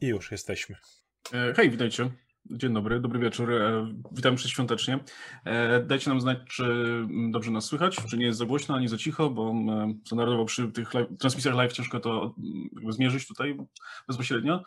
I już jesteśmy. E, hej, witajcie. Dzień dobry, dobry wieczór. E, witam przedświątecznie. E, dajcie nam znać, czy dobrze nas słychać, czy nie jest za głośno, ani za cicho, bo standardowo przy tych live, transmisjach live ciężko to zmierzyć tutaj bezpośrednio.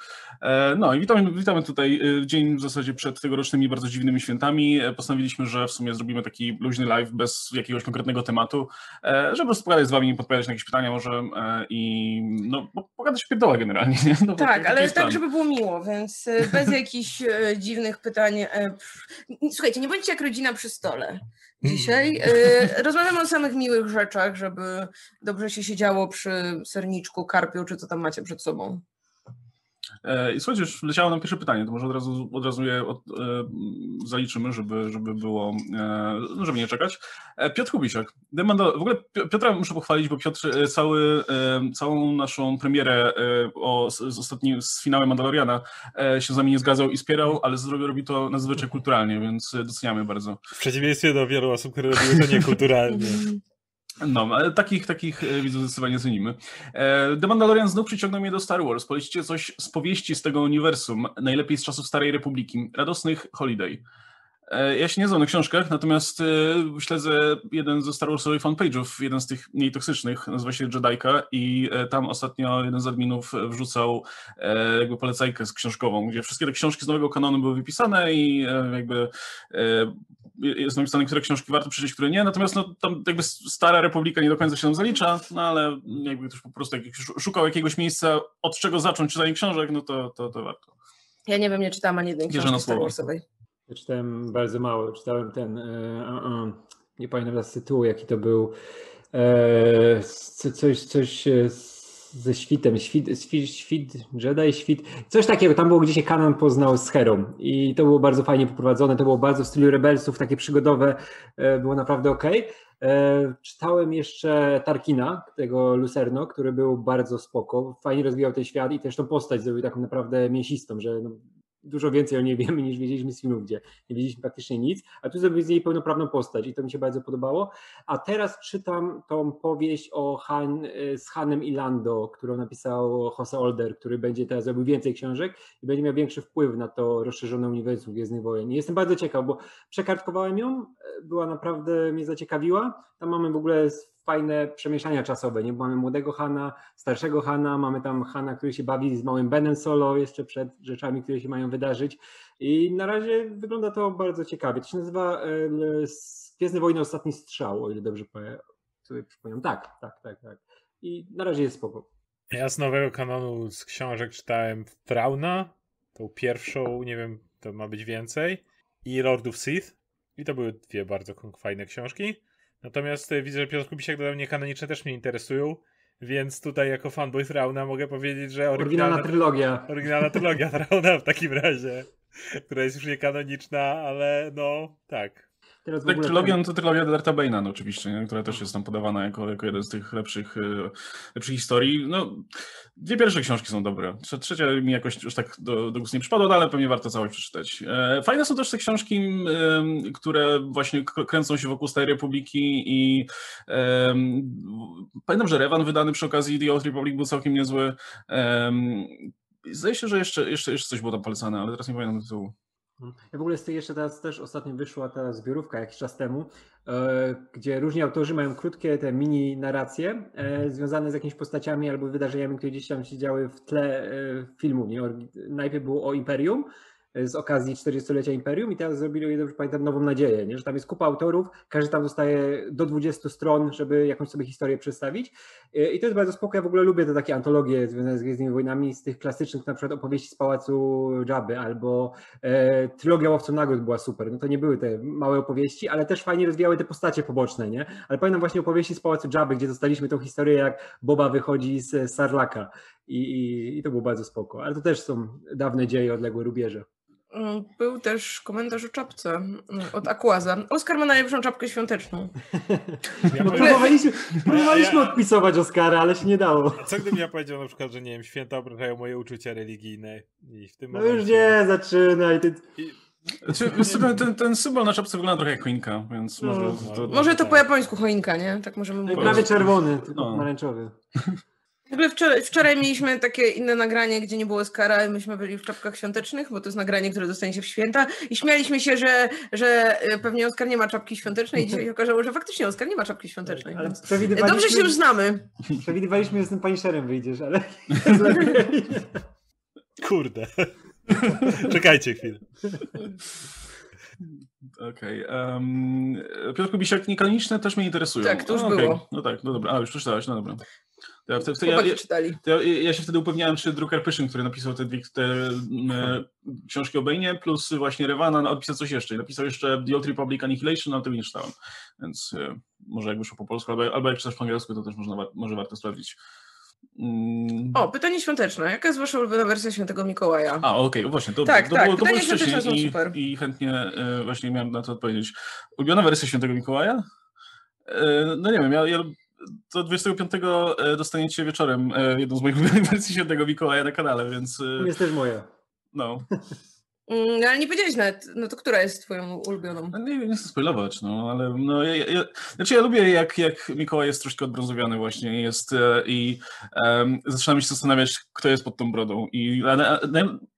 No i witamy, witamy tutaj dzień w zasadzie przed tegorocznymi bardzo dziwnymi świętami. Postanowiliśmy, że w sumie zrobimy taki luźny live bez jakiegoś konkretnego tematu, żeby po prostu pogadać z wami, podpowiadać na jakieś pytania może i no, pogadać pierdolę generalnie. No, tak, ale tak, żeby było miło, więc bez jakichś dziwnych pytań. E, słuchajcie, nie bądźcie jak rodzina przy stole dzisiaj. E, rozmawiamy o samych miłych rzeczach, żeby dobrze się siedziało przy serniczku, karpiu, czy co tam macie przed sobą. E, I słuchajcie, już leciało nam pierwsze pytanie, to może od razu, od razu je od, e, zaliczymy, żeby, żeby było, e, no, żeby nie czekać. E, Piotr Kubisiak. W ogóle Piotra muszę pochwalić, bo Piotr e, cały, e, całą naszą premierę o, z, z ostatnim, z finałem Mandaloriana się z nami nie zgadzał i wspierał, ale robi to nadzwyczaj kulturalnie, więc doceniamy bardzo. W przeciwieństwie do wielu osób, które robiły to niekulturalnie. No, takich, takich e, widzów zdecydowanie cenimy. E, The Mandalorian znów przyciągnął mnie do Star Wars. Polecicie coś z powieści z tego uniwersum, najlepiej z czasów Starej Republiki, radosnych Holiday. E, ja się nie znam na książkach, natomiast śledzę jeden ze Star Warsowych fanpage'ów, jeden z tych mniej toksycznych, nazywa się Jedika i tam ostatnio jeden z adminów wrzucał jakby polecajkę z książkową, gdzie wszystkie te książki z nowego kanonu były wypisane i jakby jest napisane, które książki warto przeczytać, które nie, natomiast no, tam jakby Stara Republika nie do końca się nam zalicza, no ale jakby ktoś po prostu jak szukał jakiegoś miejsca, od czego zacząć czytanie książek, no to, to, to warto. Ja nie wiem, nie czytałam ani jednej książki Star Warsowej. Ja czytałem bardzo mało, czytałem ten, e, nie pamiętam teraz tytułu, jaki to był, e, coś, coś z ze świtem, świt, świt, świt, Jedi, świt, coś takiego, tam było gdzie się Kanon poznał z Herą i to było bardzo fajnie poprowadzone, to było bardzo w stylu Rebelsów, takie przygodowe, e, było naprawdę ok. E, czytałem jeszcze Tarkina, tego Lucerno, który był bardzo spoko, fajnie rozwijał ten świat i też tą postać zrobił taką naprawdę mięsistą, że no, dużo więcej o niej wiemy niż wiedzieliśmy z filmów, gdzie nie wiedzieliśmy praktycznie nic, a tu zrobili z niej pełnoprawną postać i to mi się bardzo podobało. A teraz czytam tą powieść o Han, y, z Hanem i Lando, którą napisał Jose Older, który będzie teraz robił więcej książek i będzie miał większy wpływ na to rozszerzone uniwersum Gwiezdnych Wojen. I jestem bardzo ciekaw, bo przekartkowałem ją, była naprawdę, mnie zaciekawiła. Tam mamy w ogóle fajne przemieszania czasowe, nie? Mamy młodego Hana, starszego Hana, mamy tam Hana, który się bawi z małym Benem Solo jeszcze przed rzeczami, które się mają wydarzyć i na razie wygląda to bardzo ciekawie. To się nazywa Gwiezdne Wojny Ostatni Strzał, o ile dobrze sobie przypomniałem. Tak, tak, tak, tak. I na razie jest spoko. Ja z nowego kanonu z książek czytałem Trauna, tą pierwszą, nie wiem, to ma być więcej, i Lordów Sith. I to były dwie bardzo fajne książki. Natomiast e, widzę, że Piotr Kubisiak dodał mnie kanoniczne też mnie interesują, więc tutaj jako fanboy Trauna mogę powiedzieć, że oryginalna, oryginalna trylogia. Oryginalna trylogia Trauna w takim razie, która jest już niekanoniczna, ale no tak. Teraz tak, trylogia, no to trylogia Darta Bane'a no, oczywiście, nie? która też jest tam podawana jako, jako jeden z tych lepszych, e, lepszych historii. No, dwie pierwsze książki są dobre. Trzecia mi jakoś już tak do, do gustu nie przypadła, no, ale pewnie warto całość przeczytać. E, fajne są też te książki, które właśnie kręcą się wokół Starej Republiki i um, pamiętam, że Revan wydany przy okazji The Old Republic był całkiem niezły. Um, zdaje się, że jeszcze, jeszcze, jeszcze coś było tam polecane, ale teraz nie pamiętam tytułu. Ja w ogóle z tej jeszcze teraz też ostatnio wyszła ta zbiorówka jakiś czas temu, e, gdzie różni autorzy mają krótkie te mini narracje e, związane z jakimiś postaciami albo wydarzeniami, które gdzieś tam się działy w tle e, filmu. Nie? Najpierw było o Imperium, z okazji 40-lecia Imperium i teraz zrobili, o dobrze pamiętam, Nową Nadzieję, nie? że tam jest kupa autorów, każdy tam dostaje do 20 stron, żeby jakąś sobie historię przedstawić i to jest bardzo spoko, ja w ogóle lubię te takie antologie związane z Gwiezdnymi Wojnami, z tych klasycznych na przykład opowieści z Pałacu Jabby albo e, trylogia Łowców Nagród była super, no to nie były te małe opowieści, ale też fajnie rozwijały te postacie poboczne, nie? Ale pamiętam właśnie opowieści z Pałacu Jabby, gdzie dostaliśmy tą historię, jak Boba wychodzi z Sarlaka i, i, i to było bardzo spoko, ale to też są dawne dzieje, odległe rubieże. Mm, był też komentarz o czapce mm, od Aquaza. Oskar ma najlepszą czapkę świąteczną. Ja no, próbowaliśmy, próbowaliśmy ja, odpisować Oscara, ale się nie dało. A co gdybym ja powiedział na przykład, że nie wiem, święta obrażają moje uczucia religijne i w tym No momencie... już nie, zaczynaj. Ty... I... Znaczy, ten, ten symbol na czapce wygląda trochę jak choinka, więc no, może... To, może to po japońsku choinka, nie? Tak możemy mówić. Prawie czerwony, tylko no. W ogóle wczoraj, wczoraj mieliśmy takie inne nagranie, gdzie nie było Oscara i myśmy byli w czapkach świątecznych, bo to jest nagranie, które dostaniecie w święta i śmialiśmy się, że, że e, pewnie Oskar nie ma czapki świątecznej i dzisiaj się okazało, że faktycznie Oskar nie ma czapki świątecznej. Ale przewidywaliśmy, Dobrze się już znamy. przewidywaliśmy, że z tym Punisherem wyjdziesz, ale Kurde. Czekajcie chwilę. Okej. Um, Piotrku Bisiak, niekanoniczne też mnie interesują. Tak, to już okej. było. No tak, no dobra. A, już przeczytałeś, no dobra. To ja, wtedy, wtedy ja, ja, czytali. to ja, się wtedy upewniałem, czy Drucker Pyszyn, który napisał te, dwie- te e, książki o Bejnie, plus właśnie Rewana, no, napisał coś jeszcze. Napisał jeszcze The Old Republic Annihilation, ale tego nie czytałem. Więc e, może jak wyszło po polsku, albo, albo jak czytasz po angielsku, to też można, może warto sprawdzić. Mm. O, pytanie świąteczne. Jaka jest wasza ulubiona wersja Świętego Mikołaja? A, okej, właśnie, to, Tak, to, tak, było, to było pytanie świąteczne wcześniej i, super. i chętnie e, właśnie miałem na to odpowiedzieć. Ulubiona wersja Świętego Mikołaja? E, no nie wiem, ja, ja do 25 e, dostaniecie wieczorem e, jedną z moich wersji Świętego Mikołaja na kanale, więc e, jest też moja. no. Mm, ale nie powiedziałeś nawet, no to która jest twoją ulubioną? No Nie, nie chcę spoilować, no, ale no, ja, ja, znaczy ja lubię jak, jak Mikołaj jest troszkę odbrązowiany właśnie jest e, i em, zaczynam się zastanawiać, kto jest pod tą brodą i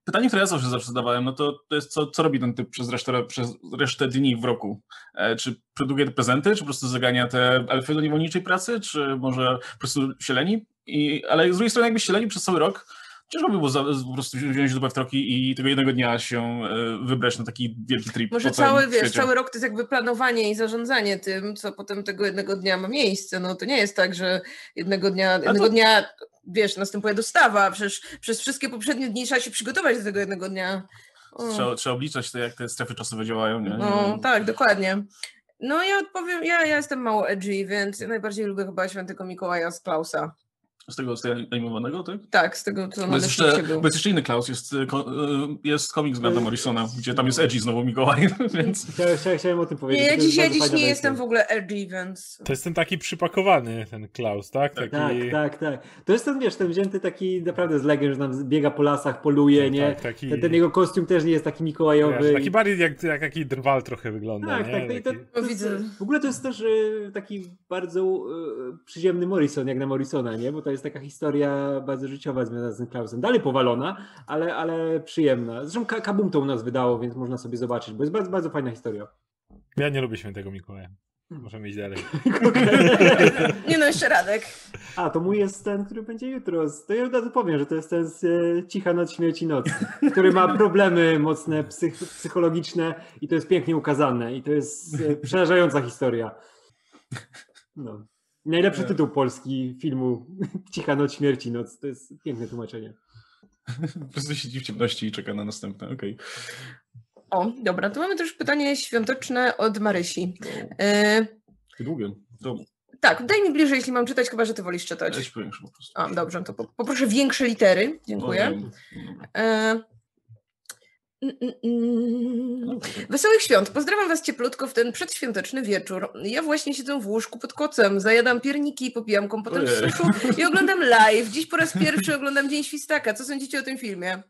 pytanie, które ja zawsze, zawsze zadawałem, no to, to jest co, co robi ten typ przez resztę, przez resztę dni w roku? E, czy produkuje te prezenty, czy po prostu zagania te elfy do niewolniczej pracy, czy może po prostu sieleni? I, ale z drugiej strony jakby sieleni przez cały rok, Ciężko by było za, po prostu wziąć dupę w troki i tego jednego dnia się e, wybrać na taki wielki trip. Może cały, wiesz, świecie. cały rok to jest jakby planowanie i zarządzanie tym, co potem tego jednego dnia ma miejsce. No to nie jest tak, że jednego dnia, jednego to- dnia wiesz, następuje dostawa. Przecież przez wszystkie poprzednie dni trzeba się przygotować do tego jednego dnia. O. Trzeba, trzeba obliczać to, jak te strefy czasowe działają. Nie? No tak, dokładnie. No ja odpowiem, ja, ja jestem mało edgy, więc najbardziej lubię chyba świętego Mikołaja z Klausa. Z tego z tego animowanego, tak? Tak, z tego, co na jeszcze, był. bo jest jeszcze inny Klaus, jest, ko- e, jest komiks Granta Morrisona, gdzie tam jest Edgy znowu Mikołaj, więc Chciałem, chciałem, chciałem o tym Nie, powiedzieć. ja to dziś, ja dziś nie jestem w ogóle edgy, więc... To jest ten taki przypakowany, ten Klaus, tak? Taki... Tak, tak, tak. To jest ten, wiesz, ten wzięty taki naprawdę z legend, że tam biega po lasach, poluje, nie? Tak, taki, Ten, ten jego kostium też nie jest taki mikołajowy. wiesz, taki bardziej jak, jak taki drwal trochę wygląda, Tak, nie? tak. No i to, Taki- to jest, Widzę. w ogóle to jest też e, taki bardzo e, przyziemny Morrison, jak na Morrisona, nie? Bo to jest taka historia bardzo życiowa związana z tym Klausem. Dalej powalona, ale, ale przyjemna. Zresztą Ka- Kabum to u nas wydało, więc można sobie zobaczyć, bo jest bardzo, bardzo fajna historia. Ja nie lubię świętego Mikołaja. Możemy iść dalej. Nie no, jeszcze Radek. A, to mój jest ten, który będzie jutro. To ja od razu powiem, że to jest ten z e, Cicha Noc, Śmierci Noc, który ma problemy mocne psych psychologiczne i to jest pięknie ukazane i to jest e, przerażająca historia. No. Najlepszy tytuł polski filmu Cicha Noc, Śmierci Noc. To jest piękne tłumaczenie. po prostu siedzi w ciemności i czeka na następne. Okej. O, dobra, tu mamy też pytanie świąteczne od Marysi. E, Okay. Długie. To tak, daj mi bliżej, jeśli mam czytać, chyba że ty wolisz czytać. ja powiększę po prostu. A, dobrze, to po- poproszę większe litery. Dziękuję. E. Wesołych świąt. Pozdrawiam Was cieplutko w ten przedświąteczny wieczór. Ja właśnie siedzę w łóżku pod kocem, zajadam pierniki, popijam kompotem z suszu i oglądam live. Dziś po raz pierwszy oglądam Dzień Świstaka. Co sądzicie o tym filmie?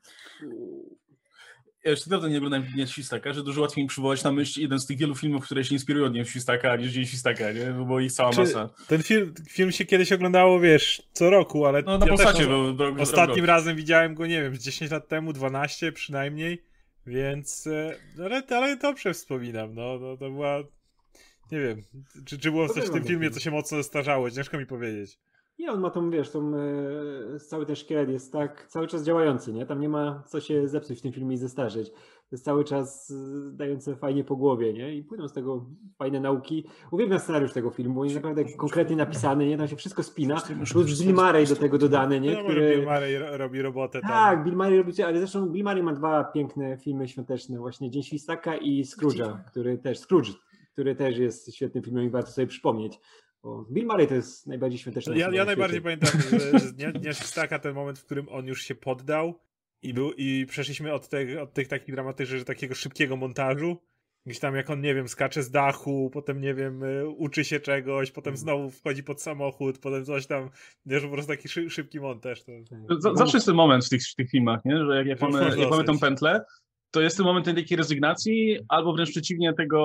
Ja już naprawdę nie oglądam Dnia Świstaka, że dużo łatwiej mi przywołać na myśl jeden z tych wielu filmów, które się inspirują Dniem Świstaka, niż Dzień Świstaka, nie? Bo ich cała Czy- masa. Ten film, film się kiedyś oglądało, wiesz, co roku, ale No na ja rok- ostatnim rok. razem widziałem go, nie wiem, z 10 lat temu, 12 przynajmniej, więc e, ale, ale dobrze wspominam, no, no to była, nie wiem, czy, czy było coś w tym mi filmie, co się mocno starzało, ciężko mi powiedzieć. I on ma tą, wiesz, tą, e, cały ten szkielet jest tak cały czas działający, nie? Tam nie ma co się zepsuć w tym filmie i zestarzeć. To jest cały czas e, dające fajnie po głowie, nie? I płyną z tego fajne nauki. Uwielbiam scenariusz tego filmu, bo jest naprawdę konkretnie napisany, nie? Tam się wszystko spina. Plus Bill Murray do tego dodany, nie? Który... Bill Murray ro- robi robotę tam. Tak, Bill Murray robi, ale zresztą Bill Murray ma dwa piękne filmy świąteczne, właśnie Dzień Świstaka i Scrooge'a, który też, Scrooge, który też jest świetnym filmem i warto sobie przypomnieć. Bo Bill Murray to jest najbardziej świąteczny Ja, ja na najbardziej pamiętam, że, że z Dnia, Dnia Świstaka ten moment, w którym on już się poddał i, był, i przeszliśmy od, tych od tych takich dramatycznych, że takiego szybkiego montażu, gdzieś tam jak on, nie wiem, skacze z dachu, potem, nie wiem, y, uczy się czegoś, potem Mhm. znowu wchodzi pod samochód, potem coś tam, wiesz, po prostu taki szy, szybki montaż. To... Z- Zawsze jest ten moment w tych, w tych filmach, nie? że jak, jak, mamy, jak mamy tą pętlę, to jest ten moment takiej rezygnacji, albo wręcz przeciwnie tego,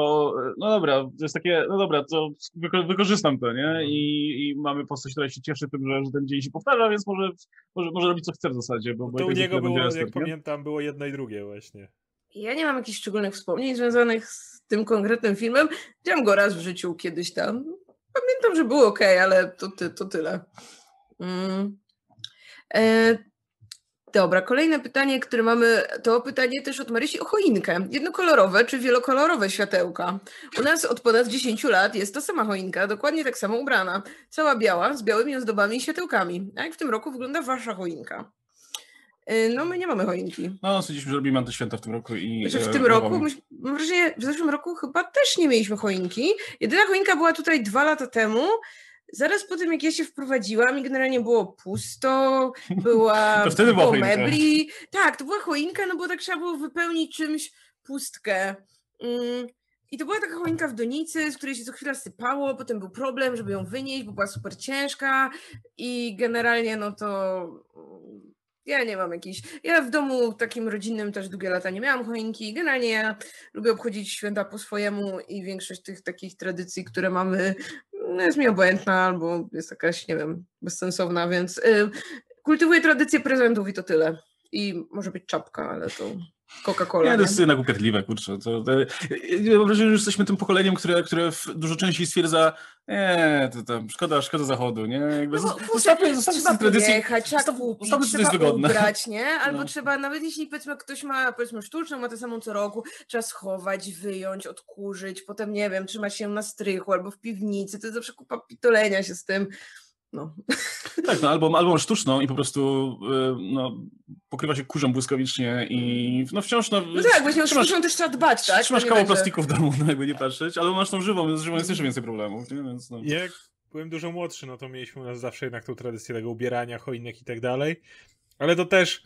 no dobra, to jest takie, no dobra, to wyko- wykorzystam to, nie? I, I mamy postać, która się cieszy tym, że, że ten dzień się powtarza, więc może, może, może robić co chce w zasadzie. Bo, bo To u niego było, jak nie? pamiętam, było jedno i drugie właśnie. Ja nie mam jakichś szczególnych wspomnień związanych z tym konkretnym filmem. Widziałam go raz w życiu kiedyś tam. Pamiętam, że było ok, ale to, ty, to tyle. Mm. E, dobra, kolejne pytanie, które mamy, to pytanie też od Marysi o choinkę. Jednokolorowe czy wielokolorowe światełka? U nas od ponad 10 lat jest to sama choinka, dokładnie tak samo ubrana. Cała biała, z białymi ozdobami i światełkami. A jak w tym roku wygląda wasza choinka? E, no, my nie mamy choinki. No, stwierdziliśmy, że robimy antyświęta w tym roku i... W e, tym roku, mam wrażenie, w zeszłym roku chyba też nie mieliśmy choinki. Jedyna choinka była tutaj dwa lata temu. Zaraz po tym, jak ja się wprowadziłam i generalnie było pusto, była To wtedy było mebli. Tak, to była choinka, no bo tak trzeba było wypełnić czymś pustkę. Mm. I to była taka choinka w donicy, z której się co chwila sypało, potem był problem, żeby ją wynieść, bo była super ciężka i generalnie no to ja nie mam jakiejś. Ja w domu takim rodzinnym też długie lata nie miałam choinki. Generalnie ja lubię obchodzić święta po swojemu i większość tych takich tradycji, które mamy, no jest mi obojętna albo jest jakaś, nie wiem, bezsensowna, więc y, kultywuję tradycję prezentów i to tyle. I może być czapka, ale to Coca-Cola. Nie, Nie, to jest jednak upierdliwe, kurczę. To, to, ja mam wrażenie, że jesteśmy tym pokoleniem, które, które w- dużo częściej stwierdza, nie, to tam szkoda, szkoda zachodu, nie? Jakby No zostawmy, zostawmy trzeba tę tradycję. pojechać, trzeba kupić, zostawmy, co jest wygodne. ubrać, nie? Albo No. trzeba, nawet jeśli powiedzmy ktoś ma powiedzmy sztuczną, ma tę samą co roku, trzeba schować, wyjąć, odkurzyć, potem nie wiem, trzymać się na strychu albo w piwnicy, to jest zawsze kupa pitolenia się z tym. No. Tak, no, albo, albo sztuczną i po prostu y, no, pokrywa się kurzem błyskawicznie i no wciąż... No, no tak, właśnie o trzymasz- sztuczną też trzeba dbać, tak? Trzymasz nie kawał że- plastiku w domu, no jakby nie patrzeć, ale masz tą żywą, z żywą jest jeszcze więcej problemów, nie? Więc no. Jak byłem dużo młodszy, no to mieliśmy u nas zawsze jednak tą tradycję tego ubierania, choinek i tak dalej. Ale to też,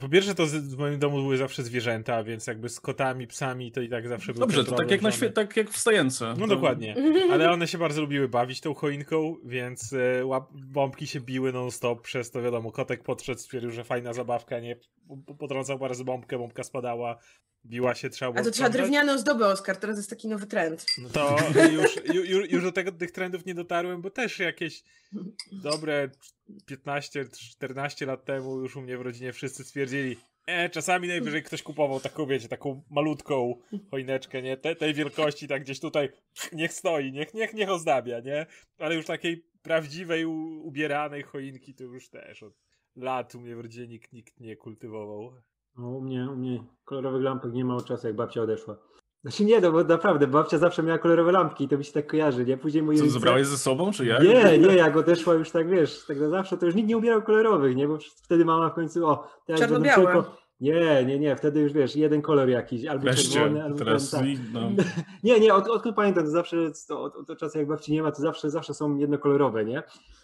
po pierwsze to z- w moim domu były zawsze zwierzęta, więc jakby z kotami, psami to i tak zawsze był Dobrze, to tak jak, na świe- tak jak w stajence. No to... dokładnie. Ale one się bardzo lubiły bawić tą choinką, więc e, łap, bombki się biły non-stop, przez to wiadomo, kotek podszedł, stwierdził, że fajna zabawka, nie? Po- Potrącał bardzo bombkę, bombka spadała, biła się, trzeba było A to trzeba sprzątać. drewniane ozdoby, Oskar, teraz jest taki nowy trend. No to już, ju- ju, już do tego, tych trendów nie dotarłem, bo też jakieś dobre 15-14 lat temu już u mnie w rodzinie wszyscy stwierdzili, e, czasami najwyżej ktoś kupował taką, wiecie, taką malutką choineczkę, nie? Te, tej wielkości, tak gdzieś tutaj, niech stoi, niech, niech, niech ozdabia, nie? Ale już takiej prawdziwej, u, ubieranej choinki to już też od lat u mnie w rodzinie nikt, nikt nie kultywował. No, u, mnie, u mnie kolorowych lampek nie ma od czasu, jak babcia odeszła. Znaczy nie, no bo naprawdę, babcia zawsze miała kolorowe lampki i to mi się tak kojarzy, nie? Później moi Co, rodzice- zabrałeś ze sobą, czy jak? Nie, nie, jak odeszła już tak, wiesz, tak na zawsze, to już nikt nie ubierał kolorowych, nie? Bo wtedy mama w końcu, o, Czarno-białe. tylko... Nie, nie, nie, wtedy już wiesz, jeden kolor jakiś, albo Wreszcie, czerwony, albo teraz ten, tak. i- no. Nie, nie, od, odkąd pamiętam, to zawsze to, od, od czasu jak babci nie ma, to zawsze, zawsze są jednokolorowe, nie?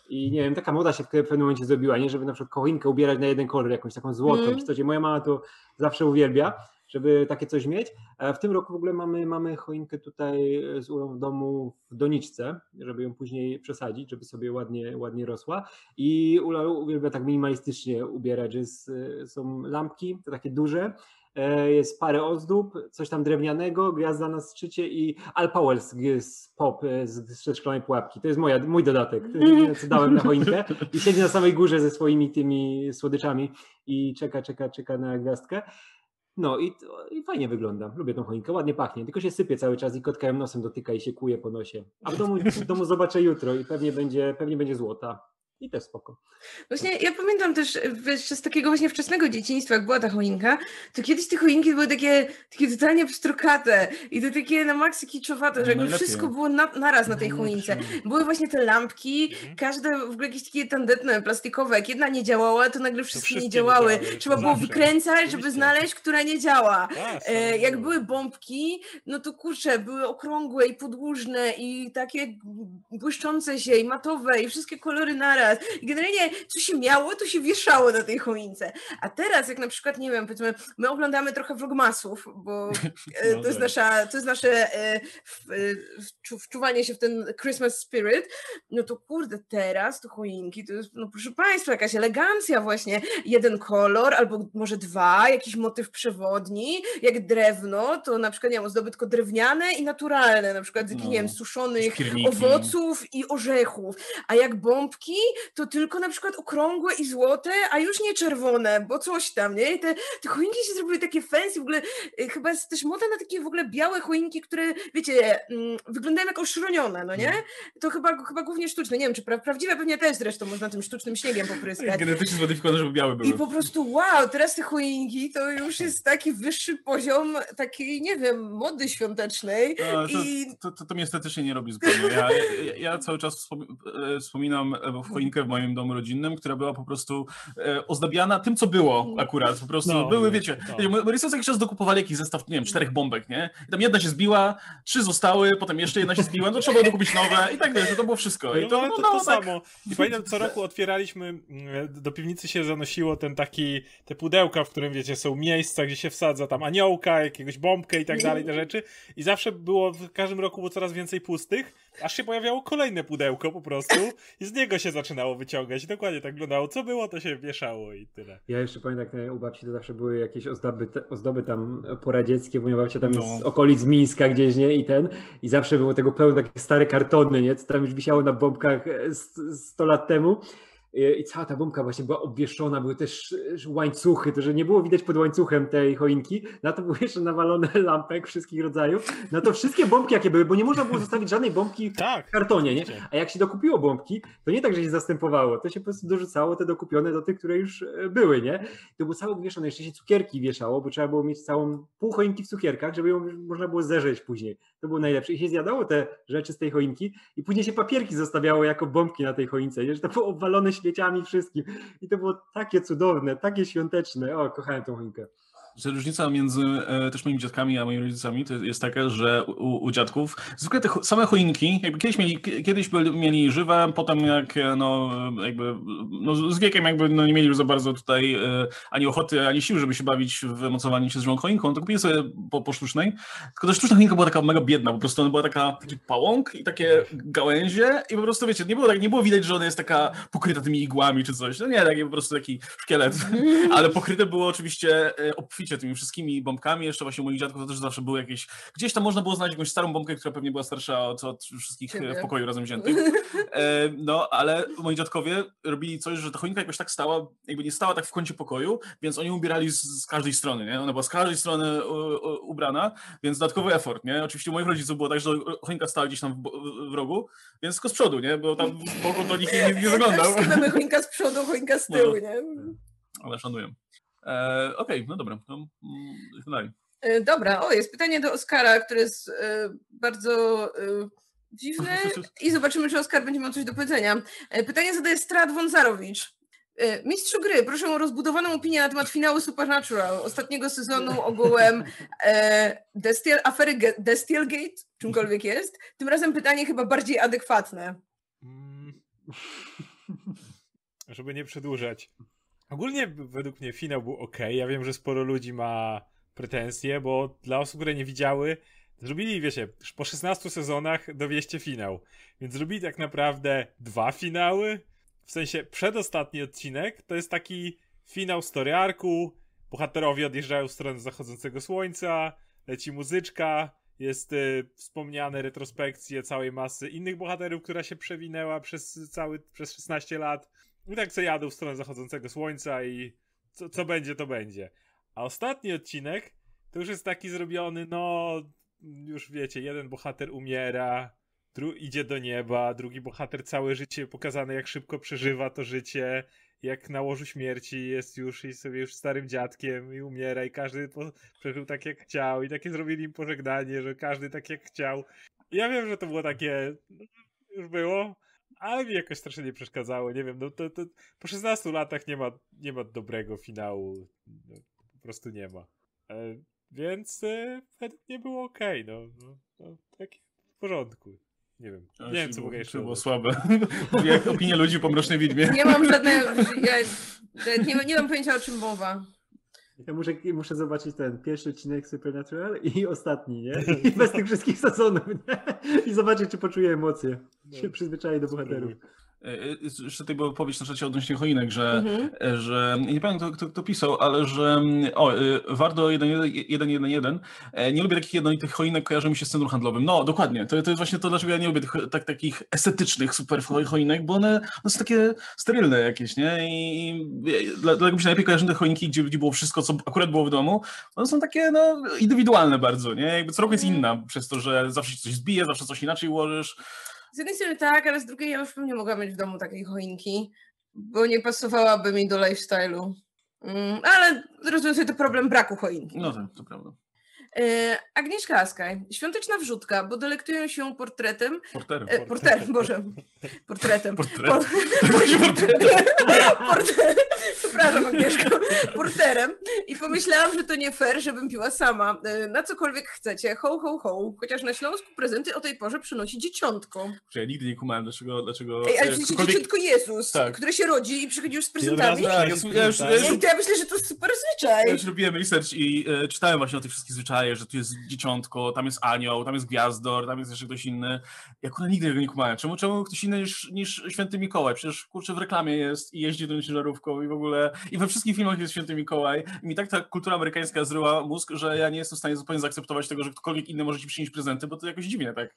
I nie wiem, taka moda się w pewnym momencie zrobiła, nie? Żeby na przykład choinkę ubierać na jeden kolor, jakąś taką złotą, Mm. czy coś. I Moja mama to zawsze uwielbia, żeby takie coś mieć. A w tym roku w ogóle mamy, mamy choinkę tutaj z Ulą w domu w doniczce, żeby ją później przesadzić, żeby sobie ładnie, ładnie rosła. I Ula uwielbia tak minimalistycznie ubierać, że jest, y, są lampki, te takie duże, e, jest parę ozdób, coś tam drewnianego, gwiazda na szczycie i Al Powell z, pop e, z, z szklanej pułapki. To jest moja, mój dodatek, co dałem na choinkę i siedzi na samej górze ze swoimi tymi słodyczami i czeka, czeka, czeka na gwiazdkę. No i, i fajnie wygląda. Lubię tą choinkę, ładnie pachnie, tylko się sypie cały czas i kotka ją nosem dotyka i się kuje po nosie. A w domu, w domu zobaczę jutro i pewnie będzie, pewnie będzie złota. I też spoko. Właśnie ja pamiętam też wiesz, z takiego właśnie wczesnego dzieciństwa, jak była ta choinka, to kiedyś te choinki były takie, takie totalnie pstrokate i to takie na maksa kiczowate, że jakby Najlepiej. wszystko było na, naraz na tej No, choince. Były właśnie te lampki, Mhm. każde w ogóle jakieś takie tandetne, plastikowe, jak jedna nie działała, to nagle wszystkie, wszystkie nie nie działały. działały, Trzeba to było zawsze. wykręcać, żeby znaleźć, która nie działa. A, E, jak są- były bombki, no to kurczę, były okrągłe i podłużne i takie błyszczące się i matowe i wszystkie kolory naraz. I generalnie, co się miało, to się wieszało na tej choince. A teraz, jak na przykład, nie wiem, powiedzmy, my oglądamy trochę vlogmasów, bo e, No to, jest tak. nasza, to jest nasze e, e, wczu- wczuwanie się w ten Christmas spirit, no to kurde, teraz to choinki, to jest, no proszę Państwa, jakaś elegancja właśnie. Jeden kolor, albo może dwa, jakiś motyw przewodni, jak drewno, to na przykład, nie wiem, ozdoby tylko drewniane i naturalne, na przykład z jakich, nie No. wiem, suszonych Skierniki. owoców i orzechów, a jak bombki, to tylko na przykład okrągłe i złote, a już nie czerwone, bo coś tam, nie? I te, te choinki się zrobiły takie fancy, w ogóle y, chyba jest też moda na takie w ogóle białe choinki, które, wiecie, mm, wyglądają jak oszronione, no nie? To chyba, chyba głównie sztuczne, nie wiem, czy pra, prawdziwe pewnie też zresztą można tym sztucznym śniegiem popryskać. Genetycznie zmodyfikowane, żeby białe były. I po prostu wow, teraz te choinki to już jest taki wyższy poziom takiej, nie wiem, mody świątecznej. To, I to, to, to mnie estetycznie nie robi zupełnie. Ja, ja, ja cały czas e, wspominam e, w choinkę w moim domu rodzinnym, która była po prostu e, ozdabiana tym, co było akurat. Po prostu No, były, wiecie, no. wiecie rodzice co jakiś czas dokupowali jakiś zestaw, nie wiem, czterech bombek, nie? I tam jedna się zbiła, trzy zostały, potem jeszcze jedna się zbiła, no trzeba było dokupić nowe i tak wiesz, to było wszystko. I No, to, ale to, wyglądało to tak. samo. I pamiętam, co roku otwieraliśmy, mm, do piwnicy się zanosiło ten taki, te pudełka, w którym, wiecie, są miejsca, gdzie się wsadza tam aniołka, jakiegoś bombkę i tak dalej, te rzeczy. I zawsze było, w każdym roku było coraz więcej pustych, aż się pojawiało kolejne pudełko po prostu i z niego się zaczynało wyciągać. I dokładnie tak wyglądało. Co było, to się wieszało i tyle. Ja jeszcze pamiętam, jak u babci to zawsze były jakieś ozdoby, te, ozdoby tam poradzieckie, bo moja babcia tam No. jest z okolic Mińska gdzieś, nie? I ten, i zawsze było tego pełno takie stare kartony, nie? Co tam już wisiało na bombkach e, s- 100 lat temu. I i cała ta bombka właśnie była obwieszona, były też e, łańcuchy, to że nie było widać pod łańcuchem tej choinki, na to były jeszcze nawalone lampek wszystkich rodzajów, na to wszystkie bombki jakie były, bo nie można było zostawić żadnej bombki Tak. w kartonie, nie? A jak się dokupiło bombki, to nie tak, że się zastępowało, to się po prostu dorzucało te dokupione do tych, które już e, były, nie? To było całe wieszone, jeszcze się cukierki wieszało, bo trzeba było mieć całą pół choinki w cukierkach, żeby ją można było zerzeć później. To było najlepsze. I się zjadało te rzeczy z tej choinki i później się papierki zostawiało jako bombki na tej choince, nie? że to było obwalone świeciami wszystkim. I to było takie cudowne, takie świąteczne. O, kochałem tą choinkę. Że różnica między e, też moimi dziadkami a moimi rodzicami to jest taka, że u, u dziadków zwykle te same choinki, jakby kiedyś mieli, kiedyś byli, mieli żywe, potem jak e, no jakby no z wiekiem jakby no nie mieli już za bardzo tutaj e, ani ochoty, ani sił, żeby się bawić w mocowanie się z żywą choinką, to kupili sobie po, po sztucznej, tylko ta sztuczna choinka była taka mega biedna, po prostu ona była taka pałąk i takie gałęzie i po prostu wiecie, nie było, tak, nie było widać, że ona jest taka pokryta tymi igłami czy coś, no nie, taki po prostu taki szkielet, ale pokryte było oczywiście e, tymi wszystkimi bombkami, jeszcze właśnie u moich dziadków to też zawsze były jakieś, gdzieś tam można było znaleźć jakąś starą bombkę, która pewnie była starsza od, od wszystkich e, w pokoju razem wziętych. E, no, ale moi dziadkowie robili coś, że ta choinka jakoś tak stała, jakby nie stała tak w kącie pokoju, więc oni ubierali z, z każdej strony, nie? Ona była z każdej strony u, u, ubrana, więc dodatkowy effort, nie? Oczywiście u moich rodziców było tak, że choinka stała gdzieś tam w, w rogu, więc tylko z przodu, nie? Bo tam boku to nikt nie, nie zaglądał. Też choinka z przodu, choinka z No. tyłu, nie? Ale szanuję. E, Okej, no dobra, to idźmy dalej. E, Dobra, o, jest pytanie do Oskara, które jest e, bardzo dziwne i zobaczymy, czy Oskar będzie miał coś do powiedzenia. Pytanie zadaje Strat Wązarowicz. Mistrzu gry, proszę o rozbudowaną opinię na temat finału Supernatural, ostatniego sezonu ogółem e, Destiel, afery Ge- Destielgate, czymkolwiek jest. Tym razem pytanie chyba bardziej adekwatne. Mm. Żeby nie przedłużać. Ogólnie według mnie finał był ok. Ja wiem, że sporo ludzi ma pretensje, bo dla osób, które nie widziały, zrobili, wiecie, po 16 sezonach dowieście finał. Więc zrobili tak naprawdę dwa finały. W sensie przedostatni odcinek to jest taki finał story arku. Bohaterowie odjeżdżają w stronę zachodzącego słońca, leci muzyczka, jest y, wspomniane retrospekcje całej masy innych bohaterów, która się przewinęła przez cały, przez 16 lat. I tak co jadą w stronę zachodzącego słońca i co, co będzie, to będzie. A ostatni odcinek to już jest taki zrobiony, no już wiecie, jeden bohater umiera, dru- idzie do nieba, drugi bohater całe życie pokazane jak szybko przeżywa to życie, jak na łożu śmierci jest już i sobie już starym dziadkiem i umiera i każdy po- przeżył tak jak chciał i takie zrobili im pożegnanie, że każdy tak jak chciał. I ja wiem, że to było takie, no, już było, ale mi jakoś strasznie nie przeszkadzało, nie wiem, no to, to po 16 latach nie ma, nie ma dobrego finału, no, po prostu nie ma. E, więc e, według mnie było ok, no, no, no tak w porządku. Nie wiem. A, Nie wiem, co było- mogę jeszcze było słabe. Jak opinie ludzi po Mrocznej Widmie. Nie mam żadnego. Ja, nie, nie mam pojęcia o czym mowa. Ja muszę, muszę zobaczyć ten pierwszy odcinek Supernatural i ostatni, nie? I bez tych wszystkich sezonów, nie? I zobaczyć, czy poczuję emocje. Się przyzwyczaję do bohaterów. E, e, Jeszcze tutaj była opowieść na czacie odnośnie choinek, że, Mhm. e, że nie pamiętam kto, kto, pisał, ale że mm, o, Wardo 1.1.1 e, nie lubię takich jednolitych choinek, kojarzy mi się z centrum handlowym. No, dokładnie. To, to jest właśnie to, dlaczego ja nie lubię tych tak, takich estetycznych super cho- choinek, bo one, one są takie sterylne jakieś, nie? I, i dla- dlatego mi się najlepiej kojarzą te choinki, gdzie, gdzie było wszystko, co akurat było w domu. One są takie, no, indywidualne bardzo, nie? Jakby co roku jest inna, przez to, że zawsze się coś zbije, zawsze coś inaczej ułożysz. Z jednej strony tak, ale z drugiej ja już bym nie mogła mieć w domu takiej choinki, bo nie pasowałaby mi do lifestyle'u. Mm, ale sobie to problem braku choinki. No tak, to prawda. E, Agnieszka Askaj, świąteczna wrzutka, bo delektują się portretem, Porterem. e, porterem, boże, portretem. Portret. Por- Porter- Przepraszam, Agnieszko. Porterem. I pomyślałam, że to nie fair, żebym piła sama. E, Na cokolwiek chcecie. Ho, ho, ho. Chociaż na Śląsku prezenty o tej porze przynosi dzieciątko. Że ja nigdy nie kumałem, dlaczego... dlaczego Ej, ale przecież ktokolwiek- dzieciątko Jezus, Tak. które się rodzi i przychodzi już z prezentami. Tak, ja, jest ja, już, ja, już, Ej, to ja myślę, że to jest super zwyczaj. ja już robiłem research i e, czytałem właśnie o tych wszystkich zwyczajach, że tu jest dzieciątko, tam jest anioł, tam jest gwiazdor, tam jest jeszcze ktoś inny. Ja akurat nigdy tego nie kumałem. Czemu, czemu ktoś inny niż, niż święty Mikołaj? Przecież kurczę w reklamie jest i jeździ tą ciężarówką i w ogóle i we wszystkich filmach jest święty Mikołaj. I mi tak ta kultura amerykańska zryła mózg, że ja nie jestem w stanie zupełnie zaakceptować tego, że ktokolwiek inny może ci przynieść prezenty, bo to jakoś dziwnie tak.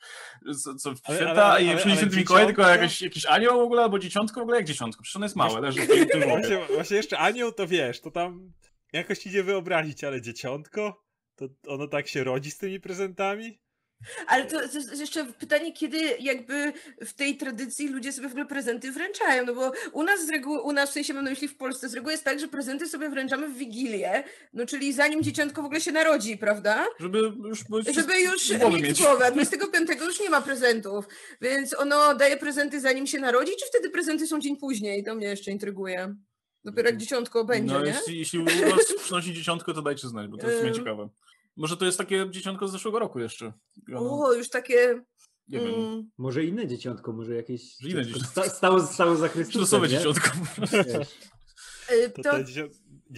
Co, co święta i ale święty Mikołaj, tylko jakiś, anioł w ogóle, albo dzieciątko w ogóle, jak dzieciątko? Przecież ono jest małe, leży w tym. Właśnie, właśnie jeszcze anioł to wiesz, to tam jakoś idzie wyobrazić, ale dzieciątko? To ono tak się rodzi z tymi prezentami? Ale to, to jest jeszcze pytanie, kiedy jakby w tej tradycji ludzie sobie w ogóle prezenty wręczają, no bo u nas z reguły, u nas w sensie mam na myśli w Polsce, z reguły jest tak, że prezenty sobie wręczamy w Wigilię, no czyli zanim dzieciątko w ogóle się narodzi, prawda? Żeby już... Żeby już mieć, mieć. głowę, a 25 już nie ma prezentów, więc ono daje prezenty zanim się narodzi, czy wtedy prezenty są dzień później? To mnie jeszcze intryguje. Dopiero jak dzieciątko będzie, no, nie? jeśli, jeśli u was przynosi dzieciątko, to dajcie znać, bo to jest w sumie Ym. ciekawe. Może to jest takie dzieciątko z zeszłego roku jeszcze. Ono, O, już takie... nie wiem. mm, Może inne dzieciątko, może jakieś inne dzieciątko. sta- stało, stało za Chrystusem, dzieciątko. Y, To, te.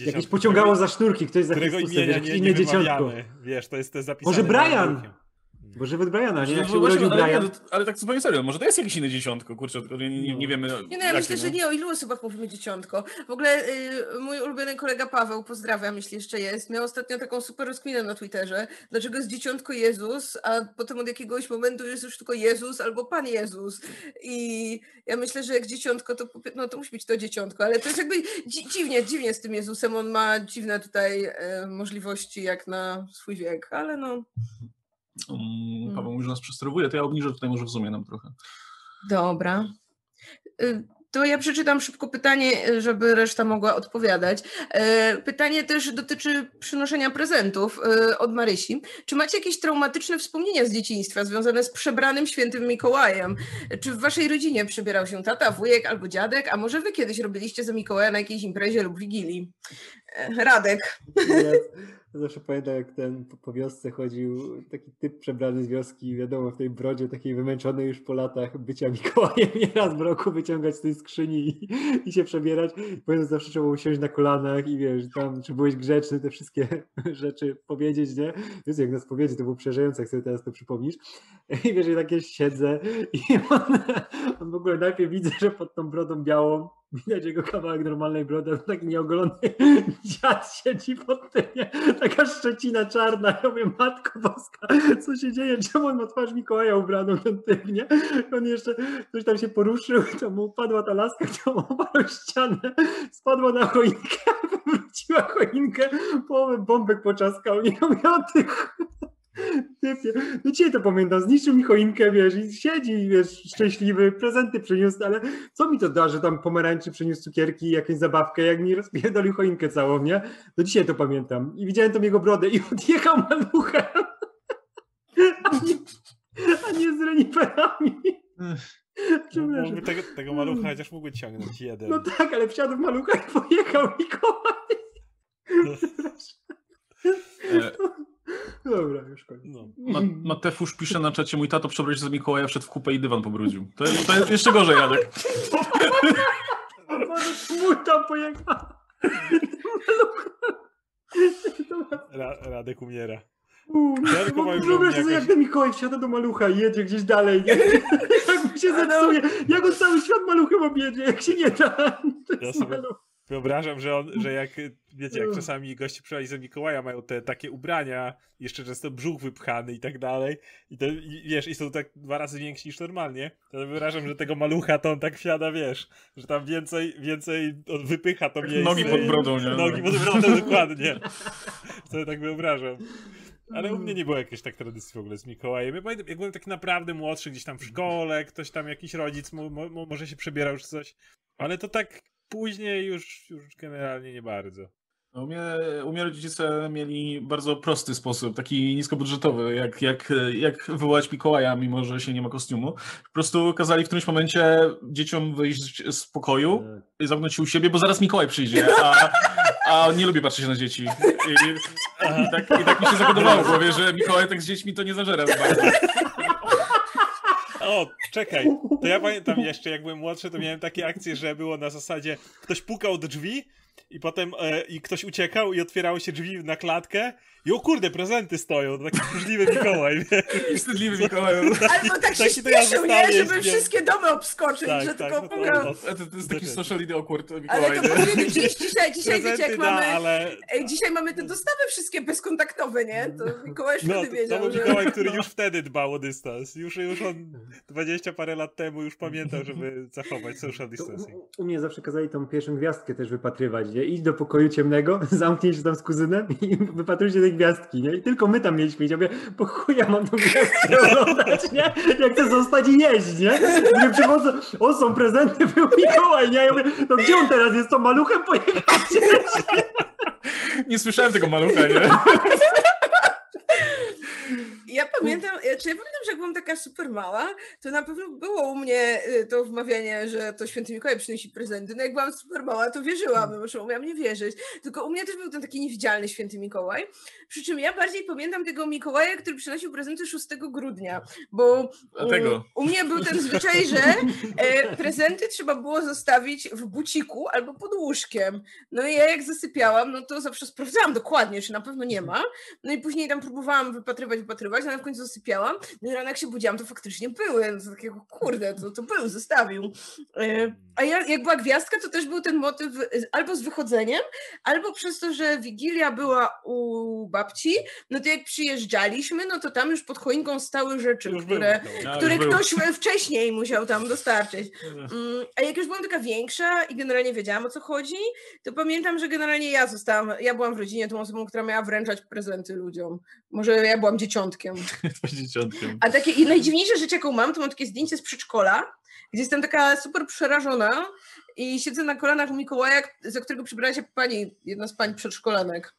Jakieś pociągało za sznurki, ktoś za którego Chrystusem, imienia wiesz, nie, inne nie dzieciątko. Wiesz, to jest to zapisane. Może Brian? Bo żeby Briana, nie? Jak się No właśnie, urodził ale, Brian. nie, ale tak zupełnie serio, może to jest jakieś inne dzieciątko, kurczę, tylko nie, nie, nie wiemy Nie no, ja myślę, że nie o ilu osobach mówimy dzieciątko. W ogóle y, mój ulubiony kolega Paweł, pozdrawiam, jeśli jeszcze jest, miał ostatnio taką super rozkminę na Twitterze, dlaczego jest dzieciątko Jezus, a potem od jakiegoś momentu jest już tylko Jezus albo Pan Jezus. I ja myślę, że jak dzieciątko, to, no, to musi być to dzieciątko, ale to jest jakby dzi- dziwnie, dziwnie z tym Jezusem, on ma dziwne tutaj e, możliwości jak na swój wiek, ale no Um, Paweł mówi, że nas przesterowuje, to ja obniżę tutaj może w zoomie nam trochę. Dobra. Y, To ja przeczytam szybko pytanie, y, żeby reszta mogła odpowiadać. E, Pytanie też dotyczy przynoszenia prezentów y, od Marysi. Czy macie jakieś traumatyczne wspomnienia z dzieciństwa związane z przebranym świętym Mikołajem? Czy w waszej rodzinie przebierał się tata, wujek albo dziadek? A może wy kiedyś robiliście za Mikołaja na jakiejś imprezie lub wigilii? Radek. Ja zawsze pamiętam, jak ten po, wiosce chodził taki typ przebrany z wioski, wiadomo, w tej brodzie takiej wymęczonej już po latach bycia Mikołajem, nie raz w roku wyciągać z tej skrzyni i, i się przebierać. Pamiętam, zawsze trzeba usiąść na kolanach i wiesz, tam, czy byłeś grzeczny, te wszystkie rzeczy powiedzieć, nie? Więc jak nas powiedzieć, to było przerażające, jak sobie teraz to przypomnisz. I wiesz, ja takie siedzę i on, on w ogóle najpierw widzę, że pod tą brodą białą widać jego kawałek normalnej brody, a tak nieogolony dziad siedzi pod tym, taka szczecina czarna, ja mówię, matko boska, co się dzieje, czemu on ma twarz Mikołaja ubraną, ten typ, nie? On jeszcze coś tam się poruszył, to mu upadła ta laska, to mu w ścianę, spadła na choinkę, wróciła choinkę, połowę bombek poczaskał, nie mówię o tych. No dzisiaj to pamiętam, zniszczył mi choinkę, wiesz, i siedzi, wiesz, szczęśliwy, prezenty przyniósł, ale co mi to da, że tam pomarańczy przyniósł cukierki, jakąś zabawkę, jak mi rozpierdolił choinkę całą, nie? Do dzisiaj to pamiętam. I widziałem tam jego brodę i odjechał maluchem. A nie, a nie z reniferami. No, tego, tego malucha chociaż mógłby ciągnąć jeden. No tak, ale wsiadł w malucha i pojechał Mikołaj. E, Dobra, już. szkole. No. Ma, Matefusz pisze na czacie, mój tato przebrał się za Mikołaja, wszedł w kupę i dywan pobrudził. To, jest- to jest jeszcze gorzej, Jadek. Mój tam pojechał. Ra Radek umiera. Wyobraź sobie, jak ten Mikołaj wsiada do malucha i jedzie gdzieś dalej. Nie? Jak mu się zepsuje. Jak on cały świat maluchem objedzie, jak się nie da. To Ja jest sobie- maluch. Wyobrażam, że on, że jak, wiecie, jak czasami goście przychodzi za Mikołaja, mają te takie ubrania, jeszcze często brzuch wypchany i tak dalej, i, to, i wiesz, i są tak dwa razy więksi niż normalnie, to wyobrażam, że tego malucha to on tak wsiada, wiesz, że tam więcej, więcej on wypycha to miejsce. Nogi pod brodą, nie? Nogi pod brodą, dokładnie. To tak wyobrażam. Ale u mnie nie było jakiejś tak tradycji w ogóle z Mikołajem. Ja pamiętam, jak byłem taki naprawdę młodszy, gdzieś tam w szkole, ktoś tam, jakiś rodzic mo, mo, może się przebierał czy coś. Ale to tak później już, już generalnie nie bardzo. U mnie, u mnie rodzice mieli bardzo prosty sposób, taki niskobudżetowy, jak, jak, jak wywołać Mikołaja, mimo że się nie ma kostiumu. Po prostu kazali w którymś momencie dzieciom wyjść z pokoju i zamknąć się u siebie, bo zaraz Mikołaj przyjdzie, a, a on nie lubi patrzeć na dzieci. I, i, tak, I tak mi się zakodowało w że Mikołaj tak z dziećmi to nie zażera za bardzo. O, czekaj, to ja pamiętam jeszcze, jak byłem młodszy, to miałem takie akcje, że było na zasadzie, ktoś pukał do drzwi i potem e, i ktoś uciekał i otwierały się drzwi na klatkę i o kurde, prezenty stoją, to taki możliwy Mikołaj, wiesz? Wstydliwy Mikołaj. Albo tak się to śpieszył, nie? Żeby nie? wszystkie domy obskoczyć, Tak, że tak, tylko no to- no. To, to jest taki socially awkward Ale Mikołaj, to nie? powinien dziś, dzisiaj, dzisiaj wiecie, jak da, mamy... ale Ej, dzisiaj mamy te dostawy wszystkie bezkontaktowe, nie? To Mikołaj no, wtedy to, to wiedział, był że... Mikołaj, który już wtedy dbał o dystans. Już, już on 20 parę lat temu już pamiętał, żeby zachować social To distancing. u, u mnie zawsze kazali tą pierwszą gwiazdkę też wypatrywać, nie? Idź do pokoju ciemnego, zamknij się tam z kuzynem i wypatrujcie tej gwiazdki, nie? I tylko my tam mieliśmy iść. Ja mówię, po chuja mam tą gwiazdkę oglądać, nie? Jak chcę zostać i jeść, nie? Mówię, przychodzę, o są prezenty, był Mikołaj, nie? Ja mówię, no gdzie on teraz jest? To maluchem pojechać? Nie słyszałem tego malucha, nie? Ja pamiętam, ja, czy ja pamiętam, że jak byłam taka super mała, to na pewno było u mnie y, to wmawianie, że to święty Mikołaj przynosi prezenty. No jak byłam super mała, to wierzyłam, bo że umiałam nie wierzyć. Tylko u mnie też był ten taki niewidzialny święty Mikołaj. Przy czym ja bardziej pamiętam tego Mikołaja, który przynosił prezenty 6 grudnia, bo Dlatego. mm, u mnie był ten zwyczaj, że e, prezenty trzeba było zostawić w buciku albo pod łóżkiem. No i ja jak zasypiałam, no to zawsze sprawdzałam dokładnie, czy na pewno nie ma. No i później tam próbowałam wypatrywać, wypatrywać, no ale w końcu zasypiałam. No i rano jak się budziłam, to faktycznie były. No to takiego, kurde, to, to był, zostawił. E, a ja, jak była gwiazdka, to też był ten motyw e, albo z wychodzeniem, albo przez to, że Wigilia była u babci, no to jak przyjeżdżaliśmy, no to tam już pod choinką stały rzeczy, Już które. Ja które już był. ktoś wcześniej musiał tam dostarczyć. Mm, A jak już byłam taka większa i generalnie wiedziałam o co chodzi, to pamiętam, że generalnie ja zostałam, ja byłam w rodzinie tą osobą, która miała wręczać prezenty ludziom. Może ja byłam dzieciątkiem. Jesteś dzieciątkiem. A takie i najdziwniejsze rzecz, jaką mam, to mam takie zdjęcie z przedszkola, gdzie jestem taka super przerażona i siedzę na kolanach u Mikołaja, za którego przybrała się pani, jedna z pań przedszkolanek.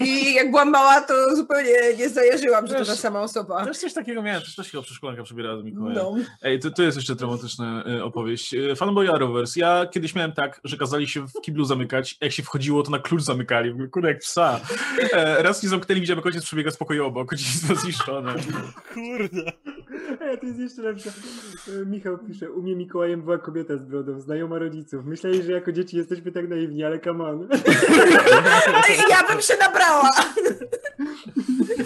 I jak byłam mała, to zupełnie nie zajarzyłam, że to ta sama osoba. Też coś takiego miałem, też, też chyba przedszkolanka przebierała do Mikołaja. No. Ej, to, to jest jeszcze dramatyczna y, opowieść. Y, Fanboy Arrowverse. Ja kiedyś miałem tak, że kazali się w kiblu zamykać, jak się wchodziło, to na klucz zamykali. Mówię, Kurde, jak psa. E, raz nie zamknęli, widziałem, jak ojciec przebiega z pokoju obok, dziedzictwo zniszczone. Kurde. Ej, to jest jeszcze lepsze. E, Michał pisze, u mnie Mikołajem była kobieta z brodą, znajoma rodziców. Myśleli, że jako dzieci jesteśmy tak naiwni, ale come on. Ja bym się nabrała.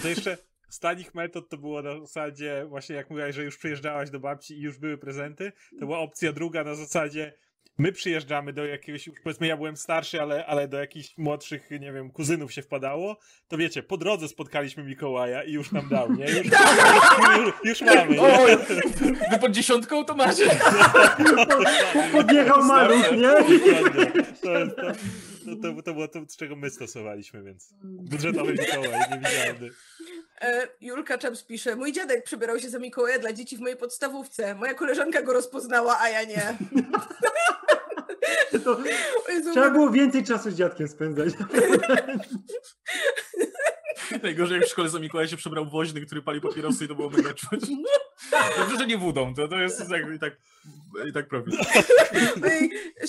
To jeszcze z tanich metod to było na zasadzie, właśnie jak mówiłaś, że już przyjeżdżałaś do babci i już były prezenty, to była opcja druga na zasadzie my przyjeżdżamy do jakiegoś, powiedzmy ja byłem starszy, ale, ale do jakichś młodszych, nie wiem, kuzynów się wpadało, to wiecie, po drodze spotkaliśmy Mikołaja i już nam dał, nie? Już, już, już mamy, nie? Oj, wy pod dziesiątką to macie. Podjechał maluch, nie? To, jest to, to, to, to było to, z czego my stosowaliśmy, więc budżetowy Mikołaj, niewidzialny. E, Julka Czaps pisze, mój dziadek przebierał się za Mikołaja dla dzieci w mojej podstawówce. Moja koleżanka go rozpoznała, a ja nie. To trzeba było więcej czasu z dziadkiem spędzać. Najgorzej jak w szkole za Mikołaja się przebrał woźny, który pali papierosy i to było mega czuć. Dobrze, że nie wódą, to, to jest tak, i tak, i tak profil.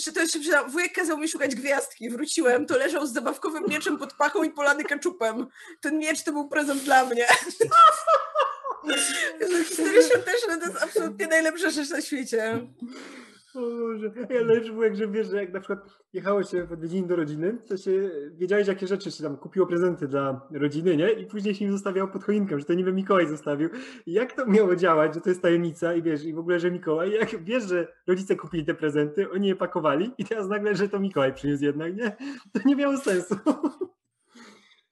No to jeszcze przydam. Wujek kazał mi szukać gwiazdki. Wróciłem, to leżał z zabawkowym mieczem pod pachą i polany keczupem. Ten miecz to był prezent dla mnie. Historie świąteczne to jest absolutnie najlepsza rzecz na świecie. Boże. Ale lepszy jak, że wiesz, że jak na przykład jechało się w odwiedziny do rodziny, to się wiedziałeś, jakie rzeczy się tam kupiło prezenty dla rodziny, nie? I później się im zostawiało pod choinką, że to niby Mikołaj zostawił. Jak to miało działać, że to jest tajemnica i wiesz, i w ogóle, że Mikołaj, jak wiesz, że rodzice kupili te prezenty, oni je pakowali i teraz nagle, że to Mikołaj przyniósł jednak, nie? To nie miało sensu.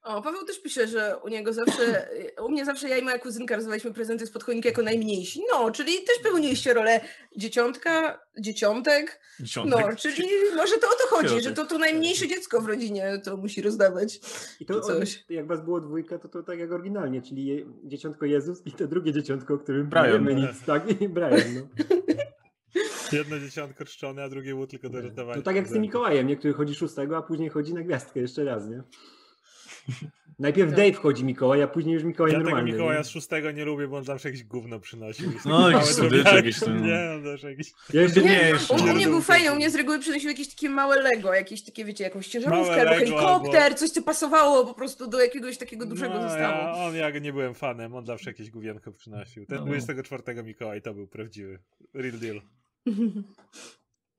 O, Paweł też pisze, że u niego zawsze, u mnie zawsze ja i moja kuzynka rozwaliśmy prezenty spod choinki jako najmniejsi. No, czyli też pełniliście rolę dzieciątka, dzieciątek. Dziesiątek. No, czyli może to o to chodzi, że Dzieciątek. to, to najmniejsze dziecko w rodzinie to musi rozdawać. I to coś. coś. jak was było dwójka, to to tak jak oryginalnie, czyli je, dzieciątko Jezus i to drugie dzieciątko, o którym Brian. nie wiemy nic, tak? I Brian, no. Jedno dzieciątko czczone, a drugie było tylko do ratowania. To tak jak z tym Mikołajem, nie? Który chodzi szóstego, a później chodzi na gwiazdkę jeszcze raz, nie? Najpierw Tak. Dave chodzi Mikołaj, a później już Mikołaj Ja tego normalny. Mikołaja nie? z szóstego nie lubię, bo on zawsze jakieś gówno przynosił. No, jakiś słodycze jakieś tam. Nie, on zawsze jakieś... Ja jeszcze Nie, nie, jeszcze u, u nie mnie był fajny, u mnie z reguły przynosił jakieś takie małe Lego, jakieś takie, wiecie, jakąś ciężarówkę albo helikopter, coś co pasowało po prostu do jakiegoś takiego dużego no, zestawu. ja, on, ja nie byłem fanem, on zawsze jakieś główienko przynosił. Ten No. 24 Mikołaj to był prawdziwy. Real deal.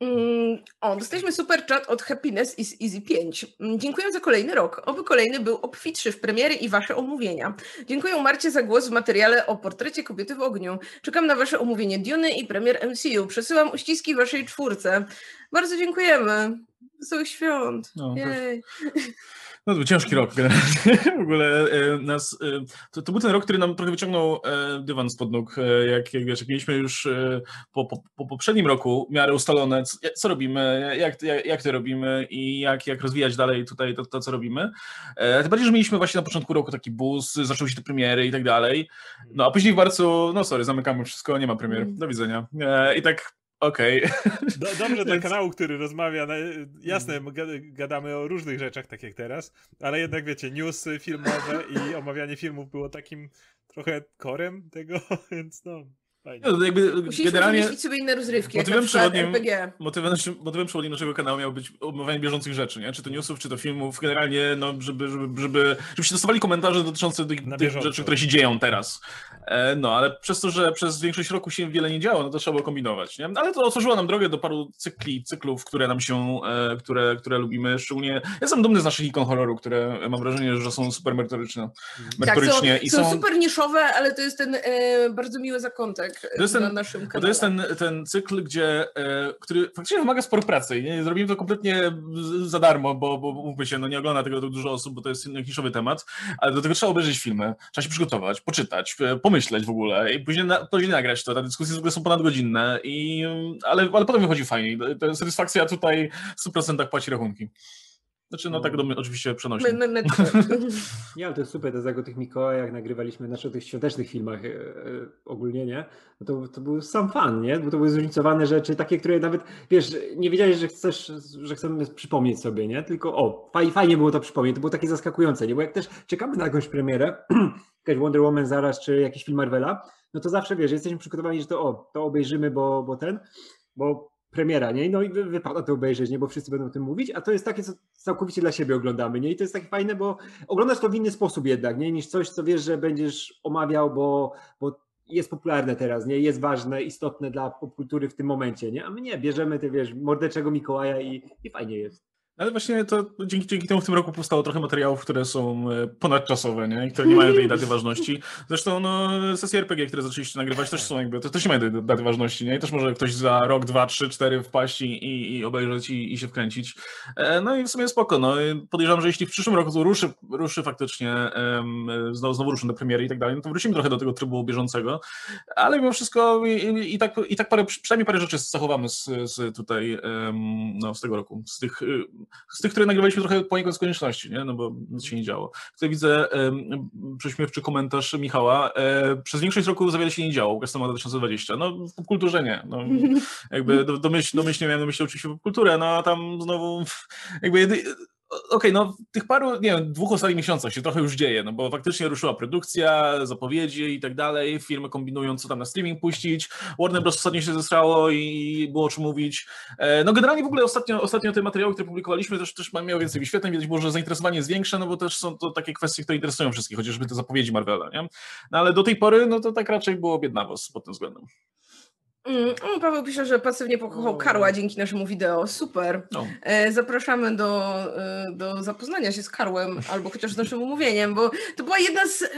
Mm, O, dostaliśmy super chat od Happiness is Easy 5. Mm, Dziękuję za kolejny rok. Oby kolejny był obfitszy w premiery i wasze omówienia. Dziękuję Marcie za głos w materiale o portrecie kobiety w ogniu. Czekam na wasze omówienie Duny i premier MCU. Przesyłam uściski waszej czwórce. Bardzo dziękujemy. Wesołych świąt. No, Jej. No to był ciężki rok. W ogóle e, nas, e, to, to był ten rok, który nam trochę wyciągnął e, dywan spod nóg. Jak, jak, wiesz, jak mieliśmy już po, po, po poprzednim roku w miarę ustalone, co, co robimy, jak, jak, jak to robimy i jak, jak rozwijać dalej tutaj to, to co robimy. Tym bardziej, że mieliśmy właśnie na początku roku taki bus, zaczęły się te premiery i tak dalej. No a później w marcu, no sorry, zamykamy wszystko, nie ma premier, do widzenia. I tak, okej. Do, dobrze dla kanału, który rozmawia, na, jasne, my gada- gadamy o różnych rzeczach, tak jak teraz, ale jednak wiecie, newsy filmowe i omawianie filmów było takim trochę korem tego, więc no, fajnie. No, jakby Musieliśmy generalnie... wymyślić sobie inne rozrywki, Motywem przewodnim- RPG. Motywem, naszym- motywem przewodnim naszego kanału miał być omawianie bieżących rzeczy, nie? Czy to newsów, czy to filmów, generalnie, no, żeby, żeby, żeby, żebyście dostawali komentarze dotyczące tych, tych rzeczy, które się dzieją teraz. E, no, ale przez to, że przez większość roku się wiele nie działo, no to trzeba było kombinować, nie? Ale to otworzyło nam drogę do paru cykli, cyklów, które nam się, e, które, które lubimy, szczególnie, ja jestem dumny z naszych ikon horroru, które mam wrażenie, że są super merytoryczne, Tak, merytorycznie są, i są są... super niszowe, ale to jest ten e, bardzo miły zakątek To jest na ten- naszym Bo kanale. to jest ten, ten cykl, gdzie, e, który faktycznie wymaga sporo pracy. Nie? Zrobimy to kompletnie za darmo, bo, bo mówmy się, no nie ogląda tego tak dużo osób, bo to jest niszowy temat, ale do tego trzeba obejrzeć filmy, trzeba się przygotować, poczytać, e, pomyśleć w ogóle i później, na, później nagrać to. Te dyskusje w ogóle są ponadgodzinne, i, ale, ale potem wychodzi fajnie. Satysfakcja tutaj w 100% płaci rachunki. Znaczy, no tak do mnie oczywiście przenosi. My, my, my, Nie, ale to jest super, to jest jak o tych Mikołajach nagrywaliśmy, znaczy o tych świątecznych filmach e, ogólnie, nie? No to, to był sam fan, nie? Bo to były zróżnicowane rzeczy, takie, które nawet, wiesz, nie wiedziałeś, że chcesz, że chcemy przypomnieć sobie, nie? Tylko o, faj, fajnie było to przypomnieć, to było takie zaskakujące, nie? Bo jak też czekamy na jakąś premierę, jakaś Wonder Woman zaraz, czy jakiś film Marvela, no to zawsze, wiesz, jesteśmy przygotowani, że to o, to obejrzymy, bo, bo ten, bo premiera, nie? No i wy- wypada to obejrzeć, nie? Bo wszyscy będą o tym mówić, a to jest takie, co całkowicie dla siebie oglądamy, nie? I to jest takie fajne, bo oglądasz to w inny sposób jednak, nie? Niż coś, co wiesz, że będziesz omawiał, bo, bo jest popularne teraz, nie? Jest ważne, istotne dla popkultury w tym momencie, nie? A my nie, bierzemy te, wiesz, mordeczego Mikołaja i, i fajnie jest. Ale właśnie to dzięki, dzięki temu w tym roku powstało trochę materiałów, które są e, ponadczasowe, nie? Które nie mają tej daty ważności. Zresztą no, sesje RPG, które zaczęliście nagrywać, też są jakby, to też nie mają tej daty ważności, nie? I też może ktoś za rok, dwa, trzy, cztery wpaść i, i, obejrzeć i, i się wkręcić. E, No i w sumie spoko. No. Podejrzewam, że jeśli w przyszłym roku to ruszy, ruszy faktycznie, znowu, znowu ruszy do premiery i tak dalej, no to wrócimy trochę do tego trybu bieżącego. Ale mimo wszystko i, i, tak, i tak parę, przynajmniej parę rzeczy zachowamy z, z tutaj, no, z tego roku. Z tych, y, z tych, które nagrywaliśmy trochę poniekąd z konieczności, nie? no bo nic się nie działo. Tutaj widzę um, prześmiewczy komentarz Michała. E, przez większość roku za wiele się nie działo, Customer 2020. No w popkulturze nie. No, jakby do, domyśl, domyślnie miałem na myśli oczywiście popkulturę, no a tam znowu jakby jedy, okej, no w tych paru, nie wiem, dwóch ostatnich miesiącach się trochę już dzieje, no bo faktycznie ruszyła produkcja, zapowiedzi i tak dalej, firmy kombinują, co tam na streaming puścić, Warner Bros. ostatnio się zestrało i było o czym mówić. E, No generalnie w ogóle ostatnio, ostatnio te materiały, które publikowaliśmy też, też miały więcej wyświetleń, widać było, że zainteresowanie jest większe, no bo też są to takie kwestie, które interesują wszystkich, chociażby te zapowiedzi Marvela, nie? No ale do tej pory, no to tak raczej było biednawo pod tym względem. Mm, o, Paweł pisze, że pasywnie pokochał O. Karła dzięki naszemu wideo. Super. No. E, Zapraszamy do, e, do zapoznania się z Karłem, albo chociaż z naszym omówieniem, bo to była jedna z e,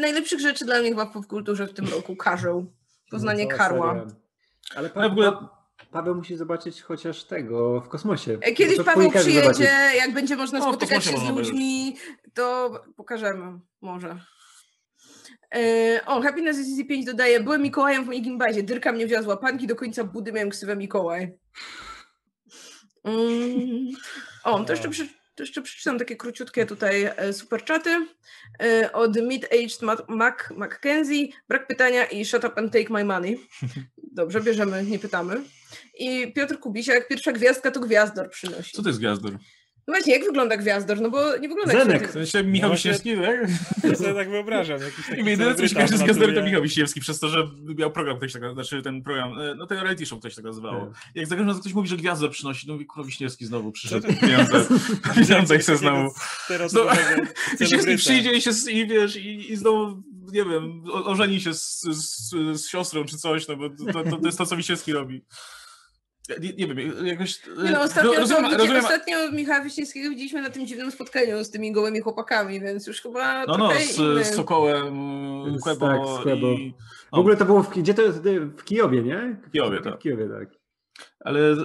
najlepszych rzeczy dla mnie chyba w popkulturze w tym roku. Karzeł. Poznanie No, Karła. serio. Ale Ale w pa, ogóle- pa, Paweł musi zobaczyć chociaż tego w kosmosie. E, Kiedyś Paweł przyjedzie, zobaczy. jak będzie można No, spotykać się z ludźmi, to pokażemy. Może. E, o, Happiness Easy 5 dodaje, byłem Mikołajem w mojej gimbazie, dyrka mnie wzięła z łapanki, do końca budy miałem ksywę Mikołaj. Mm. O, to jeszcze, przy, to jeszcze przeczytam takie króciutkie tutaj e, superczaty. E, od Mid-Aged Mac, Mac Mackenzie, brak pytania i shut up and take my money. Dobrze, bierzemy, nie pytamy. I Piotr Kubisiak, pierwsza gwiazdka to gwiazdor przynosi. Co to jest Gwiazdor? No właśnie, jak wygląda gwiazdor? No bo nie wygląda jak Zenek. W święty- sensie Michał No tak? Ja sobie tak wyobrażam. Jakiś taki I jedyne co mi się kojarzy z w Gwiazdorem to. Michał Wiśniewski, przez to, że miał program, ktoś tak, znaczy ten program, e, no ten reality show ktoś tak nazywało. Jak za każdym razem ktoś mówi, że Gwiazdor przynosi, no mówi, kurwa Wiśniewski znowu przyszedł, pieniądze, pieniądze chce Takiego znowu. Wiśniewski celebryta. przyjdzie i się, i wiesz, i, i znowu, nie wiem, ożeni się z, z, z siostrą czy coś, no bo to, to, to jest to, co Wiśniewski robi. Nie, nie wiem, jakoś... Nie no, ostatnio, ro- rozumiem, to, rozumiem, ostatnio Michała Wiśniewskiego widzieliśmy na tym dziwnym spotkaniu z tymi gołymi chłopakami, więc już chyba no no, z, inny. z Sokołem, Z- Quebo tak, z Quebo. i... W ogóle to było w, gdzie to? W Kijowie, nie? W Kijowie, tak. W Kijowie, tak. Ale y,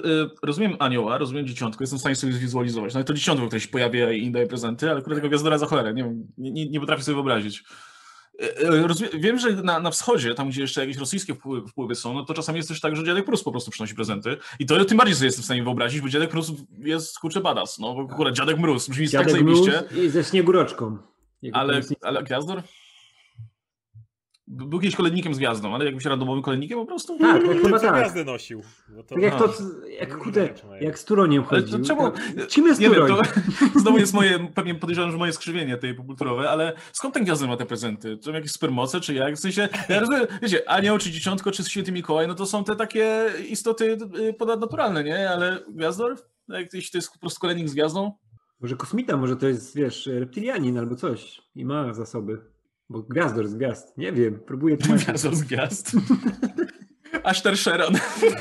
rozumiem anioła, rozumiem dzieciątko, jestem w stanie sobie zwizualizować. No i to dzieciątko, które się pojawia i daje prezenty, ale akurat tego gwiazdora za cholerę, nie wiem, nie, nie, nie potrafię sobie wyobrazić. Y, Rozumiem, wiem, że na, na wschodzie, tam gdzie jeszcze jakieś rosyjskie wpływy, wpływy są, no to czasami jest też tak, że dziadek Prus po prostu przynosi prezenty. I to tym bardziej sobie jestem w stanie wyobrazić, bo dziadek Prus jest kurczę badass, no bo akurat dziadek Mróz brzmi tak Dziadek Mróz zajebiście, i ze Śniegóroczką. Jego ale, ale gwiazdor? Był kiedyś kolednikiem z gwiazdą, ale jakimś randomowym kolednikiem po prostu? Tak, tak, chyba Co tak. gwiazdę nosił. Bo to, Tak jak to, jak Różne kurde, jak z Turoniem Ale to chodził. czemu- to- Czym jest Nie wiem, Turoń? to znowu jest moje, pewnie podejrzewam, że moje skrzywienie tej popkulturowe, ale skąd ten gwiazdy ma te prezenty? To jakieś supermoce, czy jak? W sensie, ja rozumiem, wiecie, anioł, czy dzieciątko, czy święty Mikołaj, no to są te takie istoty y, ponadnaturalne, nie? Ale gwiazdor? Jak jeśli to jest po prostu kolejnik z gwiazdą? Może kosmita, może to jest, wiesz, reptilianin albo coś i ma zasoby. Bo gwiazdor z gwiazd. Nie wiem, próbuję tłumaczyć. Gwiazdor z gwiazd. Ashtar Sharon.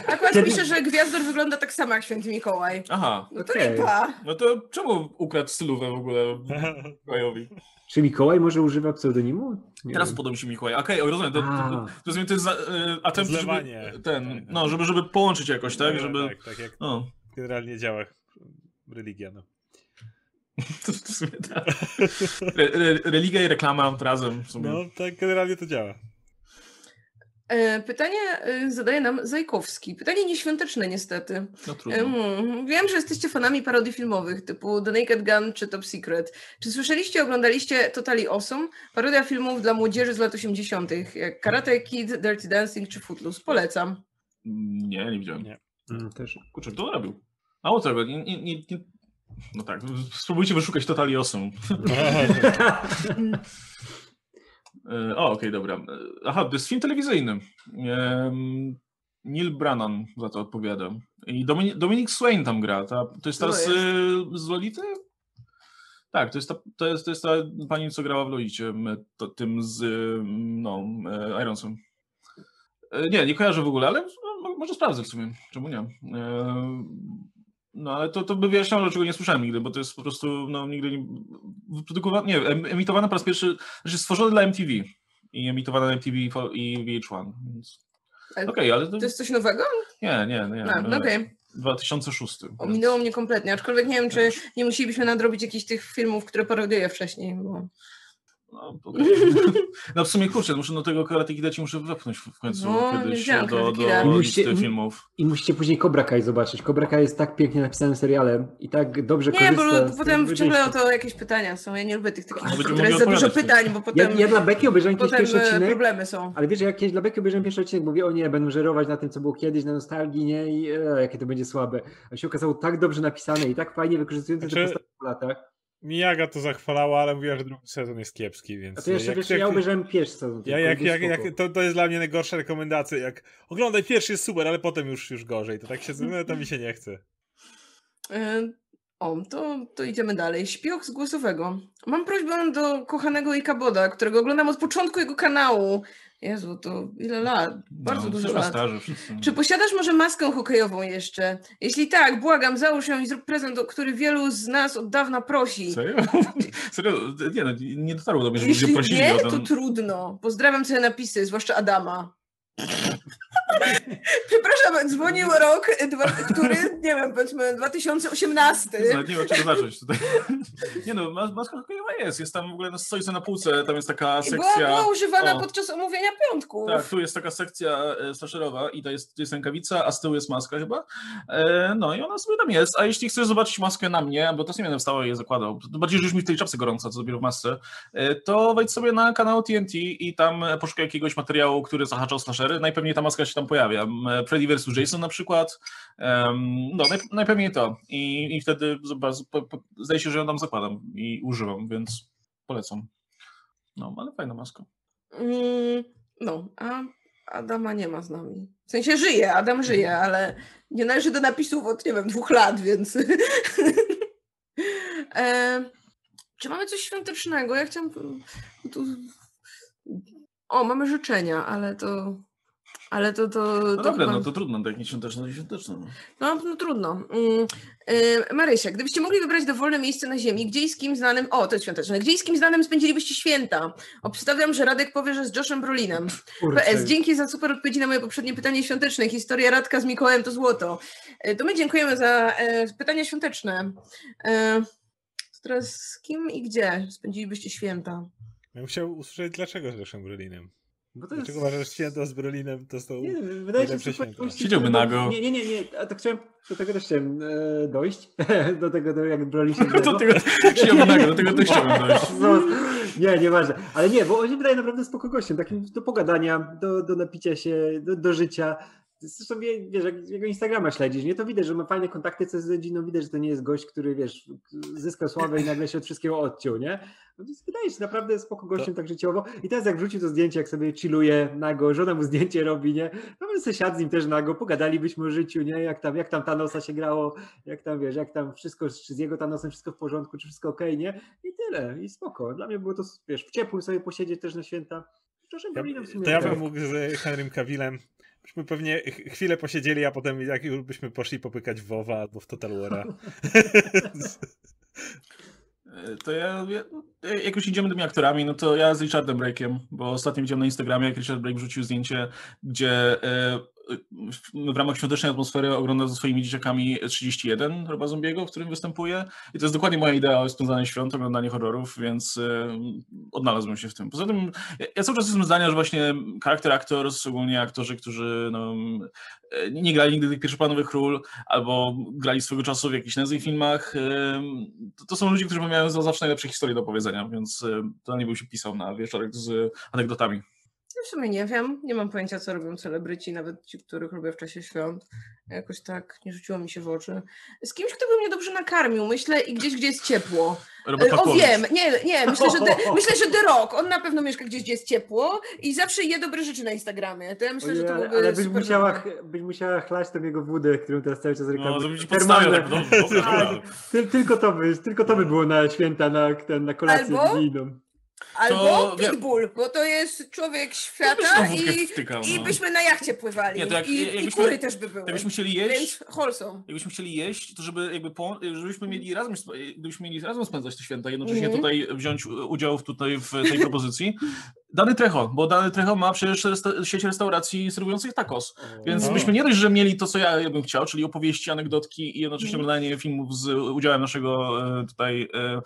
Akurat Kiedy- pisze, że gwiazdor wygląda tak samo jak święty Mikołaj. Aha, No to lipa. no to czemu ukradł stylówę w ogóle Mikołajowi? Czy Mikołaj może używa pseudonimu? Nie Teraz podoba mi się Mikołaj. Okej, okay, rozumiem, to, to, to, rozumiem, to jest za, y, attempt, Zlewanie. żeby, ten, Tak, tak. no, żeby, żeby połączyć jakoś, tak? Żeby, tak, tak jak no. generalnie działa religia. No. To, to w sumie tak. Re, re, religia i reklama razem w sumie. no tak generalnie to działa. E, Pytanie e, zadaje nam Zajkowski. Pytanie nieświąteczne niestety. No trudno. Mm, Wiem, że jesteście fanami parodii filmowych typu The Naked Gun czy Top Secret. Czy słyszeliście, oglądaliście Totally Awesome? Parodia filmów dla młodzieży z lat 80., jak Karate Kid, Dirty Dancing czy Footloose. Polecam. Nie, nie widziałem. Nie. Mm, też. Kurczę, kto to robił? Mało tego, nie, nie, nie, nie... No tak, spróbujcie wyszukać Totally Awesome. E, O, okej, dobra. E, Aha, to jest film telewizyjny. Neil Brannan za to odpowiada. I Domini- Dominic Swain tam gra. Ta, to jest ta z, e, z Lolity? Tak, to jest, ta, to, jest, to jest ta pani, co grała w Lolicie, to, tym z no, e, Ironsem. E, Nie, nie kojarzę w ogóle, ale no, może sprawdzę w sumie. Czemu nie? No ale to, to by wyjaśniało, dlaczego nie słyszałem nigdy, bo to jest po prostu no, nigdy nie. Wyprodukowane, nie, em- emitowane po raz pierwszy, znaczy stworzone dla MTV i emitowane na MTV i VH1. Więc... Okej, ale to, To jest coś nowego? nie, nie, nie. No, no okej. 2006. więc- Ominęło mnie kompletnie, aczkolwiek nie wiem, czy nie musielibyśmy nadrobić jakichś tych filmów, które parodiuję wcześniej. Bo... No, okej. no w sumie kurczę, muszę do tego Karate Kida ci muszę wepchnąć w końcu No, kiedyś do, Karate do Kida. listy Musicie- filmów. I musicie później Cobra Kai zobaczyć. Cobra Kai jest tak pięknie napisanym serialem i tak dobrze Nie, korzysta bo z potem tego ciągle o to jakieś pytania są. Ja nie lubię tych takich, No, które jest za dużo pytań, bo Ja, potem, ja dla Beki obejrzałem kiedyś pierwszy e, odcinek, problemy są. ale wiesz, że jak kiedyś dla Beki obejrzałem pierwszy odcinek, mówię, o nie, będą żerować na tym, co było kiedyś, na nostalgii, nie, i e, jakie to będzie słabe. A się okazało tak dobrze napisane i tak fajnie wykorzystujące Znaczy- te postacie po latach. Miyaga to zachwalała, ale mówiła, że drugi sezon jest kiepski, więc... A to jeszcze, jak- wiesz, jak- ja obejrzałem pierwszy sezon. Ja, jak, jak, jak, to, to jest dla mnie najgorsza rekomendacja, jak oglądaj pierwszy jest super, ale potem już, już gorzej, to tak się no, to mi się nie chce. E, O, to, to idziemy dalej. Śpioch z głosowego. Mam prośbę do kochanego Ikaboda, którego oglądam od początku jego kanału. Jezu, to ile lat? Bardzo no, dużo lat. starzy wszyscy. Czy posiadasz może maskę hokejową jeszcze? Jeśli tak, błagam, załóż ją i zrób prezent, o który wielu z nas od dawna prosi. Serio? Serio? Nie, no, nie dotarło do mnie, że ludzie prosili nie, o to ten... trudno. Pozdrawiam sobie napisy, zwłaszcza Adama. Przepraszam, dzwonił rok, dwa, który, nie wiem, powiedzmy 2018. Nawet nie wiem, od czego zacząć tutaj. Nie no, mas- maska hokejowa jest. Jest tam w ogóle, stoi na półce, tam jest taka Była, sekcja... była używana o. podczas omówienia piątków. Tak, tu jest taka sekcja e, slasherowa i to jest, to jest rękawica, a z tyłu jest maska chyba. E, no i ona sobie tam jest. A jeśli chcesz zobaczyć maskę na mnie, bo to nie będę wstał i je zakładał, bardziej, że już mi w tej czapce gorąco, co dopiero w masce, e, to wejdź sobie na kanał TNT i tam poszukaj jakiegoś materiału, który zahacza o slashery. Najpewniej ta maska się tam pojawia. M, e, Freddy vs. Jason na przykład. No, naj, najpewniej to. I, I wtedy zdaje się, że ją tam zakładam i używam, więc polecam. No, ale fajna maska. Mm, no, a Adama nie ma z nami. W sensie żyje, Adam żyje, ale nie należy do napisów od, nie wiem, dwóch lat, więc... e, czy mamy coś świątecznego? Ja chciałam... Tu... O, mamy życzenia, ale to... Ale to... to, No to dobra, chyba- no to trudno, tak nie świąteczne, świąteczne. No. No, no trudno. Mm, y, Marysia, gdybyście mogli wybrać dowolne miejsce na ziemi, gdzie i z kim znanym... O, to jest świąteczne. Gdzie i z kim znanym spędzilibyście święta? Obstawiam, że Radek powie, że z Joshem Brolinem. Kurczę. PS, dzięki za super odpowiedzi na moje poprzednie pytanie świąteczne. Historia Radka z Mikołajem to złoto. E, To my dziękujemy za e, pytania świąteczne. E, teraz z kim i gdzie spędzilibyście święta? Ja bym chciał usłyszeć, dlaczego z Leszem Brolinem. Bo to jest... Dlaczego uważasz, że święto z Brolinem to są... Nie, wiem, wydaje się, że święta. Siedziałby nago. Nie, nie, nie, nie. A to chciałem, do tego też chciałem e, dojść. do tego, do, jak broli się Do tego chciałbym nago, do tego też chciałbym dojść. No, nie, nieważne. Ale nie, bo on się wydaje naprawdę spoko gościem, takim do pogadania, do, do napicia się, do, do życia. Zresztą wie- wiesz, jak jego Instagrama śledzisz, nie? To widać, że ma fajne kontakty z rodziną, widać, że to nie jest gość, który, wiesz, zyskał sławę i nagle się od wszystkiego odciął, nie? No więc wydaje się naprawdę spoko gościem, tak życiowo. I teraz jak wrzucił to zdjęcie, jak sobie chilluje nago, żona mu zdjęcie robi, nie? No bym sobie siadł z nim też nago, pogadalibyśmy o życiu, nie? Jak tam, jak tam Thanosa się grało, jak tam, wiesz, jak tam wszystko, czy z jego Thanosem wszystko w porządku, czy wszystko okej, nie? I tyle, i spoko. Dla mnie było to, wiesz, w ciepłym sobie posiedzieć też na święta. Proszę, Ja, to ja bym mógł z Henrym Cavillem. Byśmy pewnie ch- chwilę posiedzieli, a potem jak już byśmy poszli popykać w WoWa albo w Total War'a. E, To ja, ja, jak już idziemy tymi aktorami, no to ja z Richardem Brake'iem, bo ostatnio widziałem na Instagramie, jak Richard Brake wrzucił zdjęcie, gdzie e, w- ramach świątecznej atmosfery ogląda ze swoimi dzieciakami 31 Roba Zombiego, w którym występuje. I to jest dokładnie moja idea o spędzaniu świąt, oglądanie horrorów, więc e, odnalazłem się w tym. Poza tym ja, cały czas jestem zdania, że właśnie charakter aktor, szczególnie aktorzy, którzy no, e, nie grali nigdy tych pierwszoplanowych ról, albo grali swego czasu w jakichś nędznych filmach, em, to, to są ludzie, którzy mają za- zawsze najlepsze historie do powiedzenia, więc to nie był się pisał na wieczorek z anegdotami. Ja w sumie nie wiem, nie mam pojęcia, co robią celebryci, nawet ci, których lubię w czasie świąt. Jakoś tak nie rzuciło mi się w oczy. Z kimś, kto by mnie dobrze nakarmił, myślę, i gdzieś, gdzie jest ciepło. Robert E, O Pawłowicz. wiem, nie, nie, myślę, że The, myślę, że The Rock, on na pewno mieszka gdzieś, gdzie jest ciepło i zawsze je dobre rzeczy na Instagramie. To ja myślę, że Ojej, to ale, byłby ale byś super musiała, byś musiała chlać tą jego wódę, którą teraz cały czas No, reklamuje. ci podstawia tak, no, Tak. Ty, tylko, to by, tylko to by było na święta, na, ten, na kolację Albo- wigilijną. Albo To Pitbull, bo to jest człowiek świata i, wtykał, i no. byśmy na jachcie pływali. Nie, jak- I, I jakbyśmy- kury też by były. Jakbyśmy chcieli jeść, Więc wholesome. jakbyśmy chcieli jeść, to żeby jakby po, żebyśmy mieli razem, gdybyśmy mieli razem spędzać te święta, jednocześnie Mhm. tutaj wziąć udział w, tutaj w tej propozycji, Dany Trejo, bo Dany Trejo ma przecież resta- sieć restauracji serwujących tacos. Więc O. myśmy nie dość, że mieli to, co ja, bym chciał, czyli opowieści, anegdotki i jednocześnie Mhm. oglądanie filmów z udziałem naszego e, tutaj e,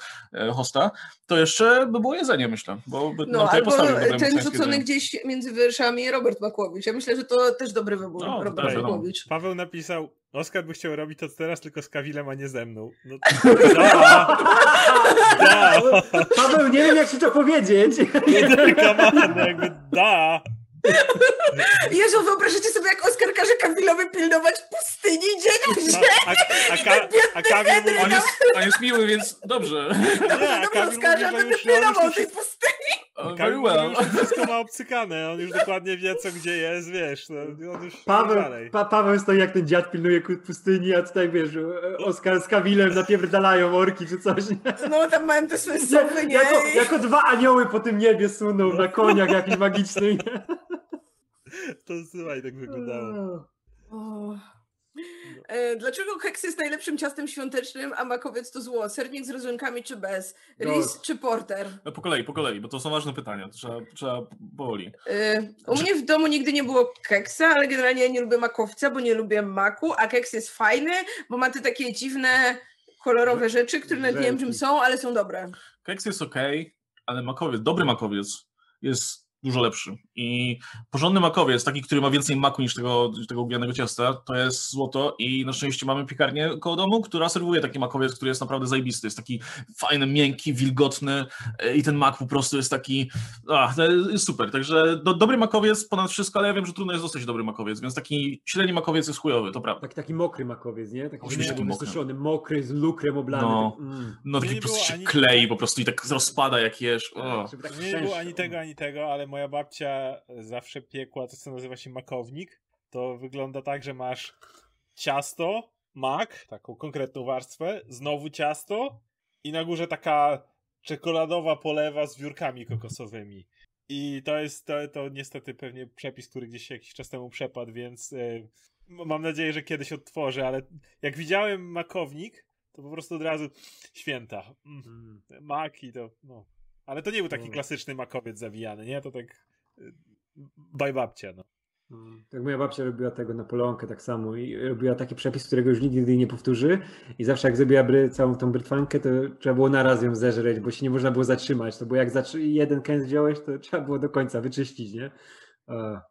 e, hosta, to jeszcze by było jedzenie, myślę. Bo by No, tutaj postawił ten rzucony gdzieś między wierszami Robert Makłowicz. Ja myślę, że to też dobry wybór, No, Robert no. Makłowicz. Paweł napisał, Oskar by chciał robić to teraz tylko z Kawilem, a nie ze mną. No, da, da, Paweł, nie wiem jak ci to powiedzieć. no jakby da. Jezu, wyobraźcie sobie, jak Oskar każe Kamilowi pilnować pustyni dzień w No, dzień. a, a, Ka- a Kamil mówi, On jest, on jest miły, więc dobrze. nie, a Kamil mówi, że będę już, tej pustyni. Very Kamil well. już wszystko ma obcykane, on już dokładnie wie, co gdzie jest, wiesz, no, on już Paweł, dalej. pa, Paweł stoi jak ten dziad pilnuje pustyni, a tutaj wiesz, Oskar z Kamilem napierdalają orki czy coś. Nie? No, tam mają te swoje sofy, nie? Jako, jako dwa anioły po tym niebie suną na koniach jakiś magiczny. Nie? To słuchaj, tak wyglądało. O. E, Dlaczego keks jest najlepszym ciastem świątecznym, a makowiec to zło? Sernik z rodzynkami czy bez? Ris No. czy porter? No, Po kolei, po kolei, bo to są ważne pytania. Trzeba, trzeba powoli. E, U mnie w domu nigdy nie było keksa, ale generalnie ja nie lubię makowca, bo nie lubię maku, a keks jest fajny, bo ma te takie dziwne, kolorowe rzeczy, które nawet nie wiem czym są, ale są dobre. Keks jest ok, ale makowiec, dobry makowiec jest dużo lepszy. I porządny makowiec, taki, który ma więcej maku niż tego, tego ugianego ciasta, to jest złoto i na szczęście mamy piekarnię koło domu, która serwuje taki makowiec, który jest naprawdę zajebisty. Jest taki fajny, miękki, wilgotny e, i ten mak po prostu jest taki, a, to jest super. Także do, dobry makowiec ponad wszystko, ale ja wiem, że trudno jest dostać dobry makowiec, więc taki średni makowiec jest chujowy, to prawda. Tak, taki mokry makowiec, nie? Taki Oczywiście taki mokry. wysuszony, mokry, z lukrem oblany. No. Tak, mm. No taki po prostu się ani- klei po prostu i tak rozpada jak jesz. O. Żeby tak Nie było ani tego, ani tego, ale moja babcia zawsze piekła coś, co nazywa się makownik. To wygląda tak, że masz ciasto, mak, taką konkretną warstwę, znowu ciasto i na górze taka czekoladowa polewa z wiórkami kokosowymi. I to jest, to, to niestety pewnie przepis, który gdzieś jakiś czas temu przepadł, więc m- mam nadzieję, że kiedyś odtworzę, ale jak widziałem makownik, to po prostu od razu święta. Mm Mm. maki to, no. Ale to nie był taki Mm. klasyczny makowiec zawijany, nie? To tak y, bajbabcia, no. Mm. Tak moja babcia robiła tego Napoleonkę tak samo i robiła taki przepis, którego już nigdy nie powtórzy i zawsze jak zrobiła bry, całą tą brytwankę, to trzeba było na raz ją zeżreć, bo się nie można było zatrzymać, to bo jak jeden kęs wziąłeś, to trzeba było do końca wyczyścić, nie? A,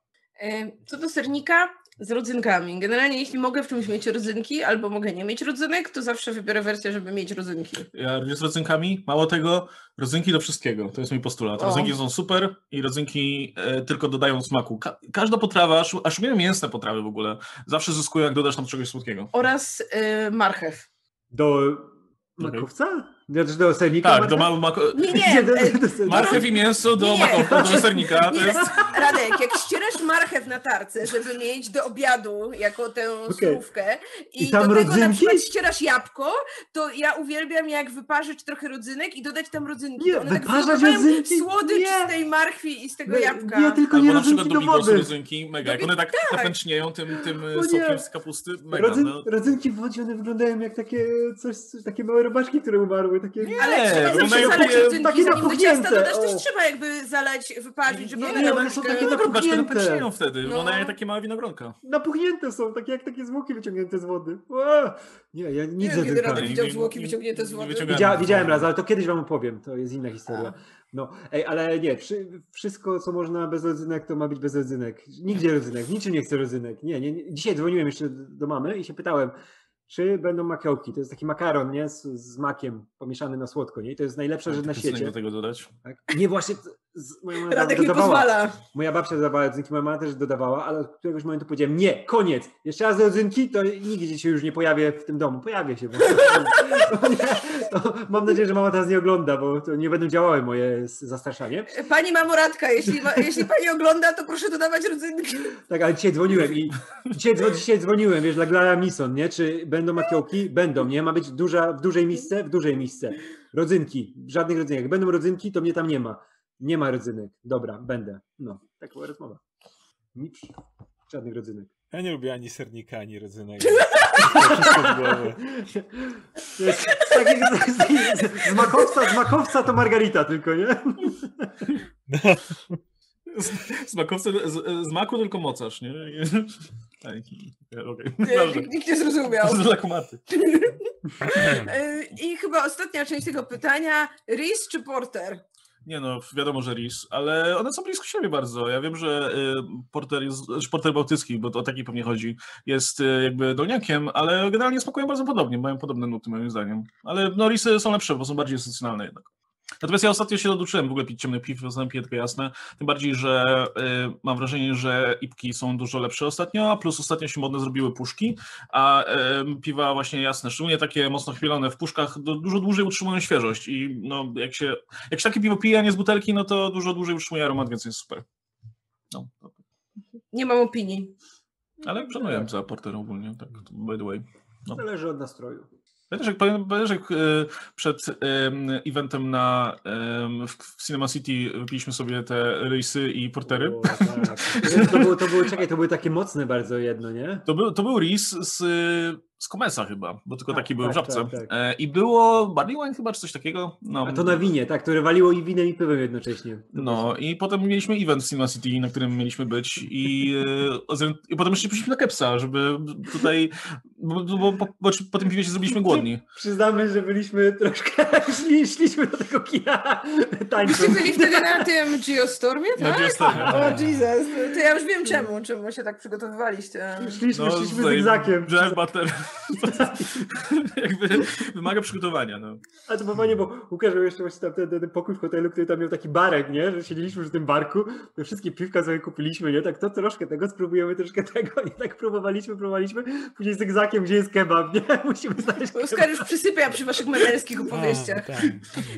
Co do sernika, z rodzynkami. Generalnie jeśli mogę w czymś mieć rodzynki, albo mogę nie mieć rodzynek, to zawsze wybiorę wersję, żeby mieć rodzynki. Ja również z rodzynkami. Mało tego, rodzynki do wszystkiego. To jest mój postulat. O. Rodzynki są super i rodzynki e, tylko dodają smaku. Ka każda potrawa, aż, aż umiem mięsne potrawy w ogóle, zawsze zyskują, jak dodasz tam czegoś słodkiego. Oraz e, marchew. Do makowca? Znaczy do sernika? Tak, do ma mako Nie, nie, do, e, do, do, do, marchew i mięso do makowca, do sernika. To Nie, jest... Radek, jak ścierasz marchew na tarce, żeby mieć do obiadu jako tę surówkę i, I tam do tego na rodzynki? przykład ścierasz jabłko, to ja uwielbiam jak wyparzyć trochę rodzynek i dodać tam rodzynki. Nie, one tak rodzynki? Słodycz Nie. z tej marchwi i z tego jabłka. nie, tylko Albo nie na przykład rodzynki do wody. rodzynki, mega. Jak one tak tak. zapęcznieją tym, tym sokiem z kapusty, mega. Rodzyn, No. rodzynki w wodzie one wyglądają jak takie coś, coś, takie małe robaczki, które umarły. Takie... Ale Nie, trzeba zawsze zalać takie- rodzynki, takie zanim do ciasta napuchnięte, dodasz, też trzeba jakby zalać, wyparzyć, żeby Nie, nie, one są takie napuchnięte, pęcznieją wtedy. No. Jak takie małe winogronka. Napuchnięte są, takie jak takie zwłoki wyciągnięte z wody. Nie, ja nic wiem, nie kiedy tylko. Radek Nie, widział zwłoki wyciągnięte z wody. widziałem raz, ale to kiedyś wam opowiem, to jest inna historia. No, ej, ale nie, wszy, wszystko co można bez rodzynek, to ma być bez rodzynek. Nigdzie rodzynek, niczym nie chcę rodzynek. Nie, nie, nie. Dzisiaj dzwoniłem jeszcze do mamy i się pytałem, czy będą makiołki. To jest taki makaron, nie? Z, z makiem pomieszany na słodko, nie? I to jest najlepsza rzecz na świecie. do tego dodać. Tak? Nie, właśnie z, moja mama Radek nie dodawała. pozwala. Moja babcia dodawała rodzynki, moja mama też dodawała, ale od któregoś momentu powiedziałem, nie, koniec, jeszcze raz rodzynki, to nigdzie się już nie pojawię w tym domu. Pojawię się, bo to nie, to mam nadzieję, że mama teraz nie ogląda, bo to nie będą działały moje zastraszanie. Pani Mamoratka, jeśli, ma, jeśli pani ogląda, to proszę dodawać rodzynki. Tak, ale dzisiaj dzwoniłem i dzisiaj, dzisiaj dzwoniłem, wiesz, dla Glara Mison, nie? Czy będą makiołki? Będą, nie? Ma być duża, w dużej misce? W dużej misce. Rodzynki, żadnych rodzynek. Jak będą rodzynki, to mnie tam nie ma. Nie ma rodzynek. Dobra, będę. No, taka była rozmowa. Nic, żadnych rodzynek. Ja nie lubię ani sernika, ani rodzynego. To wszystko z z, z, z, z, makowca, z makowca to margarita tylko, nie? No, Z, z, makowca, z, z maku tylko mocarz, nie? Tak. Nie, nikt, nikt nie zrozumiał. To dla kumaty. E, I chyba ostatnia część tego pytania. Reese czy Porter? Nie no, wiadomo, że RIS, ale one są blisko siebie bardzo. Ja wiem, że y, Porter jest, znaczy Porter Bałtycki, bo to o taki pewnie chodzi, jest y, jakby dolniakiem, ale generalnie smakują bardzo podobnie, mają podobne nuty moim zdaniem. Ale no RISy są lepsze, bo są bardziej esencjonalne jednak. Natomiast ja ostatnio się doduczyłem w ogóle pić ciemny piw, piję tylko jasne. Tym bardziej, że y, mam wrażenie, że ipki są dużo lepsze ostatnio, a plus ostatnio się modne zrobiły puszki, a y, piwa właśnie jasne, szczególnie takie mocno chmielone w puszkach, do, dużo dłużej utrzymują świeżość i no, jak się jak się takie piwo pije, a nie z butelki, no to dużo dłużej utrzymuje aromat, więc jest super. No, to- Nie mam opinii. ale szanuję za porter ogólnie, tak, by the way. Zależy od nastroju. Pamiętasz, jak e, przed em, eventem na, w, w Cinema City wypiliśmy sobie te rejsy i portery? O, tak. To było, to było, czekaj, to były takie mocne bardzo jedno, nie? To był, to był ris z, z Komesa chyba, bo tylko Tak, taki był w tak, żabce. tak, tak. E, I było barley wine chyba, czy coś takiego. No, A to na winie, tak, które waliło i winem i piwem jednocześnie. To No i potem mieliśmy event w Cinema City, na którym mieliśmy być i, e, i potem jeszcze poszliśmy na Kepsa, żeby tutaj, bo, bo, bo, bo po tym piwie się zrobiliśmy głodni. Przyznamy, że byliśmy troszkę, szli, szliśmy do tego kina tańcząc. Byście byli wtedy na tym Geostormie, Na tak? Geostormie, O tak. Jesus, to ja już wiem czemu, czemu się tak przygotowywaliście. Szliśmy, szliśmy tutaj zygzakiem. Drive Butter jakby wymaga przygotowania. No. A to fajnie, bo Łukasz miał jeszcze właśnie tam ten, ten, pokój w hotelu, który tam miał taki barek, nie? Że siedzieliśmy w tym barku, te wszystkie piwka sobie kupiliśmy, nie? Tak to troszkę tego, spróbujemy troszkę tego i tak próbowaliśmy, próbowaliśmy. Później zygzakiem, gdzie jest kebab, nie? Musimy znaleźć kebab. Oskar już przysypia przy waszych menelskich opowieściach. A, tak.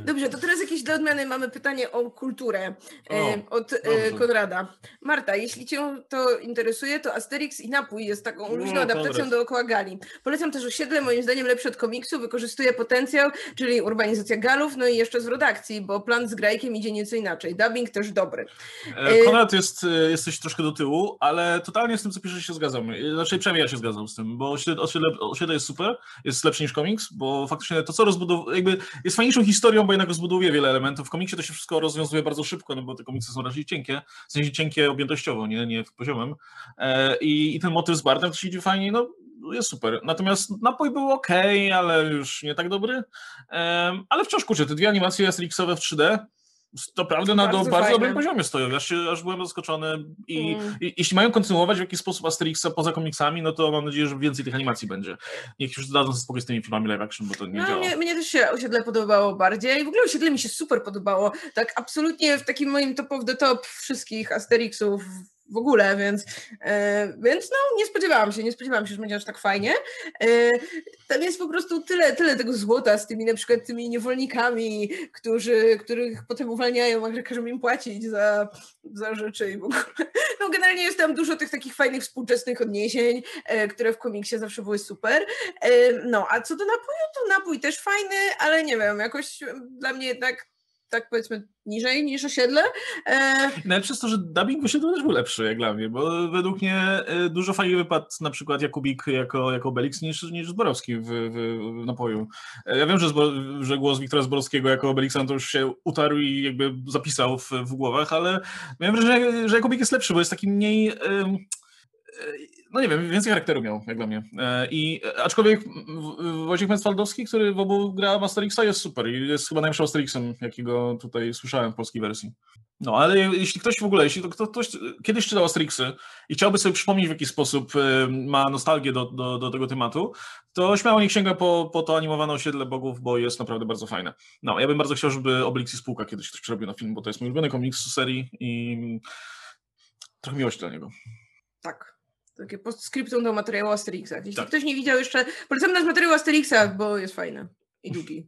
Dobrze, to teraz jakieś dla odmiany mamy pytanie o kulturę e, O, od e, dobrze. Konrada. Marta, jeśli cię to interesuje, to Asterix i napój jest taką luźną No, adaptacją dookoła Gali. Polecam też osiedle, moim zdaniem lepsze od komiksu, wykorzystuje potencjał, czyli urbanizacja Galów, no i jeszcze z redakcji, bo plan z Grajkiem idzie nieco inaczej. Dubbing też dobry. E, Konrad jest, e, jesteś troszkę do tyłu, ale totalnie z tym, co piszesz, się zgadzam. E, Znaczy, przynajmniej ja się zgadzam z tym, bo osiedle, osiedle, jest super, jest lepszy niż komiks, bo faktycznie to, co rozbudowuje, jakby jest fajniejszą historią, bo jednak rozbudowuje wiele elementów. W komiksie to się wszystko rozwiązuje bardzo szybko, no bo te komiksy są raczej cienkie, w sensie cienkie objętościowo, nie, nie poziomem. I, I ten motyw z Bartem to się idzie fajnie, no jest super. Natomiast napój był ok, ale już nie tak dobry. Em, ale wciąż kurczę, te dwie animacje Asterixowe w 3D to prawda na do, Bardzo bardzo dobrym poziomie stoją. Aż, się, aż byłem zaskoczony i, Mm. i jeśli mają kontynuować w jakiś sposób Asterixa poza komiksami, no to mam nadzieję, że więcej tych animacji będzie. Niech już dadzą spokój z tymi filmami live action, bo to nie No, działa. mnie, mnie też się osiedle podobało bardziej. W ogóle osiedle mi się super podobało. Tak absolutnie w takim moim top of the top wszystkich Asterixów w ogóle, więc, e, więc no nie spodziewałam się, nie spodziewałam się, że będzie aż tak fajnie. E, tam jest po prostu tyle, tyle tego złota z tymi na przykład tymi niewolnikami, którzy, których potem uwalniają, a że każą im płacić za, za rzeczy i w ogóle. No generalnie jest tam dużo tych takich fajnych współczesnych odniesień, e, które w komiksie zawsze były super. No, a co do napoju, to napój też fajny, ale nie wiem, jakoś dla mnie jednak tak powiedzmy niżej niż osiedle. E, Najlepsze jest to, że dubbing wyszedł też był lepszy, jak dla mnie, bo według mnie y, dużo fajniej wypadł na przykład Jakubik jako, jako Obelix niż, niż Zborowski w, w, w napoju. E, Ja wiem, że, że głos Wiktora Zborowskiego jako Obelixa to już się utarł i jakby zapisał w, w głowach, ale miałem wrażenie, że Jakubik jest lepszy, bo jest taki mniej... y, no nie wiem, więcej charakteru miał, jak dla mnie. E, I e, aczkolwiek Wojciech Mencwaldowski, który w obu gra Masterixa, jest super i jest chyba najlepszym Asterixem, jakiego tutaj słyszałem w polskiej wersji. No, ale jeśli ktoś w ogóle, jeśli to kto- ktoś kiedyś czytał Asterixy i chciałby sobie przypomnieć, w jaki sposób e, ma nostalgię do, do, do tego tematu, to śmiało niech sięga po, po to animowane osiedle bogów, bo jest naprawdę bardzo fajne. No, ja bym bardzo chciał, żeby Obelix i Spółka kiedyś ktoś przerobił na film, bo to jest mój ulubiony komiks z serii i trochę miłości dla niego. tak. Takie postscriptum do materiału o Asterixach. Jeśli Tak. ktoś nie widział jeszcze, polecam nas materiał o Asterixach, bo jest fajny i długi.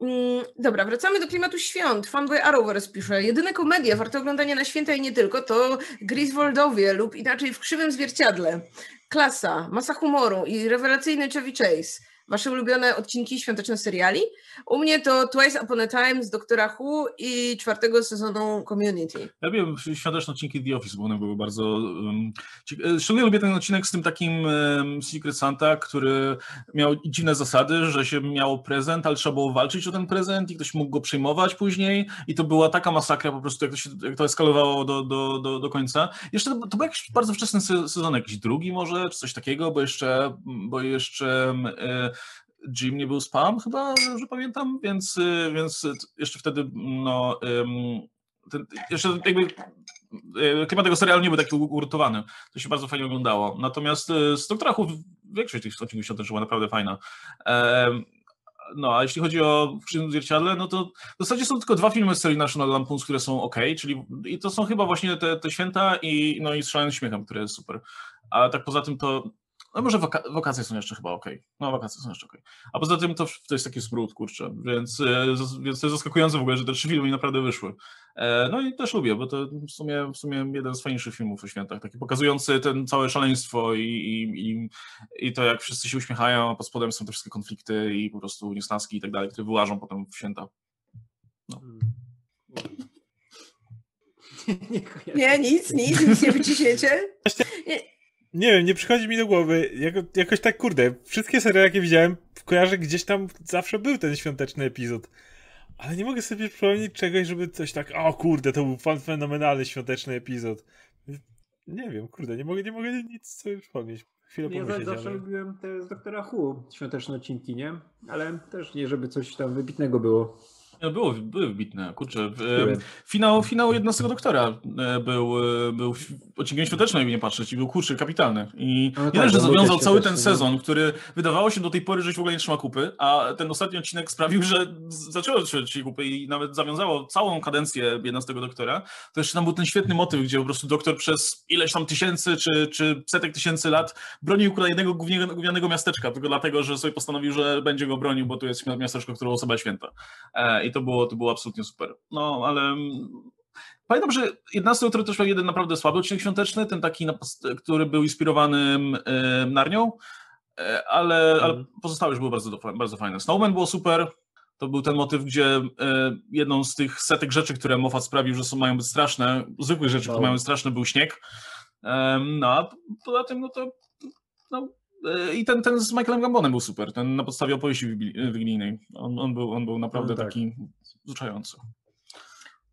Mm, Dobra, wracamy do klimatu świąt. Fanboy Arrowverse pisze, jedyne komedie warte oglądania na święta i nie tylko to Griswoldowie lub inaczej w krzywym zwierciadle. Klasa, masa humoru i rewelacyjny Chevy Chase. Wasze ulubione odcinki świątecznych seriali. U mnie to Twice Upon a Time z Doktora Who i czwartego sezonu Community. Ja wiem, świąteczne odcinki The Office, bo one były bardzo... Um, szczególnie lubię ten odcinek z tym takim Secret Santa, który miał dziwne zasady, że się miało prezent, ale trzeba było walczyć o ten prezent i ktoś mógł go przyjmować później i to była taka masakra po prostu, jak to, się, jak to eskalowało do, do, do, do końca. Jeszcze to, to był jakiś bardzo wczesny sezon, jakiś drugi może, czy coś takiego, bo jeszcze, bo jeszcze e, Jim nie był spam chyba, że pamiętam, więc, e, więc jeszcze wtedy no, ten, jeszcze jakby e, klimat tego serialu nie był taki ugruntowany. To się bardzo fajnie oglądało. Natomiast z Doktora Who większość tych odcinków świątecznych była naprawdę fajna. No, a jeśli chodzi o Krzywym Zwierciadle, no to w zasadzie są tylko dwa filmy z serii National Lampoons, które są ok, czyli i to są chyba właśnie te, te święta i, no, i Strzelając Śmiechem, które jest super. A tak poza tym to no może waka wakacje są jeszcze chyba ok. No wakacje są jeszcze ok. A poza tym to, to jest taki smród, kurczę. Więc, e, więc to jest zaskakujące w ogóle, że te trzy filmy mi naprawdę wyszły. E, no i też lubię, bo to w sumie, w sumie jeden z fajniejszych filmów o świętach. Taki pokazujący ten całe szaleństwo i, i, i, i to jak wszyscy się uśmiechają, a pod spodem są te wszystkie konflikty i po prostu niesnaski i tak dalej, które wyłażą potem w święta. No. Nie, nic, nic, nic nie wyciśniecie. Nie nie wiem, nie przychodzi mi do głowy. Jako, jakoś tak, kurde, wszystkie serie, jakie widziałem, kojarzę gdzieś tam zawsze był ten świąteczny epizod. Ale nie mogę sobie przypomnieć czegoś, żeby coś tak, o kurde, to był fenomenalny świąteczny epizod. Nie wiem, kurde, nie mogę, nie mogę nic sobie przypomnieć. Chwilę ja pomyśleć, zawsze ale... lubiłem te z Doktora Who, świąteczne odcinki, nie? Ale też nie, żeby coś tam wybitnego było. No było, były wybitne, kurczę. Finał, finał 11 doktora e, był, e, był odcinkiem świątecznym, jakby nie patrzeć, i był kurczę, kapitalny. I no tak, że zawiązał cały ten sezon, który wydawało się do tej pory, że w ogóle nie trzyma kupy, a ten ostatni odcinek sprawił, że zaczęło trzymać kupy i nawet zawiązało całą kadencję 11 doktora. To jeszcze tam był ten świetny motyw, gdzie po prostu doktor przez ileś tam tysięcy czy, czy setek tysięcy lat bronił kolejnego gównianego, gównianego miasteczka, tylko dlatego, że sobie postanowił, że będzie go bronił, bo tu jest miasteczko, które osoba święta. E, I to było, to było absolutnie super. No, ale mm, pamiętam, że 11 jutro też był jeden naprawdę słaby odcinek świąteczny, ten taki, który był inspirowany Narnią, e, ale, ale mhm. pozostałe już były bardzo, bardzo fajne. Snowman było super, to był ten motyw, gdzie e, jedną z tych setek rzeczy, które Moffat sprawił, że są, mają być straszne, zwykłych rzeczy, które mają być straszne, był śnieg. No a poza tym, no to no, I ten, ten z Michaelem Gambonem był super, ten na podstawie opowieści wigilijnej. On, on, był, on był naprawdę no, tak. taki wzruszający.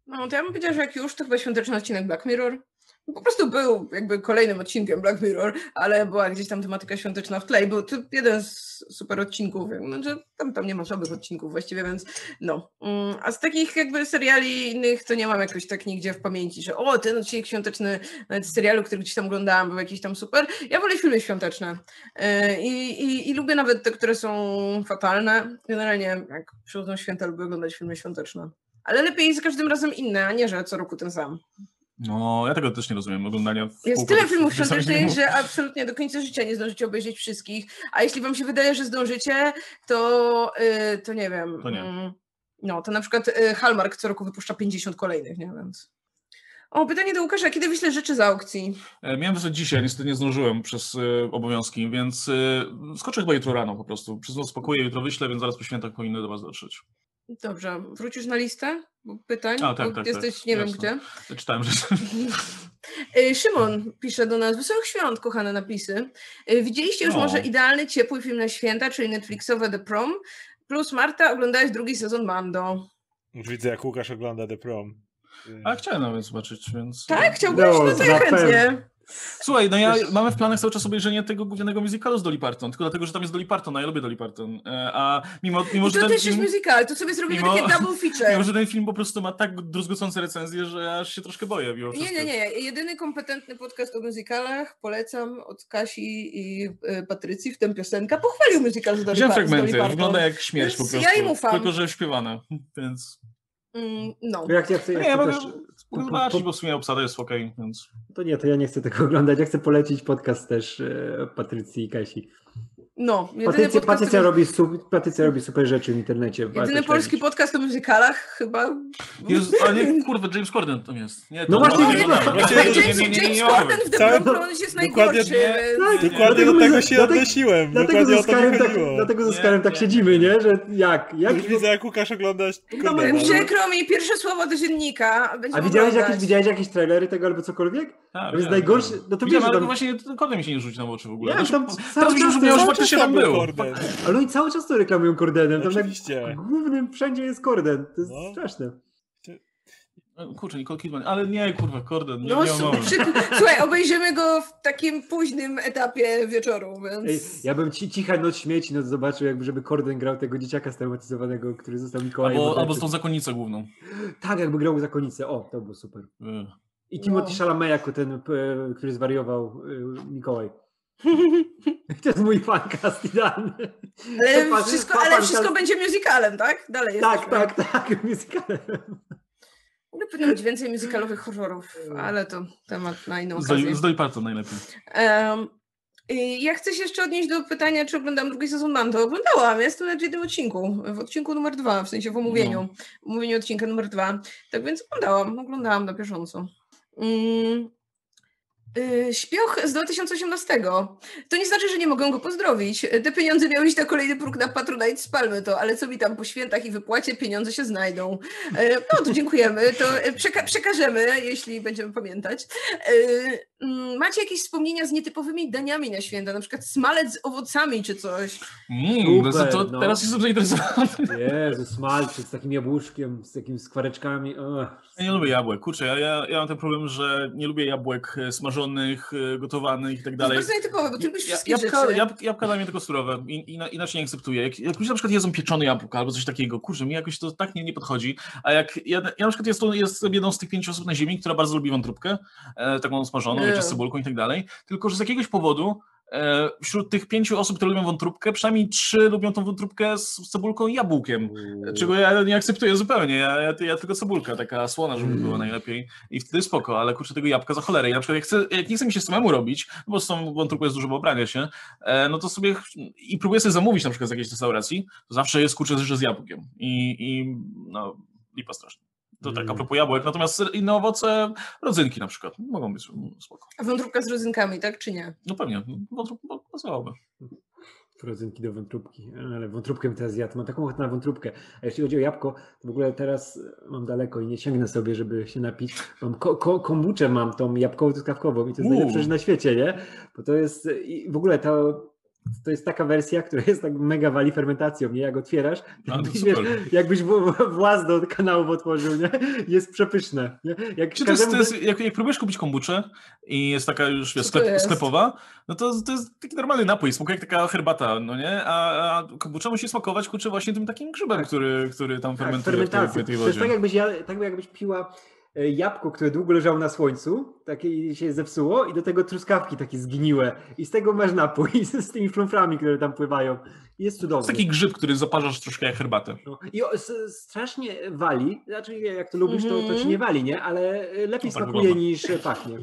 No to ja bym powiedziała, że jak już, to chyba świąteczny odcinek Black Mirror po prostu był jakby kolejnym odcinkiem Black Mirror, ale była gdzieś tam tematyka świąteczna w tle i był to jeden z super odcinków, znaczy tam, tam nie ma słabych odcinków właściwie, więc no. Mm, a z takich jakby seriali innych to nie mam jakoś tak nigdzie w pamięci, że o, ten odcinek świąteczny nawet z serialu, który gdzieś tam oglądałam, był jakiś tam super. Ja wolę filmy świąteczne e, i, i, i lubię nawet te, które są fatalne. Generalnie jak przychodzą święta, lubię oglądać filmy świąteczne. Ale lepiej za każdym razem inne, a nie, że co roku ten sam. No, ja tego też nie rozumiem, oglądania. Jest tyle filmów świątecznych, że absolutnie do końca życia nie zdążycie obejrzeć wszystkich. A jeśli wam się wydaje, że zdążycie, to, yy, to nie wiem. To nie. Mm, no, to na przykład yy, Hallmark co roku wypuszcza 50 kolejnych, nie więc. O, pytanie do Łukasza, kiedy wyślę rzeczy z aukcji? E, miałem wysłać dzisiaj, niestety nie zdążyłem przez y, obowiązki, więc y, skoczę chyba jutro rano po prostu. Przez noc jutro wyślę, więc zaraz po świętach powinny do was dotrzeć. Dobrze, wrócisz na listę pytań? A, tak, tak, jesteś tak, nie jasne. wiem gdzie. Czytałem, że... Y, Szymon pisze do nas, wesołych świąt, kochane napisy. Y, widzieliście już no. może idealny, ciepły film na święta, czyli Netflixowe The Prom, plus Marta, oglądałeś drugi sezon Mando. Już widzę, jak Łukasz ogląda The Prom. A chciałem nawet zobaczyć, więc... Tak? Chciałbyś? No, no to ja chętnie. Słuchaj, no ja mamy w planach cały czas obejrzenie tego głównego musicalu z Dolly Parton, tylko dlatego, że tam jest Dolly Parton, a ja lubię Dolly Parton. E, a mimo, mimo że to też film, jest musical, to sobie zrobimy mimo, takie double feature. Mimo, że ten film po prostu ma tak druzgocące recenzje, że aż się troszkę boję. Mimo nie, nie, nie. Jedyny kompetentny podcast o musicalach, polecam, od Kasi i y, Patrycji, w tym piosenka, pochwalił musical z Dolly, Parton. fragmenty, wygląda jak śmierć po prostu. Ja im ufam. Tylko, że śpiewane, więc... Mm, no. Jak, jak, jak, nie, ja mogę zobaczyć, bo w sumie obsada jest ok, więc... To nie, to ja nie chcę tego oglądać. Ja chcę polecić podcast też e, Patrycji i Kasi. No, jedyny Patrycja, podcast, Patrycja, to- robi, robi super rzeczy w internecie. jedyny polski podcast o muzyczalach chyba. Jezu, ale nie, kurwa, James Corden tam jest. Nie, to No właśnie, nie, nie, nie, no, nie, właśnie- nie, James, nie, nie, nie, James nie, Corden w Brown Promise jest dokładnie- najgorszy. nie, Dokładnie Dlatego do tego się odnosiłem. Dlatego Dokładnie ze to Skarem tak, dlatego ze Nie, Skarem tak nie. siedzimy, nie? Że jak? jak Jak widzę, jak Łukasz oglądasz. No, no, no. Przykro mi, pierwsze słowo do dziennika. A widziałeś jakieś, widziałeś jakieś trailery tego albo cokolwiek? Tak, To jest najgorsze- wiem. no to Widziałem, wiesz, ale właśnie Corden mi się nie rzuci na oczy w ogóle. Ja, Znaczy, tam teraz że cały faktycznie czas tam był. Korden. Ale oni cały czas to reklamują Kordenem. Tam na Oczywiście. głównym wszędzie jest Korden. To jest No. straszne. Kurczę, Nicole Kidman, ale nie, kurwa, Corden, nie, No, nie przy, słuchaj, obejrzymy go w takim późnym etapie wieczoru, więc. Ej, ja bym ci, cicha noc śmieci no zobaczył, jakby żeby Korden grał tego dzieciaka straumatyzowanego, który został Mikołajem. Albo, albo z tą zakonnicą główną. Tak, jakby grał zakonnicę. O, to było super. Y. I Timothy No. Chalamet jako ten, e, który zwariował e, Mikołaj. To jest mój fancast idealny. Ale wszystko, ale wszystko będzie musicalem, tak? Dalej Tak, jesteśmy. tak, tak, musicalem. Mogę powinno być więcej musicalowych horrorów, ale to temat na inną Z okazję. Z Dolly Parton najlepiej. Y, ja chcę się jeszcze odnieść do pytania, czy oglądam drugi sezon Mando. Oglądałam, jestem na jednym odcinku, w odcinku numer dwa, w sensie w omówieniu, No. omówieniu odcinka numer dwa. Tak więc oglądałam, oglądałam na bieżąco. Mm. Y, Śpioch z 2018. To nie znaczy, że nie mogę go pozdrowić. Te pieniądze miały iść na kolejny próg na Patronite, spalmy to, ale co mi tam po świętach i wypłacie, pieniądze się znajdą. E, No to dziękujemy, to e, przeka- przekażemy, jeśli będziemy pamiętać. Mm, Macie jakieś wspomnienia z nietypowymi daniami na święta, na przykład smalec z owocami czy coś? Mm, Super, to, no. Teraz jestem zainteresowany. Jezu, smalczyk z takim jabłuszkiem, z takimi skwareczkami. O. Ja nie lubię jabłek. Kurczę, ja, ja, ja mam ten problem, że nie lubię jabłek e, smażonych, e, gotowanych i tak To dalej. jest bardzo nietypowe, bo ty lubisz wszystkie Jabłka, rzeczy. jab, jabłka dla mnie tylko surowe, in, ina- inaczej nie akceptuję. Jak, jak ludzie na przykład jedzą pieczone jabłka albo coś takiego, kurczę, mi jakoś to tak nie, nie podchodzi. A jak ja, ja na przykład jestem, jestem jedną z tych pięciu osób na ziemi, która bardzo lubi wątróbkę, e, taką smażoną, wiecie, z cebulką i tak dalej, tylko że z jakiegoś powodu e, wśród tych pięciu osób, które lubią wątróbkę, przynajmniej trzy lubią tą wątróbkę z, cebulką i jabłkiem. Czego ja nie akceptuję zupełnie. Ja, ja, ja tylko cebulka, taka słona, żeby była najlepiej. I wtedy spoko, ale kurczę tego jabłka za cholerę. I na przykład jak, chcę, jak nie chce mi się samemu robić, no bo z tą wątróbką jest dużo pobrania się, e, no to sobie i próbuję sobie zamówić na przykład z jakiejś restauracji, to zawsze jest kurczę że z jabłkiem. I, i no, lipa straszna. To tak Mm. a propos jabłek. Natomiast inne owoce, rodzynki na przykład, mogą być mm, spoko. A wątróbka z rodzynkami, tak czy nie? No pewnie, wątróbka pasowałoby. Rodzynki do wątróbki, ale wątróbkę teraz zjadł. Mam taką ochotę na wątróbkę. A jeśli chodzi o jabłko, to w ogóle teraz mam daleko i nie sięgnę sobie, żeby się napić. Mam ko- ko- kombuczę mam tą jabłkowo-truskawkową i to jest Uuu. najlepsze rzecz na świecie, nie? Bo to jest i w ogóle to, to jest taka wersja, która jest tak mega wali fermentacją, nie? Jak otwierasz, A, jakbyś, wiesz, jakbyś w- w- włas do kanałów otworzył, nie? Jest przepyszne. Nie? Jak Czy to jest, to jest, jak, jak próbujesz kupić kombuczę i jest taka już wiesz, sklep, jest? sklepowa, no to, to jest taki normalny napój, smakuje jak taka herbata, no nie? A, a kombucza musi smakować kurczę właśnie tym takim grzybem, który, który tam Tak, fermentuje w tej, fermentacja. w tej To jest wodzie. tak jakbyś, ja, tak jakbyś piła jabłko, które długo leżało na słońcu, takie i się zepsuło i do tego truskawki takie zgniłe i z tego masz napój z, z tymi flumframi, które tam pływają. I jest To cudowny. jest taki grzyb, który zaparzasz troszkę jak herbatę. No. I o, s, strasznie wali, znaczy jak to lubisz, to, to ci Mhm. nie wali, nie? Ale e, lepiej No tak smakuje wygląda. niż e, pachnie.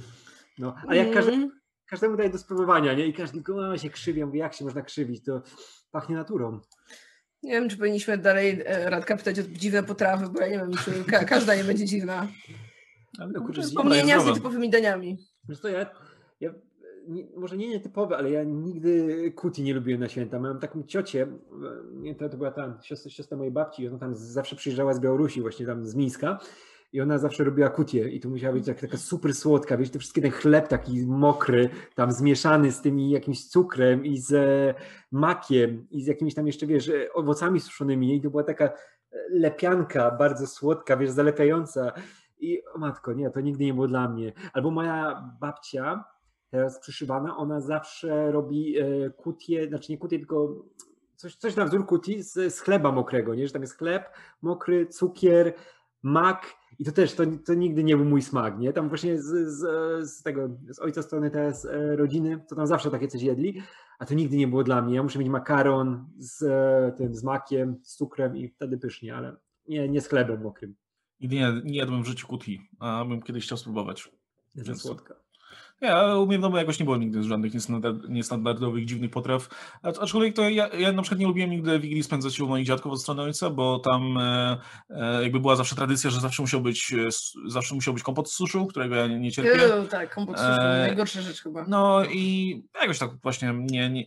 No, ale jak każdy, Mm. każdemu daje do spróbowania, nie? I każdy "A, się krzywi, ja mówię, jak się można krzywić, to pachnie naturą. Nie wiem, czy powinniśmy dalej e, Radka pytać o dziwne potrawy, bo ja nie wiem, czy ka- każda nie będzie dziwna. Ale No, kurczę, Wspomnienia z nietypowymi daniami. Wiesz co, ja, ja nie, może nie nietypowe, ale ja nigdy kuti nie lubiłem na święta. Miałem taką ciocię, e, nie, to, to była ta siostra, siostra mojej babci, ona tam zawsze przyjeżdżała z Białorusi, właśnie tam z Mińska i ona zawsze robiła kutię i to musiała być taka, taka super słodka, wiesz, te wszystkie ten chleb taki mokry, tam zmieszany z tymi jakimś cukrem i z makiem i z jakimiś tam jeszcze, wiesz, owocami suszonymi i to była taka e, lepianka bardzo słodka, wiesz, zalepiająca i o matko, nie, to nigdy nie było dla mnie. Albo moja babcia, teraz przyszywana, ona zawsze robi e, kutie, znaczy nie kutie, tylko coś, coś na wzór kuti z, z chleba mokrego, nie? że tam jest chleb mokry, cukier, mak i to też, to, to nigdy nie był mój smak, nie? Tam właśnie z, z, z tego, z ojca strony teraz e, rodziny, to tam zawsze takie coś jedli, a to nigdy nie było dla mnie. Ja muszę mieć makaron z e, tym, z makiem, z cukrem i wtedy pysznie, ale nie, nie z chlebem mokrym. Nigdy nie, nie jadłem w życiu kuti, a bym kiedyś chciał spróbować. Nie za Słodka. Ja u mnie w domu jakoś nie było nigdy żadnych niestandard- niestandardowych, dziwnych potraw. Acz- Aczkolwiek to ja, ja na przykład nie lubiłem nigdy Wigilii spędzać u moich dziadków od strony ojca, bo tam e, e, jakby była zawsze tradycja, że zawsze musiał być, e, zawsze musiał być kompot z suszu, którego ja nie, nie cierpię. Eee, tak, kompot z suszą, Eee, najgorsza rzecz chyba. No i jakoś tak właśnie nie, nie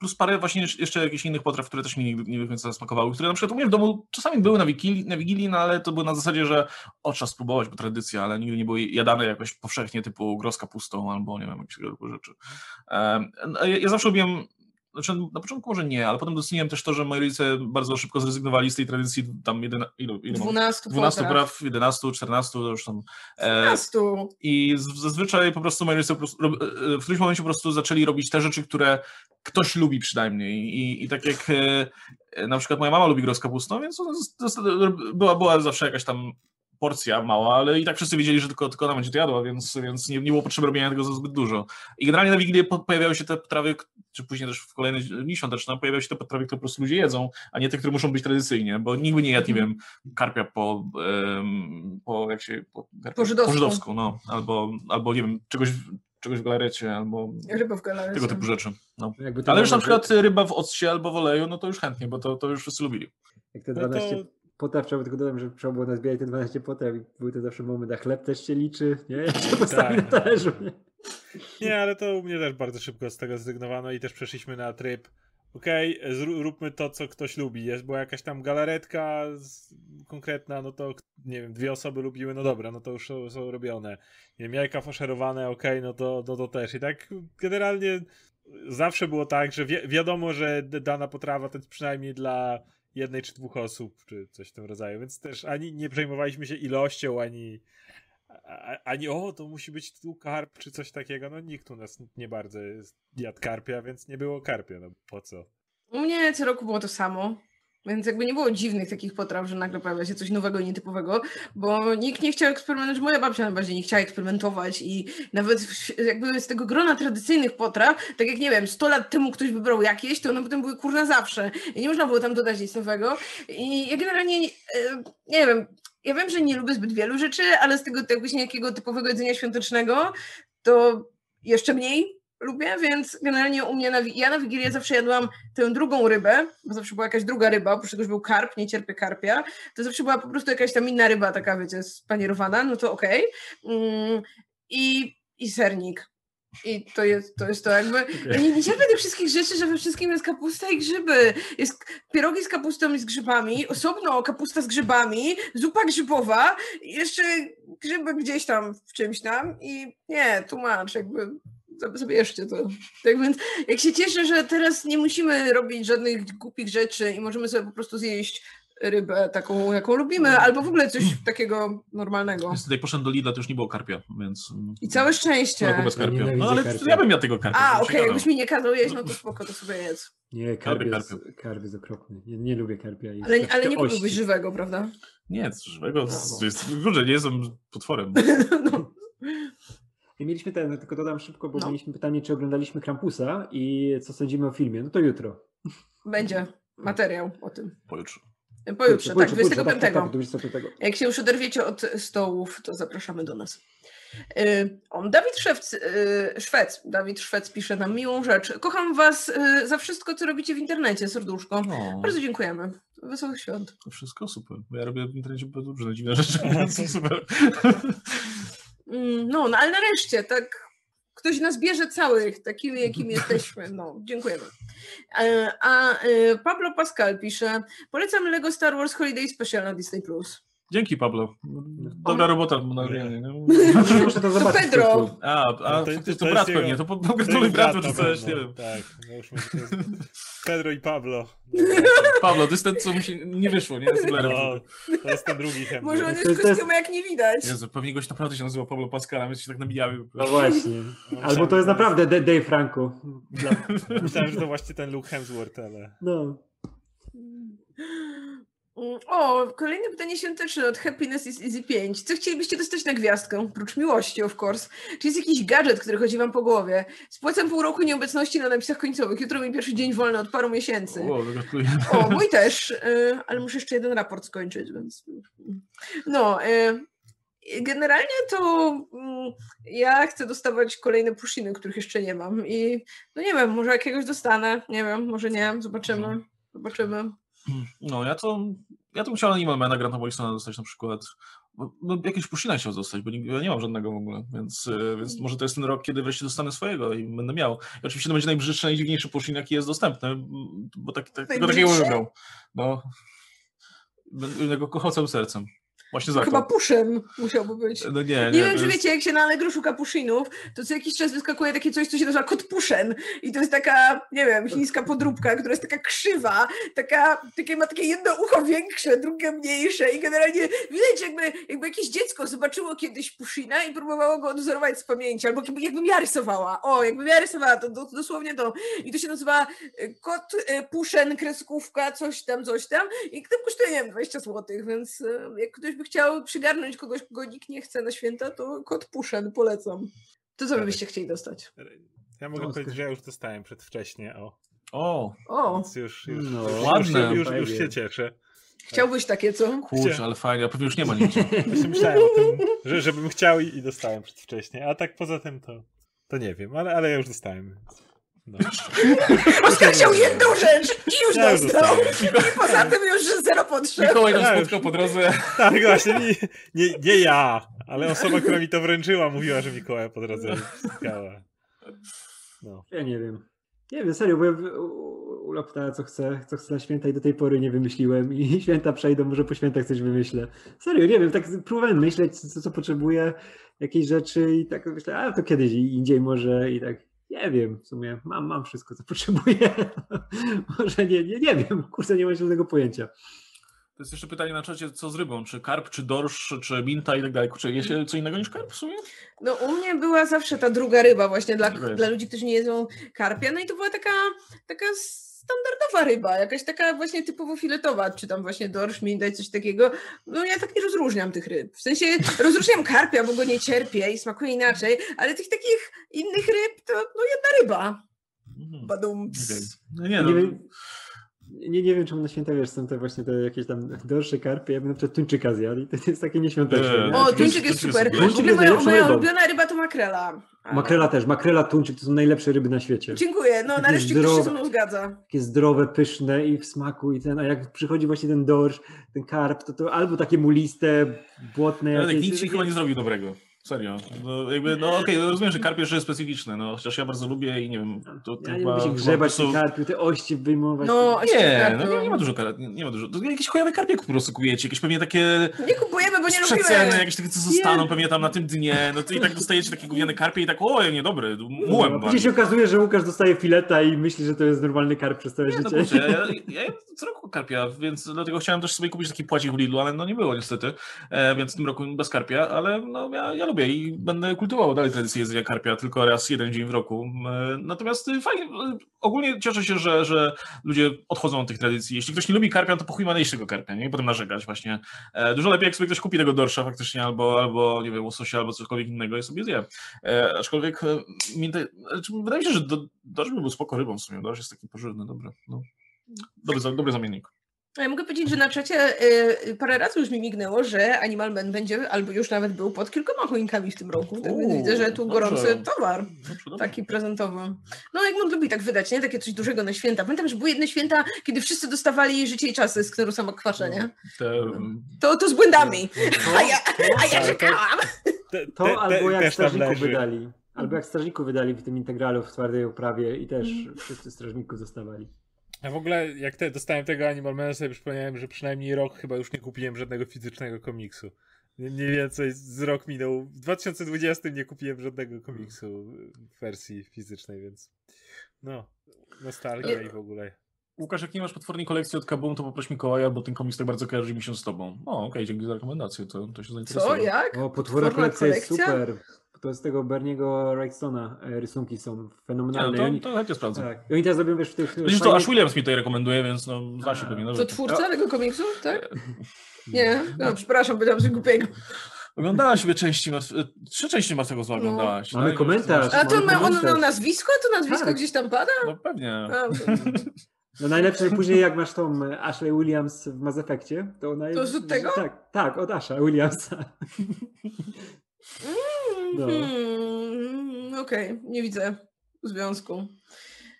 plus parę właśnie jeszcze- jakichś innych potraw, które też mi nigdy nie do końca smakowały, które na przykład u mnie w domu czasami były na Wigilii, na Wigilii no ale to było na zasadzie, że o, trzeba spróbować, bo tradycja, ale nigdy nie były jadane jakoś powszechnie typu gros z kapustą albo nie wiem, jakieś tego typu rzeczy. No, ja, ja zawsze lubiłem znaczy, na początku może nie, ale potem doceniłem też to, że moi rodzice bardzo szybko zrezygnowali z tej tradycji tam jedyna, ilu, ilu mam? 12 12 potraw. praw, 11, 14, to już tam. e, 12. i z- zazwyczaj po prostu moi rodzice po prostu, rob- e, w którymś momencie po prostu zaczęli robić te rzeczy, które ktoś lubi przynajmniej. I, i tak jak e, e, na przykład moja mama lubi gros kapustą, więc była, była zawsze jakaś tam porcja mała, ale i tak wszyscy wiedzieli, że tylko, tylko ona będzie to jadła, więc, więc nie, nie było potrzeby robienia tego za zbyt dużo. I generalnie na Wigilię po- pojawiały się te potrawy, czy później też w kolejne dni świąteczne, pojawiały się te potrawy, które po prostu ludzie jedzą, a nie te, które muszą być tradycyjnie, bo nikt by nie jadł, nie wiem, karpia po, em, po jak się, po, karpia, Po żydowsku. po żydowsku no, albo, albo nie wiem, czegoś, w- czegoś w galarecie, albo Ryba w galarecie. tego typu rzeczy. No. Ale już na przykład ryba w occie albo w oleju, no to już chętnie, bo to, to już wszyscy lubili. Jak te No 12 to- potraw, trzeba tylko dodać, że trzeba było nazbierać te 12 potraw i był to zawsze moment, a chleb też się liczy, nie? Jak się Tak. na talerzu, nie? Nie, ale to u mnie też bardzo szybko z tego zrezygnowano i też przeszliśmy na tryb okej, zró- róbmy to, co ktoś lubi. Jest, była jakaś tam galaretka z, konkretna, no to nie wiem, dwie osoby lubiły, no dobra, no to już są, są robione. Nie wiem, jajka faszerowane, okej, no to, no to też. I tak generalnie zawsze było tak, że wi wiadomo, że dana potrawa to jest przynajmniej dla jednej czy dwóch osób, czy coś w tym rodzaju, więc też ani nie przejmowaliśmy się ilością, ani ani o, to musi być tu karp, czy coś takiego. No nikt u nas nie bardzo jadł karpia, więc nie było karpia, no po co? U mnie co roku było to samo. Więc jakby nie było dziwnych takich potraw, że nagle pojawia się coś nowego i nietypowego, bo nikt nie chciał eksperymentować, moja babcia najbardziej nie chciała eksperymentować i nawet jakby z tego grona tradycyjnych potraw, tak jak nie wiem, 100 lat temu ktoś wybrał jakieś, to one potem były kurna zawsze. I nie można było tam dodać nic nowego. I ja generalnie, nie, e, wiem, ja wiem, że nie lubię zbyt wielu rzeczy, ale z tego jakbyś niejakiego typowego jedzenia świątecznego, to jeszcze mniej lubię, więc generalnie u mnie, na, ja na Wigilię zawsze jadłam tę drugą rybę, bo zawsze była jakaś druga ryba, oprócz tego, że był karp, nie cierpię karpia, to zawsze była po prostu jakaś tam inna ryba, taka wiecie, spanierowana, no to okej. Mm, I, I sernik. I to jest, to jest to jakby. Ja nie, nie cierpię tych wszystkich rzeczy, że we wszystkim jest kapusta i grzyby. Jest pierogi z kapustą i z grzybami, osobno kapusta z grzybami, zupa grzybowa, jeszcze grzyby gdzieś tam w czymś tam. I nie, tłumacz, jakby zabierzcie to. Tak więc jak się cieszę, że teraz nie musimy robić żadnych głupich rzeczy i możemy sobie po prostu zjeść rybę taką, jaką lubimy, albo w ogóle coś takiego normalnego. Niestety jak poszedłem do Lidla, to już nie było karpia, więc... mm, I całe szczęście. Bez Ja karpia. No ale karpia. ja bym miał tego karpia. A, okej, gadał. jakbyś mi nie kazał jeść, no to spoko, to sobie jedz. Nie, karp jest, karpia. karp jest okropny. Nie, nie lubię karpia. Jest Ale, ale nie byłbyś żywego, prawda? Nie, żywego, No, no. jest, kurde, nie jestem potworem. No. I mieliśmy ten, tylko dodam szybko, bo No. mieliśmy pytanie, czy oglądaliśmy Krampusa i co sądzimy o filmie. No to jutro. Będzie materiał o tym. Pojutrze. Pojutrze, tak, Pojutrze, 25. Tak, tak, tak, 25. Jak się już oderwiecie od stołów, to zapraszamy do nas. Y, Dawid Szewc, y, Szwec, Dawid Szwec pisze nam miłą rzecz. Kocham was y, za wszystko, co robicie w internecie, serduszko. No, Bardzo dziękujemy. Wesołych świąt. to wszystko super. Bo ja robię w internecie bardzo różne dziwne rzeczy, więc super. Mm, No, no ale nareszcie, tak ktoś nas bierze całych, takimi, jakimi jesteśmy. No, dziękujemy. E, A e, Pablo Pascal pisze, polecam Lego Star Wars Holiday Special na Disney+. Plus. Dzięki, Pablo. Dobra robota na nagranie. nie? Muszę to zobaczyć. Pedro. po prostu. A, a No to- to, to to, brat jego- pewnie, to po- To pogratuluj bratu brat czy coś, nie wiem. Tak, to jest Pedro i Pablo. Dobra, Pablo, to jest ten, co mi się nie wyszło, nie? Z to, no, to jest ten drugi chętny. Może on To jest to kostiumie, jak nie widać. Jezu, pewnie goś naprawdę się nazywa Pablo Pascala, więc się tak nabijały. No właśnie. No, Albo to jest naprawdę Da- Dave Franco. Dla... Myślałem, że to właśnie ten Luke Hemsworth, ale... No. Mm, O, kolejne pytanie świąteczne od Happiness is Easy 5. Co chcielibyście dostać na gwiazdkę? Oprócz miłości, of course. Czy jest jakiś gadżet, który chodzi wam po głowie? Spłacam pół roku nieobecności na napisach końcowych. Jutro mi pierwszy dzień wolny od paru miesięcy. O, gratuluję. O, mój też, y, ale muszę jeszcze jeden raport skończyć, więc. No. y, generalnie to mm, ja chcę dostawać kolejne pushiny, których jeszcze nie mam i no nie wiem, może jakiegoś dostanę, nie wiem, może nie, zobaczymy, zobaczymy. No ja to, ja to musiałem Animalmana Granta Morrisona dostać na przykład. No, jakieś pushina chciał dostać, bo nie, ja nie mam żadnego w ogóle, więc, e, więc może to jest ten rok, kiedy wreszcie dostanę swojego i będę miał. I oczywiście to będzie najbrzydszy, najdziwniejszy pushin, jaki jest dostępny, bo tak, tak, tego takiego wybrał. No, będę go kochał całym sercem. Właśnie za Chyba puszem musiałby być. No nie, nie, nie wiem, czy wiecie, jak się na Allegro szuka to co jakiś czas wyskakuje takie coś, co się nazywa kot puszen. I to jest taka, nie wiem, chińska podróbka, która jest taka krzywa, taka, takie, ma takie jedno ucho większe, drugie mniejsze i generalnie widać, jakby, jakby jakieś dziecko zobaczyło kiedyś puszyna i próbowało go odwzorować z pamięci, albo jakby, jakbym ja rysowała. O, jakbym ja rysowała, to, to dosłownie to. I to się nazywa e, kot e, puszen, kreskówka, coś tam, coś tam. I to kosztuje, nie wiem, 20 zł, więc e, jak ktoś by chciał przygarnąć kogoś, kogo nikt nie chce na święta, to kot Pushen polecam. To co byście chcieli dostać? Ja mogę no, powiedzieć, że ja już dostałem przedwcześnie, o. O, o. Więc już, już, no, już, ładne. Już, już, już się cieszę. Chciałbyś takie, co? Kurczę, ale fajnie, a pewnie już nie ma nigdzie. Właśnie myślałem o tym, że, żebym chciał i, i dostałem przedwcześnie, a tak poza tym to, to nie wiem, ale, ale ja już dostałem. No. Oskar chciał jedną rzecz i już ja dostał. I poza tym już zero potrzeb. Mikołaj nam ja spotkał po drodze. Tak, właśnie. Nie, nie, nie, ja, ale osoba, która mi to wręczyła, mówiła, że Mikołaj po drodze spotkała. No. Ja nie wiem. Nie wiem, serio, bo ja pytała, co chce, co chce na święta i do tej pory nie wymyśliłem i święta przejdą, może po świętach coś wymyślę. Serio, nie wiem, tak próbowałem myśleć, co, co potrzebuję, jakieś rzeczy i tak myślę, a to kiedyś indziej może i tak nie wiem, w sumie mam, mam wszystko, co potrzebuję. Może nie, nie, nie wiem, kurczę, nie mam żadnego pojęcia. To jest jeszcze pytanie na czacie, co z rybą? Czy karp, czy dorsz, czy minta i tak dalej. Czy jest co innego niż karp w sumie? No u mnie była zawsze ta druga ryba właśnie dla, dla ludzi, którzy nie jedzą karpia. No i to była taka, taka standardowa ryba, jakaś taka właśnie typowo filetowa, czy tam właśnie dorsz, minta i coś takiego. No ja tak nie rozróżniam tych ryb. W sensie rozróżniam karpia, bo go nie cierpię i smakuje inaczej, ale tych takich innych ryb to no jedna ryba. Mhm. Badum. Okay. No nie, no. Nie, nie, wiem, czemu na święta, wiesz, są te właśnie te jakieś tam dorsze karpie, ja bym na przykład tuńczyka zjadł i to jest takie nieświąteczne. Nie? O, tuńczyk jest super. Tuńczyk jest moja, moja ulubiona ryba to makrela. Makrela też, makrela, tuńczyk to są najlepsze ryby na świecie. Dziękuję, no nareszcie zdrowe, ktoś się ze mną zgadza. Takie zdrowe, pyszne i w smaku i ten, a jak przychodzi właśnie ten dorsz, ten karp, to to albo takie muliste, błotne. Ale jakieś, nikt ci chyba nie zrobił dobrego. Serio. No, jakby, no okej, okay, rozumiem, że karp jeszcze jest specyficzny, no, chociaż ja bardzo lubię i nie wiem, to, to ja się grzebać prostu... karpiu, te ości wyjmować. No, nie, no, nie, nie ma dużo karp, nie, nie, ma dużo. To jakieś chujowe karpie po prostu kupujecie, jakieś pewnie takie... Nie kupujemy, bo nie lubimy. Przeceny, jakieś takie, co zostaną nie. pewnie tam na tym dnie, no to i tak dostajecie takie gówniane karpie i tak, o, niedobry, mułem. No, później się okazuje, że Łukasz dostaje fileta i myśli, że to jest normalny karp przez całe nie, no życie. No, ja, ja, ja co roku karpia, więc dlatego chciałem też sobie kupić taki płacik w Lidlu, ale no nie było niestety, e, więc w tym roku bez karpia, ale no ja, ja lubię i będę kultywował dalej tradycję jedzenia karpia, tylko raz jeden dzień w roku. E, natomiast fajnie, y, ogólnie cieszę się, że, że ludzie odchodzą od tych tradycji. Jeśli ktoś nie lubi karpia, to po chuj ma tego karpia, nie? I potem narzekać właśnie. E, dużo lepiej, jak sobie ktoś kupi tego dorsza faktycznie, albo, albo nie wiem, łososia, albo cokolwiek innego i sobie zje. E, aczkolwiek znaczy, wydaje mi się, że dorsz by był spoko rybą w sumie. Dorsz jest taki pożywny, dobry. No. Dobry, dobry zamiennik. Ja mogę powiedzieć, że na czacie y, parę razy już mi mignęło, że Animal Man będzie, albo już nawet był pod kilkoma choinkami w tym roku. Tak więc widzę, że tu gorący towar. Taki prezentowy. No jak on lubi tak wydać, nie? Takie coś dużego na święta. Pamiętam, że były jedne święta, kiedy wszyscy dostawali życie i czasy z Knerusa Makwasza, nie? To, to z błędami. A ja, a ja czekałam. To albo jak strażników wydali. Albo jak strażników wydali w tym integralu w twardej oprawie i też wszyscy strażników dostawali. Ja w ogóle, jak te, dostałem tego Animal sobie przypomniałem, że przynajmniej rok chyba już nie kupiłem żadnego fizycznego komiksu. Mniej więcej z rok minął. W 2020 nie kupiłem żadnego komiksu w wersji fizycznej, więc no, nostalgia i w ogóle. Łukasz, jak nie masz potwornej kolekcji od Kaboom, to poproś Mikołaja, bo ten komiks tak bardzo kojarzy mi się z tobą. O, okej, okay, dzięki za rekomendację, to, to się zainteresowało. Co, jak? O, potworna, potworna kolekcja, kolekcja jest super to z tego Berniego Wrightstona e, rysunki są fenomenalne. Ja, no to, to chętnie sprawdzę. Tak. I oni teraz zrobią wiesz w tych... Wiesz, to Ash Williams mi tutaj rekomenduje, więc no zna się pewnie. No, to twórca tego komiksu, tak? Nie, no przepraszam, powiedziałam coś głupiego. Oglądałaś sobie części, trzy części Martwego Zła no. oglądałaś. Mamy tak? komentarz. A to ma, on nazwisko? To nazwisko tak. gdzieś tam pada? No pewnie. A, No najlepsze później jak masz tą e, Ashley Williams w Mass Effectie, to ona To jest od tego? Tak, tak, od Asha Williamsa. No. Mm, Okej, nie widzę związku.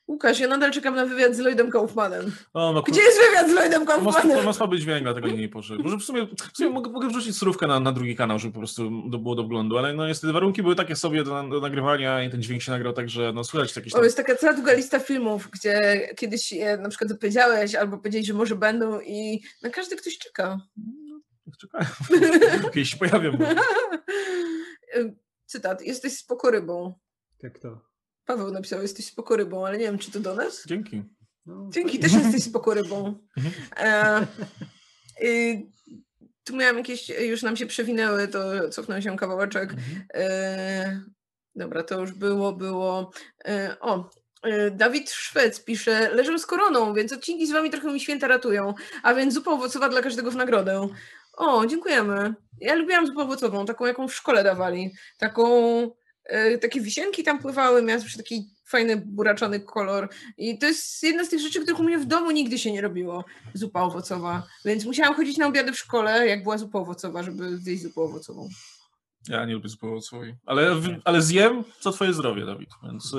Łukasz, ja nadal czekam na wywiad z Lloydem Kaufmanem. O, no, Gdzie jest wywiad z Lloydem Kaufmanem? ma słaby dźwięk, dlatego nie poszedł. Może w sumie, w sumie mogę, mogę wrzucić surówkę na, na drugi kanał, żeby po prostu do, było do wglądu, ale no niestety warunki były takie sobie do, do nagrywania i ten dźwięk się nagrał tak, że no słychać jakieś O, tam... jest taka cała długa lista filmów, gdzie kiedyś je na przykład zapowiedziałeś albo powiedziałeś, że może będą i na każdy ktoś czeka. Czekałem. Kiedyś się pojawią. Bo... Cytat, jesteś spokorybą. Tak to. Paweł napisał, jesteś spokorybą, ale nie wiem, czy to do nas? Dzięki. No, Dzięki, też jesteś spokorybą. Mhm. E, y, tu miałam jakieś, już nam się przewinęły, to cofnął się kawałeczek. E, dobra, to już było, było. E, o, e, Dawid Szwec pisze, leżę z koroną, więc odcinki z wami trochę mi święta ratują, a więc zupa owocowa dla każdego w nagrodę. O, dziękujemy. Ja lubiłam zupę owocową, taką jaką w szkole dawali. Taką, e, takie wisienki tam pływały, miała zawsze taki fajny, buraczany kolor. I to jest jedna z tych rzeczy, których u mnie w domu nigdy się nie robiło. Zupa owocowa. Więc musiałam chodzić na obiady w szkole, jak była zupa owocowa, żeby zjeść zupę owocową. Ja nie lubię zupy owocowej. Ale, ale zjem, co twoje zdrowie, Dawid. Więc,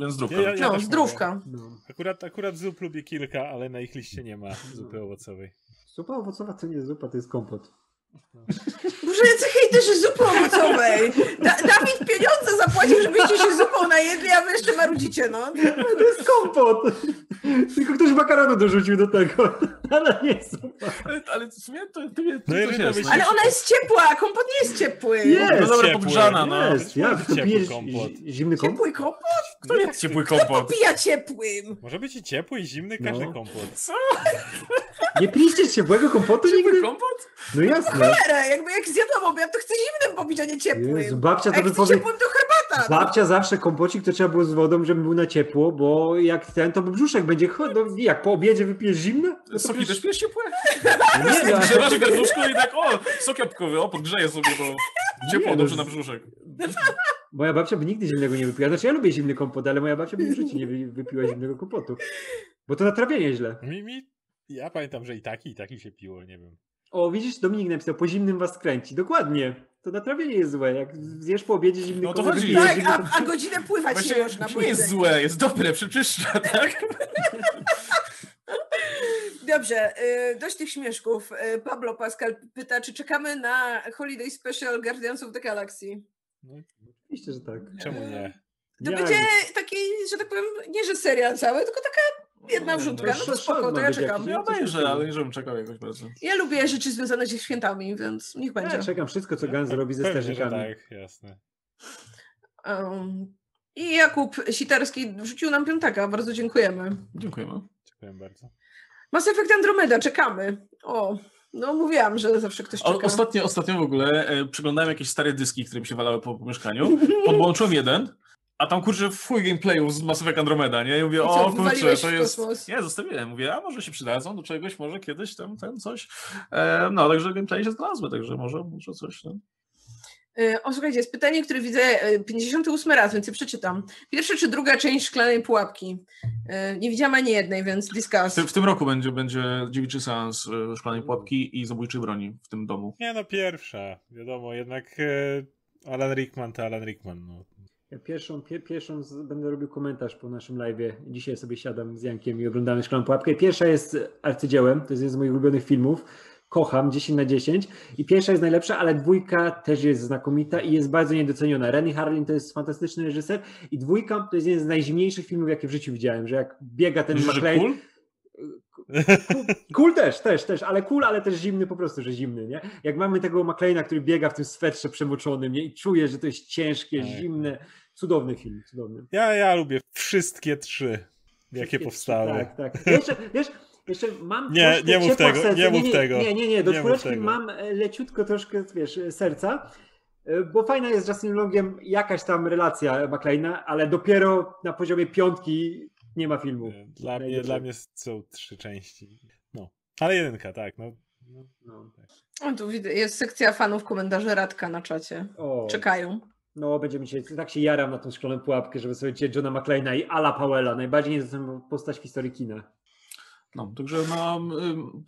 więc zdrówka. Ja- ja- No, też zdrówka. No. Akurat, akurat zup lubię kilka, ale na ich liście nie ma zupy owocowej. Zupa owocowa to nie zupa, to jest kompot. Boże, hejterzy zupy owocowej! Da Dawid pieniądze zapłacił, żebyście się zupą najedli, a wy jeszcze marudzicie, no. To jest kompot! Tylko ktoś makaronu dorzucił do tego. Ale nie jest zupa. Ale, ale w sumie to, to, to, to, No jest. będzie- Ale ona jest ciepła, a kompot nie jest ciepły. Jest No dobra, ciepły. no. Jest, jak to Ciepły pijesz kompot. zi- zimny kompot? Ciepły kompot? Kto jest ciepły kompot? Popija ciepłym. Może być i ciepły, i zimny, każdy No. kompot. Co? Nie pijcie ciepłego kompotu Ciepły nigdy? kompot? No jasne. Cholera, jakby jak zjadłam obiad, to chcę zimnym popić, a nie ciepłym. Jezu, babcia A to jak by chcę powie... ciepłym, to herbata. no. Babcia zawsze kompocik to trzeba było z wodą, żeby był na ciepło, bo jak ten, to brzuszek będzie chod... No, jak po obiedzie wypijesz zimne? No to Soki też pijesz ciepłe? Nie, no, Grzewasz garnuszku i tak, o, sok jabłkowy, o, podgrzeję sobie, bo ciepło, Nie, no dobrze z- na brzuszek. Moja babcia by nigdy zimnego nie wypiła. Znaczy ja lubię zimny kompot, ale moja babcia by w życiu nie wy- wypiła zimnego kompotu. Bo to na trawienie źle. Mi, mi, ja pamiętam, że i taki, i taki się piło, nie wiem. O, widzisz, Dominik napisał, po zimnym was kręci. Dokładnie. To na trawienie jest złe. Jak zjesz po obiedzie zimny No to chodzi. Tak, zimny a, a godzinę pływać Właśnie nie można. nie jest złe, jest dobre, przeczyszcza, tak? Dobrze, y, dość tych śmieszków. Y, Pablo Pascal pyta, czy czekamy na Holiday Special Guardians of the Galaxy? No, Oczywiście, że tak. czemu nie? To Jak? będzie taki, że tak powiem, nie że serial cały, tylko taka jedna No, wrzutka. to No to spoko, to ja czekam. Ja obejrzę, ale nie żebym czekał jakoś bardzo. Ja lubię rzeczy związane ze świętami, więc niech będzie. Ja czekam wszystko, co Gans robi ze strażnikami. Tak, jasne. Um, I Jakub Sitarski wrzucił nam piątaka, bardzo dziękujemy. Dziękujemy. Dziękuję bardzo. Mass Effect Andromeda, czekamy. O, no mówiłam, że zawsze ktoś O, czeka. ostatnio, ostatnio w ogóle e, przeglądałem jakieś stare dyski, które mi się walały po, po mieszkaniu. Podłączyłem jeden, a tam kurczę w chuj gameplayów z Mass Effect Andromeda, nie? I mówię, I co, o kurczę, to jest... Nie, zostawiłem. Mówię, a może się przydadzą do czegoś, może kiedyś tam, ten coś. E, no, także gameplay się znalazły, także może, może coś, no. Y, O, słuchajcie, jest pytanie, które widzę y, 58 raz, więc je przeczytam. Pierwsza czy druga część Szklanej Pułapki? Y, Nie widziałam ani jednej, więc discuss. W, tym- roku będzie, będzie dziewiczy seans e, szklanej pułapki i zabójczej broni w tym domu. Nie no, pierwsza. Wiadomo, jednak e, Alan Rickman to Alan Rickman. No. Ja pierwszą, pie, pierwszą z, będę robił komentarz po naszym live'ie. Dzisiaj sobie siadam z Jankiem i oglądamy Szklaną Pułapkę. Pierwsza jest arcydziełem, to jest jeden z moich ulubionych filmów. Kocham, 10 na 10. I pierwsza jest najlepsza, ale dwójka też jest znakomita i jest bardzo niedoceniona. Renny Harlin to jest fantastyczny reżyser i dwójka to jest jeden z najzimniejszych filmów, jakie w życiu widziałem, że jak biega ten McLean... cool? Cool też, też, też, ale cool, ale też zimny po prostu, że zimny, nie? Jak mamy tego McLeana, który biega w tym swetrze przemoczonym, nie? I czuje, że to jest ciężkie, Tak. zimne. Cudowny film, cudowny. Ja, ja lubię wszystkie trzy, jakie Wszystkie powstały. trzy, Tak, tak. Jeszcze, wiesz, jeszcze mam Nie, troszkę nie mów tego, sercu. nie mów nie, tego. Nie, nie, nie, do Nie czwóreczki mam e, leciutko troszkę, wiesz, serca, e, bo fajna jest z Justin Longiem jakaś tam relacja McLeana, ale dopiero na poziomie piątki nie ma filmu. Dla mnie, dla mnie są trzy części. No. Ale jedynka, tak. No. no. No. O, tu widzę, jest sekcja fanów komentarzy Radka na czacie. O, Czekają. no będziemy się, tak się jaram na tą szkoloną pułapkę, żeby sobie Johna McLeana i Ala Powella, najbardziej nieznaną postać w historii kina. No, także no,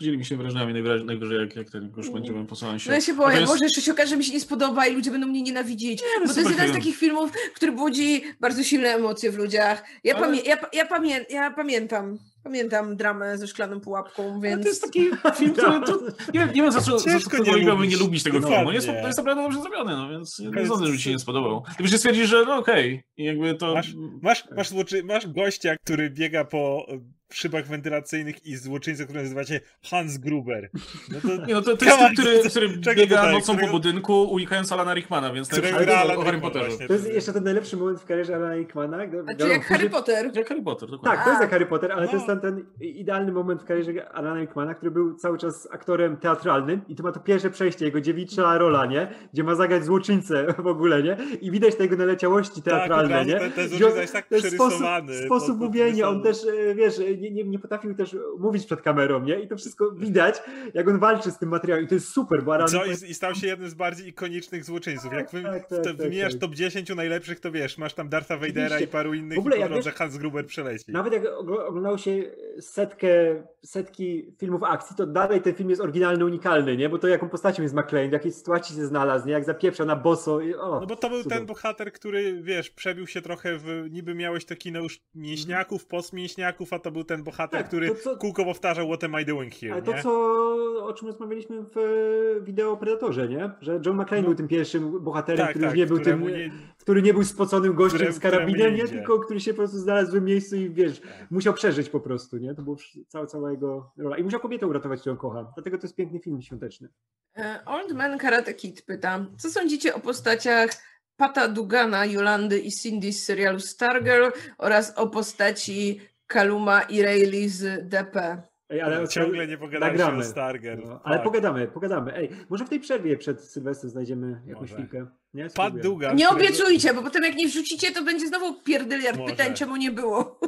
dzielimy się wrażeniami najwyraźniej, najwyżej, jak, jak ten już będziemy posłuchać się. No ja się boję, Natomiast- może jeszcze się okaże, że mi się nie spodoba i ludzie będą mnie nienawidzić. no Bo to jest jeden z film. takich filmów, który budzi bardzo silne emocje w ludziach. Ja, Ale- pamię ja, ja, pamię ja pamiętam, pamiętam dramę ze szklaną pułapką, Ale więc... to jest taki film, który... To, nie, wiem- nie wiem, za co, za co Ciężko nie nie lubić. tego Dokładnie. filmu. Jest, to jest naprawdę dobrze zrobione, no więc nie jest- sądzę, że mi się nie spodobał. Gdybyś się stwierdził, że no okej, i jakby to... Masz, masz, masz, masz gościa, który biega po szybach wentylacyjnych i złoczyńcę, który nazywa się Hans Gruber. No to, Nie, no to, to jest on, który, to- który biega tutaj, nocą którego- po budynku, unikając Alana Rickmana, więc najlepszy gra o, Alan o Harry Potterze. właśnie. To jest jeszcze ten najlepszy moment w karierze Alana Rickmana. A czy jak Harry Potter? Jak Harry Potter, dokładnie. Tak, to jest jak Harry Potter, ale to No. jest ten, ten idealny moment w karierze Alana Rickmana, który był cały czas aktorem teatralnym i to ma to pierwsze przejście, jego dziewicza rola, nie? Gdzie ma zagrać złoczyńcę w ogóle, nie? I widać te jego naleciałości teatralne, Tak, nie? ten- ten Gdzie złoczyńca on- jest tak ten sposób, przerysowany, sposób mówienia, on też, e, wiesz, nie, nie, nie potrafił też mówić przed kamerą, nie? I to wszystko widać, jak on walczy z tym materiałem i to jest super, bo Co, i, I stał się jednym z bardziej ikonicznych złoczyńców. Jak wy, tak, w te, tak, wymieniasz tak. top 10 najlepszych, to wiesz, masz tam Dartha Vadera i paru innych W ogóle i po jak drodze wiesz- Hans Gruber przeleci. Nawet jak ogl- oglądało się setkę, setki filmów akcji, to dalej ten film jest oryginalny, unikalny, nie? Bo to jaką postacią jest McLean, w jakiej sytuacji się znalazł, nie? Jak zapieprza na boso. I, o, No bo to był cudownie. ten bohater, który, wiesz, przebił się trochę w... Niby miałeś to kino już mięśniaków, postmięśniaków, a to był ten bohater, Tak, który to co- kółko powtarzał What am I doing here, Ale to, nie? co, o czym rozmawialiśmy w e, wideo o Predatorze, nie? Że John McClane No. był tym pierwszym bohaterem, Tak, który tak, nie był tym, nie- który nie był spoconym gościem Któremu- z karabinem, nie? Tylko który się po prostu znalazł w złym miejscu i wiesz, Tak. musiał przeżyć po prostu, nie? To była cała, cała jego rola. I musiał kobietę uratować, którą kocha. Dlatego to jest piękny film świąteczny. E, Old Man Karate Kid pyta, co sądzicie o postaciach Pata Dugana, Jolandy i Cindy z serialu Stargirl oraz o postaci Kaluma i Rayleigh z DP? Ej, ale Ciągle nie pogadaliśmy nagramy. o Starger. No, ale Fuck. pogadamy, pogadamy. Ej, może w tej przerwie przed Sylwestrem znajdziemy jakąś Może. chwilkę. Nie? Pat. Dugan. Nie którego- obiecujcie, bo potem jak nie wrzucicie, to będzie znowu pierdyliard Może. pytań, czemu nie było.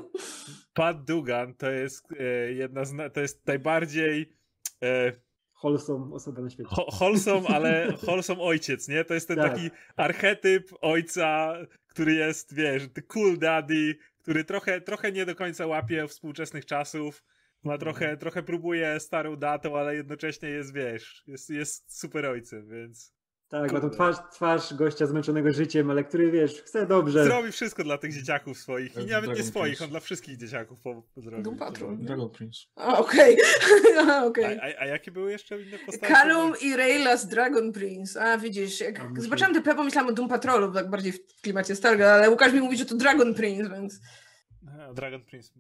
Pat Dugan to jest e, jedna z... To jest najbardziej... E, Wholesome osoba na świecie. Ho- Wholesome, ale wholesome ojciec, nie? To jest ten Tak. taki archetyp ojca, który jest, wiesz, cool daddy, który trochę, trochę nie do końca łapie współczesnych czasów, ma trochę, trochę próbuje starą datą, ale jednocześnie jest, wiesz, jest, jest super ojcem, więc Tak, ma tą Kurde. twarz, twarz gościa zmęczonego życiem, ale który wiesz, chce dobrze. zrobi wszystko dla tych dzieciaków swoich i nawet nie Dragon swoich, Prince. on dla wszystkich dzieciaków po, zrobi. Doom Patrol. Dragon Prince. A, Okej, A, okej. A, a, a jakie były jeszcze inne postacie? Callum i Rayla z Dragon Prince. A widzisz, jak A, zobaczyłam DP, pomyślałam o Doom Patrolu, tak bardziej w klimacie Starga, ale Łukasz mi mówi, że to Dragon Prince, więc... A, Dragon Prince.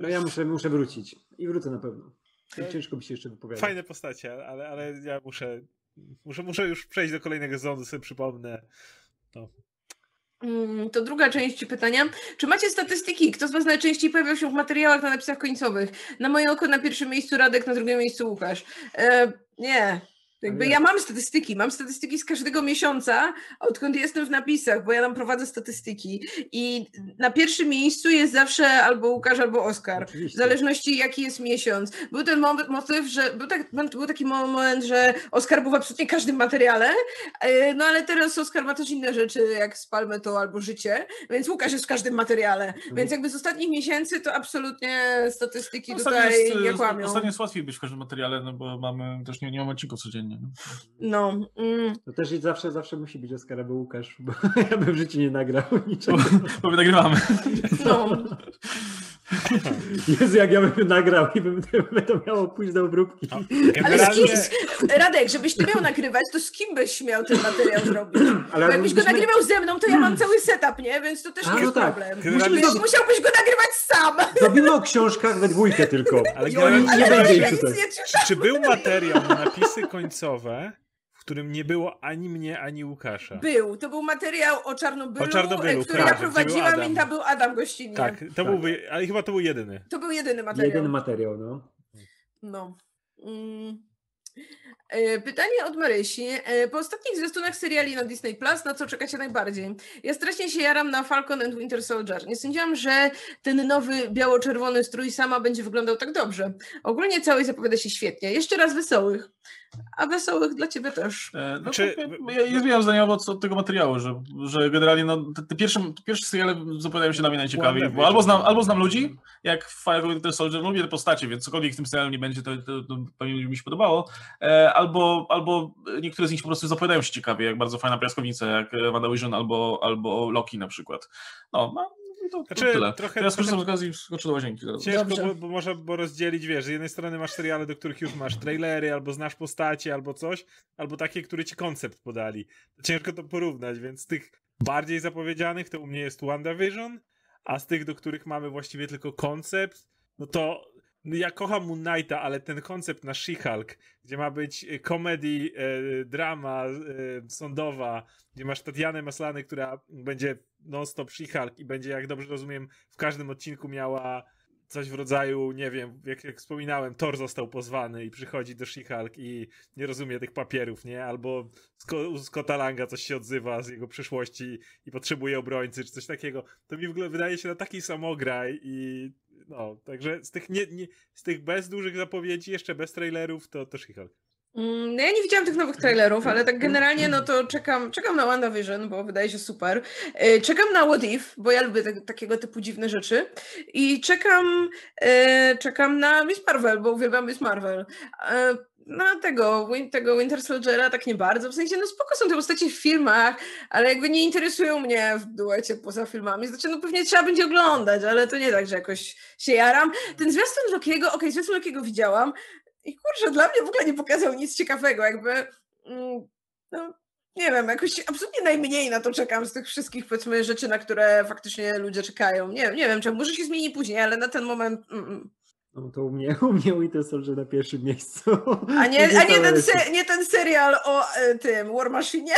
No ja muszę, muszę wrócić. I wrócę na pewno. Ciężko by się jeszcze wypowiadać. Fajne postacie, ale, ale ja muszę, muszę, muszę już przejść do kolejnego sezonu, sobie przypomnę. Mm, To druga część pytania. Czy macie statystyki? Kto z Was najczęściej pojawiał się w materiałach na napisach końcowych? Na moje oko na pierwszym miejscu Radek, na drugim miejscu Łukasz. E, nie. Jakby ja mam statystyki, mam statystyki z każdego miesiąca, odkąd jestem w napisach, bo ja tam prowadzę statystyki i na pierwszym miejscu jest zawsze albo Łukasz, albo Oskar. W Oczywiście. zależności jaki jest miesiąc. Był ten moment, motyw, że był, tak, był taki moment, że Oskar był w absolutnie każdym materiale, e, no ale teraz Oskar ma też inne rzeczy, jak spalmy to albo życie, więc Łukasz jest w każdym materiale. Mhm. Więc jakby z ostatnich miesięcy to absolutnie statystyki Ostatnio tutaj jest, nie kłamią. Ostatnio jest łatwiej być w każdym materiale, no bo mamy też nie, nie mamy odcinków codziennie. No. No. Mm, To też i zawsze, zawsze musi być Oskar albo Łukasz, bo ja bym w życiu nie nagrał niczego. Bo my nagrywamy. no. Jezu, jak ja bym nagrał i bym, by to miało pójść do obróbki. No, Ale z kim, Radek, żebyś ty miał nagrywać, to z kim byś miał ten materiał zrobić? Ale Bo jakbyś go moglibyśmy- nagrywał ze mną, to ja mam cały setup, nie? Więc to też A, nie no jest tak. problem. Generalnie- Więc musiałbyś go nagrywać sam. Zrobimy o książkach we dwójkę tylko. ale generalnie, nie Ale będzie ich ja nic tutaj. nie czytam. czy był materiał na napisy końcowe, w którym nie było ani mnie, ani Łukasza? Był. To był materiał o Czarnobylu, O Czarnobylu, który tak, ja prowadziłam i tam był Adam gościnnie. Tak, to Tak. byłby, ale chyba to był jedyny. To był jedyny materiał. Jedyny materiał, no. No. Mm. E, Pytanie od Marysi. E, Po ostatnich zwiastunach seriali na Disney Plus, na co czekacie najbardziej? Ja strasznie się jaram na Falcon and Winter Soldier. Nie sądziłam, że ten nowy biało-czerwony strój sama będzie wyglądał tak dobrze. Ogólnie całość zapowiada się świetnie. Jeszcze raz wesołych. A wesołych dla ciebie też. E, No, Czy- to, ja ja zmieniam zdanie od tego materiału, że, że generalnie no, te, te, pierwsze, te pierwsze seriale zapowiadają się na mnie najciekawiej, bo albo znam, albo znam ludzi, jak w Fire Winter Soldier, lubię te postacie, więc cokolwiek w tym serialu nie będzie, to, to, to pewnie mi się podobało, e, albo, albo niektóre z nich po prostu zapowiadają się ciekawie, jak bardzo fajna piaskownica, jak e, WandaVision albo, albo Loki na przykład. No, no to Znaczy, tyle. trochę- Teraz skorzystam trochę- z okazji i skoczę do łazienki. zaraz. Ciężko, Dobrze. bo, bo można bo rozdzielić, wiesz, z jednej strony masz seriale, do których już masz trailery, albo znasz postacie, albo coś, albo takie, które ci koncept podali. Ciężko to porównać, więc z tych bardziej zapowiedzianych to u mnie jest WandaVision, a z tych, do których mamy właściwie tylko koncept, no to no ja kocham Moon Knighta, ale ten koncept na She-Hulk, gdzie ma być e, komedii, e, drama e, sądowa, gdzie masz Tatianę Maslany, która będzie non-stop She-Hulk i będzie, jak dobrze rozumiem, w każdym odcinku miała coś w rodzaju, nie wiem, jak, jak wspominałem, Thor został pozwany i przychodzi do She-Hulk i nie rozumie tych papierów, nie? Albo u Scotta Langa coś się odzywa z jego przyszłości i potrzebuje obrońcy, czy coś takiego. To mi w ogóle wydaje się na taki samograj i no, także z tych, nie, nie, z tych bez dużych zapowiedzi, jeszcze bez trailerów, to, to She-Hulk. Mm, No ja nie widziałam tych nowych trailerów, ale tak generalnie no to czekam, czekam na WandaVision, bo wydaje się super. E, Czekam na What If, bo ja lubię te, takiego typu dziwne rzeczy. I czekam, e, czekam na Miss Marvel, bo uwielbiam Miss Marvel. E, Na tego, Win- tego Winter Soldiera tak nie bardzo. W sensie, no spoko są te postacie w filmach, ale jakby nie interesują mnie w duecie poza filmami. Znaczy, no pewnie trzeba będzie oglądać, ale to nie tak, że jakoś się jaram. Ten zwiastun Lokiego, okej, zwiastun Lokiego widziałam, i kurczę, dla mnie w ogóle nie pokazał nic ciekawego, jakby. mm, No, nie wiem, jakoś absolutnie najmniej na to czekam z tych wszystkich, powiedzmy, rzeczy, na które faktycznie ludzie czekają. Nie, nie wiem, czemu, może się zmieni później, ale na ten moment. Mm, mm. No to u mnie, u mnie Winter Soldier na pierwszym miejscu. A nie, a nie, ten, se... nie ten serial o e, tym War Machine.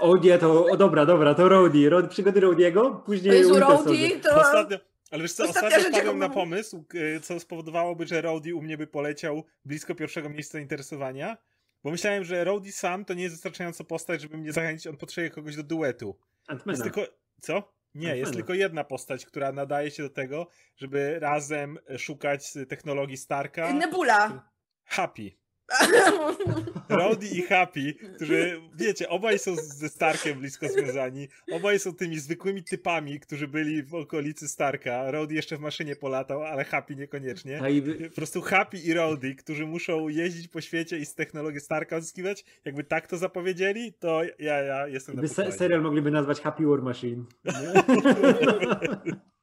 O nie, to o, dobra, dobra, to Rhodey, Rod, przygody Rhodey'ego, później To jest Winter to. Ostatnio, ale wiesz co, ostatnia ostatnio rzecz, wpadłem na pomysł, y, co spowodowałoby, że Rowdy u mnie by poleciał blisko pierwszego miejsca zainteresowania, bo myślałem, że Rowdy sam to nie jest wystarczająco postać, żeby mnie zachęcić, on potrzebuje kogoś do duetu. Jest tylko... Co? Nie, jest tylko jedna postać, która nadaje się do tego, żeby razem szukać technologii Starka. Nebula. Happy. Rowdy i Happy, którzy, wiecie, obaj są ze Starkiem blisko związani, obaj są tymi zwykłymi typami, którzy byli w okolicy Starka. Rowdy jeszcze w maszynie polatał, ale Happy niekoniecznie. Po prostu Happy i Rowdy, którzy muszą jeździć po świecie i z technologii Starka odzyskiwać, jakby tak to zapowiedzieli, to ja, ja jestem na By se, serial mogliby nazwać Happy War Machine.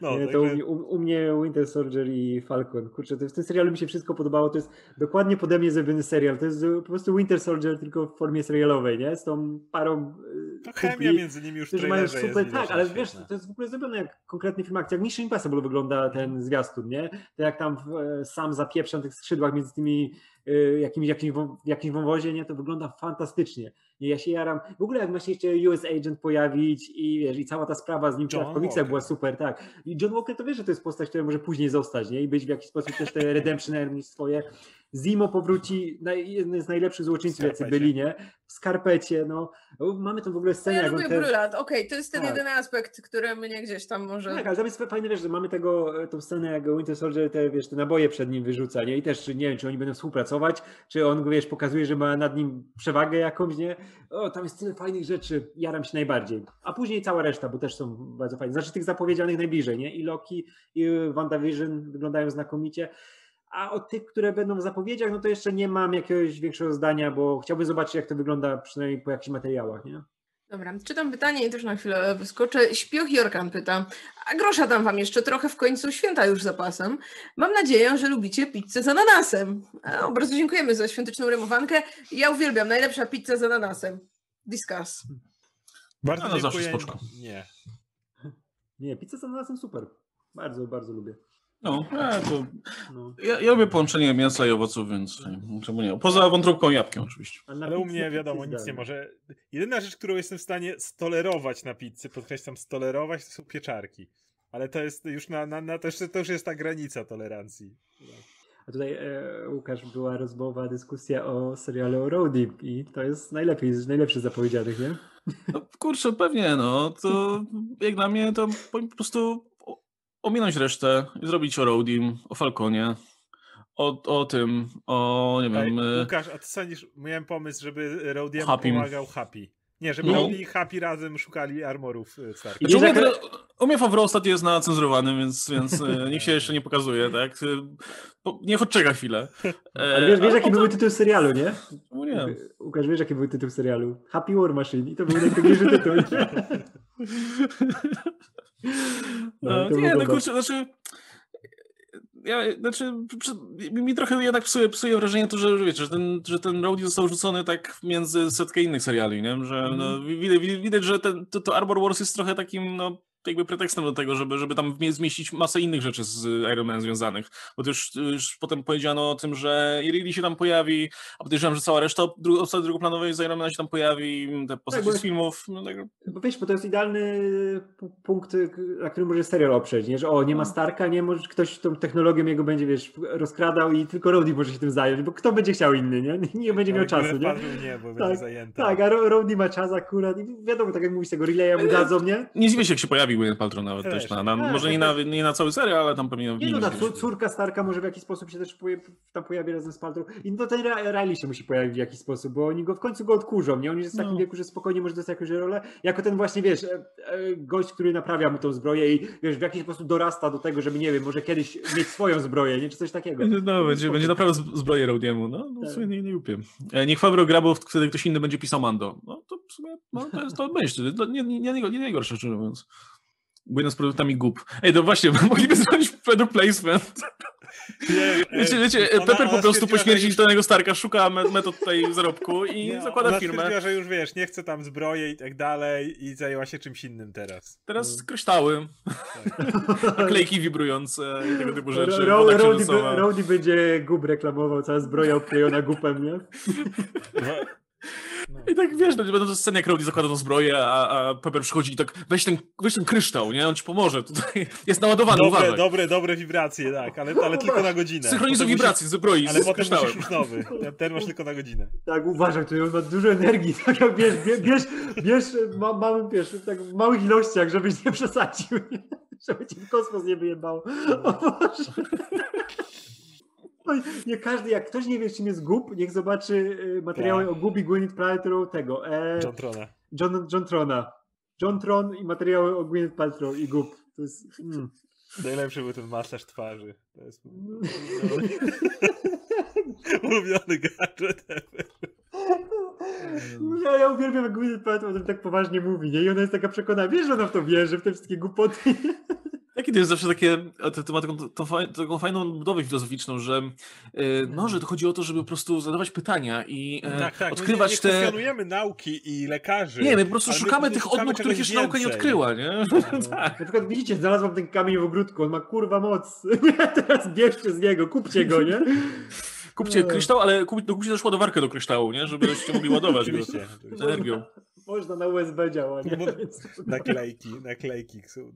No, nie, to u, także- mnie- u, u mnie Winter Soldier i Falcon. Kurczę, to w tym serialu mi się wszystko podobało. To jest dokładnie pode mnie zrobiony serial. To jest po prostu Winter Soldier, tylko w formie serialowej, nie? Z tą parą. e, to chemia między nimi już w którzy mają super. jest Tak, ale wiesz, to jest w ogóle zrobione jak konkretny film akcji. Jak Mission Impossible wygląda ten zwiastun, nie? To jak tam e, sam zapieprza na tych skrzydłach między tymi jakimś, jakimś, w jakimś wąwozie, nie? To wygląda fantastycznie. Nie, ja się jaram. W ogóle jak ma się jeszcze US Agent pojawić i wiesz, i cała ta sprawa z nim, w komiksach była super, tak. I John Walker to wiesz, że to jest postać, która może później zostać, nie? I być w jakiś sposób też te redemption swoje. Zimo powróci, jeden z najlepszych złoczyńców, jacy byli, nie? W skarpecie, no. Mamy tam w ogóle No scenę, ja jak on lubię te... brylant. Okej, to jest ten Tak. jedyny aspekt, który mnie gdzieś tam może. Tak, ale tam jest fajne, wiesz, że mamy tego, e, tą scenę, jak Winter Soldier te, wiesz, te naboje przed nim wyrzuca, nie? I też nie wiem, czy oni będą współpracować, czy on, wiesz, pokazuje, że ma nad nim przewagę jakąś, nie? O, tam jest tyle fajnych rzeczy, jaram się najbardziej. A później cała reszta, bo też są bardzo fajne. Znaczy tych zapowiedzianych najbliżej, nie? I Loki, i WandaVision wyglądają znakomicie. A o tych, które będą w zapowiedziach, no to jeszcze nie mam jakiegoś większego zdania, bo chciałbym zobaczyć, jak to wygląda przynajmniej po jakichś materiałach, nie? Dobra, czytam pytanie i też na chwilę wyskoczę. Śpioch Jorkan pyta, a grosza dam wam jeszcze trochę w końcu, święta już zapasem. Mam nadzieję, że lubicie pizzę z ananasem. O, bardzo dziękujemy za świąteczną rymowankę. Ja uwielbiam, najlepsza pizza z ananasem. Discuss. Bardzo No, no, zawsze dziękuję. spoczko. Nie. Nie, pizza z ananasem super. Bardzo, bardzo lubię. No, e, to No. ja, ja lubię połączenie mięsa i owoców, więc czemu nie? Poza wątróbką i jabłkiem oczywiście. Na Ale u mnie na wiadomo, nic nie może. Jedyna rzecz, którą jestem w stanie stolerować na pizzy, podkreślam stolerować, to są pieczarki. Ale to jest już na, na, na to, już, to już jest ta granica tolerancji. A tutaj e, Łukasz była rozmowa, dyskusja o serialu o Roadie i to jest najlepiej, z najlepszy z zapowiedzianych, nie? No, kurczę, pewnie, no. To jak dla mnie to po prostu ominąć resztę i zrobić o Roadim, o Falconie, o, o tym, o nie wiem. Ej, e, Łukasz, a ty sądzisz, miałem pomysł, żeby Rodiemu pomagał Happy. Nie, żeby No. Rodi i Happy razem szukali armorów Starka. I Znaczy, u, mnie, u mnie Favreau ostatnio jest na cenzurowanym, więc, więc e, nikt się jeszcze nie pokazuje, tak? Po- Niech odczeka chwilę. E, Ale wiesz, wiesz jaki był tytuł serialu, nie? No nie. Łukasz, wiesz jaki był tytuł serialu? Happy War Machine i to był najpiękniejszy tytuł. No, No, nie, no kurczę, znaczy... Ja, znaczy, mi- trochę jednak psuje, psuje wrażenie to, że wiecie, że ten, że ten Rhodey został rzucony tak między setkę innych seriali, nie? Że no, widać, widać, że ten, to, to Arbor Wars jest trochę takim, no, jakby pretekstem do tego, żeby, żeby tam zmieścić masę innych rzeczy z Iron Man związanych. Bo to już, już potem powiedziano o tym, że Ridley się tam pojawi, a podejrzewam, że cała reszta dru- obsady drugoplanowej z Iron Man się tam pojawi, te postacie bo- z filmów, no tak, Bo wiesz, bo to jest idealny pu- punkt, na którym może serial oprzeć, nie? Że o, nie ma Starka, nie? Może ktoś tą technologią jego będzie, wiesz, rozkradał i tylko Rhodey może się tym zająć, bo kto będzie chciał inny, nie? Nie będzie miał Ale czasu, nie? Nie, bo będzie zajęta. Tak, a Ro- Rhodey ma czas akurat i wiadomo, tak jak mówisz, tego relaya mu dadzą, nie? Nie dziwię się, jak się pojawi Gwyneth Paltrow nawet Też. też. Na, na, Tak, może nie tak, na, nie na cały serial, ale tam pewnie Nie no, ta córka Starka może w jakiś sposób się też poje, tam pojawi razem z Paltrow. I no ten Riley się musi pojawić w jakiś sposób, bo oni go w końcu go odkurzą, nie? On już jest w takim No. wieku, że spokojnie może dostać jakąś rolę. Jako ten właśnie, wiesz, e, e, gość, który naprawia mu tą zbroję i wiesz, w jakiś sposób dorasta do tego, żeby, nie wiem, może kiedyś mieć swoją zbroję, nie? Czy coś takiego. No, będzie, będzie naprawdę zbroję Rodiemu. No, no Tak. w sumie nie, nie lubię. E, Niech Favreau gra, bo wtedy ktoś inny będzie pisał Mando. No to w sumie, no to jest to myśl. To nie, nie, nie, nie, nie najgorsze, szczerze mówiąc. Błędem z produktami GUP. Ej, to właśnie, mogliby zrobić product placement. Nie, Wiecie, wiecie, Pepper po prostu po stwierdziła, śmierci że już- Tonego Starka szuka me- metod tutaj zarobku i nie, zakłada ona firmę. że już wiesz, nie chce tam zbroje i tak dalej i zajęła się czymś innym teraz. Teraz kryształy, naklejki wibrujące i tego typu rzeczy. Ro- be- Rhodey będzie gub reklamował, cała zbroja obklejona gupem, nie? No. I tak wiesz, no, będą te sceny, jak Rowdy zakłada tą zbroję, a, a Pepper przychodzi i tak weź ten, weź ten kryształ, nie? On ci pomoże. Tutaj jest naładowany, Dobre, uważaj. dobre, dobre wibracje, tak, ale, ale tylko na godzinę. Synchronizuj wibracje zbroi musisz- Ale z potem kryształem. musisz już nowy. Ten, ten masz tylko na godzinę. Tak, uważam, tutaj on ma dużo energii, tak jak bierz, bierz, bierz, bierz ma, mały, wiesz, tak w małych ilościach, żebyś nie przesadził, żeby ci kosmos nie wyjebało. O Boże. Nie każdy, jak ktoś nie wie, czym jest gub, niech zobaczy y, materiały Tak. o gubi Gwyneth Paltrow tego, e, John Trona. John, John Trona. John Tron i materiały o Gwyneth Paltrow i gub. To jest... Mm. Najlepszy był ten masaż twarzy. To jest ulubiony gadżet ever. Ja, ja uwielbiam, jak Gwyneth Paltrow o tym tak poważnie mówi, nie? I ona jest taka przekonana, wiesz, że ona w to wierzy, w te wszystkie głupoty. Jakie to jest zawsze takie, to, to ma taką, to, taką fajną budowę filozoficzną, że e, no, że to chodzi o to, żeby po prostu zadawać pytania i e, Tak, tak. odkrywać my nie, nie te... kwestionujemy nauki i lekarzy. Nie, my po prostu szukamy tych szukamy odnóg, których jeszcze nauka nie więcej. odkryła, nie? tak. Na przykład widzicie, znalazłam ten kamień w ogródku, on ma kurwa moc. Teraz bierzcie z niego, kupcie go, nie? Kupcie kryształ, ale kup, dokupcie też ładowarkę do kryształu, nie? Żebyście mogli ładować go z energią. Można na USB działa, nie? No Naklejki, naklejki są.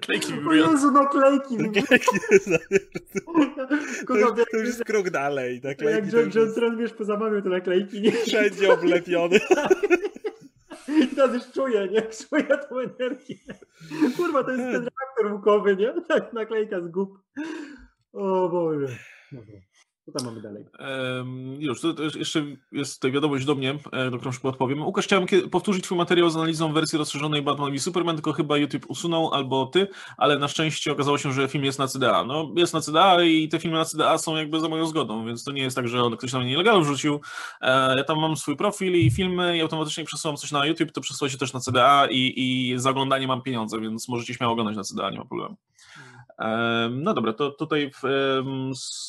Klejki O. Jezu, naklejki! Naklejki to, już, to już jest krok dalej. Naklejki Jak John, już John jest Tron, wiesz, pozamawiał te naklejki, nie? wszędzie oblepiony. I teraz już czuję, nie? Czuję tą energię. Kurwa, to jest ten reaktor łukowy, nie? Tak, naklejka z gub. O Boże. Dobra. Co tam mamy dalej? Em, już, to, jeszcze jest tutaj wiadomość do mnie, e, do którą szybko odpowiem. Łukasz, chciałem powtórzyć twój materiał z analizą wersji rozszerzonej Batman i Superman, tylko chyba YouTube usunął albo ty, ale na szczęście okazało się, że film jest na CDA. No, jest na CDA i te filmy na CDA są jakby za moją zgodą, więc to nie jest tak, że on- ktoś na mnie nielegalnie wrzucił. E, ja tam mam swój profil i filmy i automatycznie przesyłam coś na YouTube, to przesyła się też na CDA i, i za oglądanie mam pieniądze, więc możecie śmiało oglądać na CDA, nie ma problemu. No dobra, to tutaj z,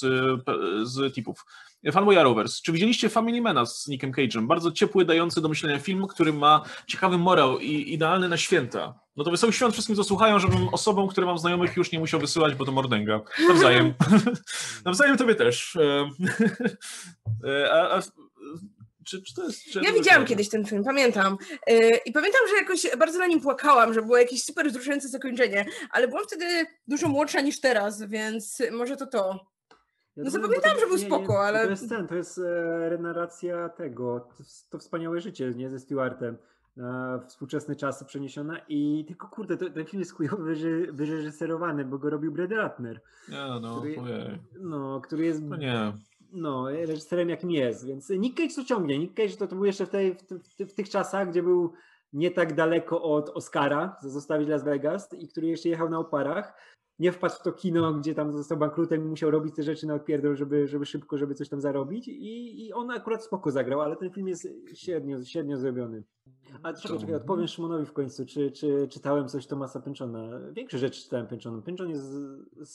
z tipów. Fanboy Rovers. Czy widzieliście Family Mana z Nickiem Cage'em? Bardzo ciepły, dający do myślenia film, który ma ciekawy morał i idealny na święta. No to wesołych świąt wszystkim, co słuchają, żebym osobom, które mam znajomych, już nie musiał wysyłać, bo to mordęga. Nawzajem. Nawzajem tobie też. E, A, a, czy, czy to jest... Czy Ja to widziałam jest- kiedyś ten film, pamiętam. Yy, I pamiętam, że jakoś bardzo na nim płakałam, że było jakieś super wzruszające zakończenie, ale byłam wtedy dużo młodsza niż teraz, więc może to to. Ja No to- zapamiętałem, bo że był nie, nie, spoko, To ale- jest ten, to jest e, renarracja tego, to, to wspaniałe życie, nie, ze Stewartem. na współczesne czasy przeniesiona i tylko kurde, to, ten film jest chujowo wyre- wyreżyserowany, bo go robił Brad Ratner, Nie, no, Który- ojej. no, który jest No nie. No, reżyserem jakim jest, więc Nick Cage to ciągnie. Nick Cage to, to był jeszcze w, tej, w, w, tych czasach, gdzie był nie tak daleko od Oscara Zostawić Las Vegas i który jeszcze jechał na oparach. Nie wpadł w to kino, gdzie tam został bankrutem i musiał robić te rzeczy na odpierdol, żeby, żeby szybko, żeby coś tam zarobić i, i on akurat spoko zagrał, ale ten film jest średnio, średnio zrobiony. Ale czekaj, czekaj, odpowiem Szymonowi w końcu, czy, czy czytałem coś Tomasa Pynchona. Większe rzeczy czytałem Pynchona. Pynchon jest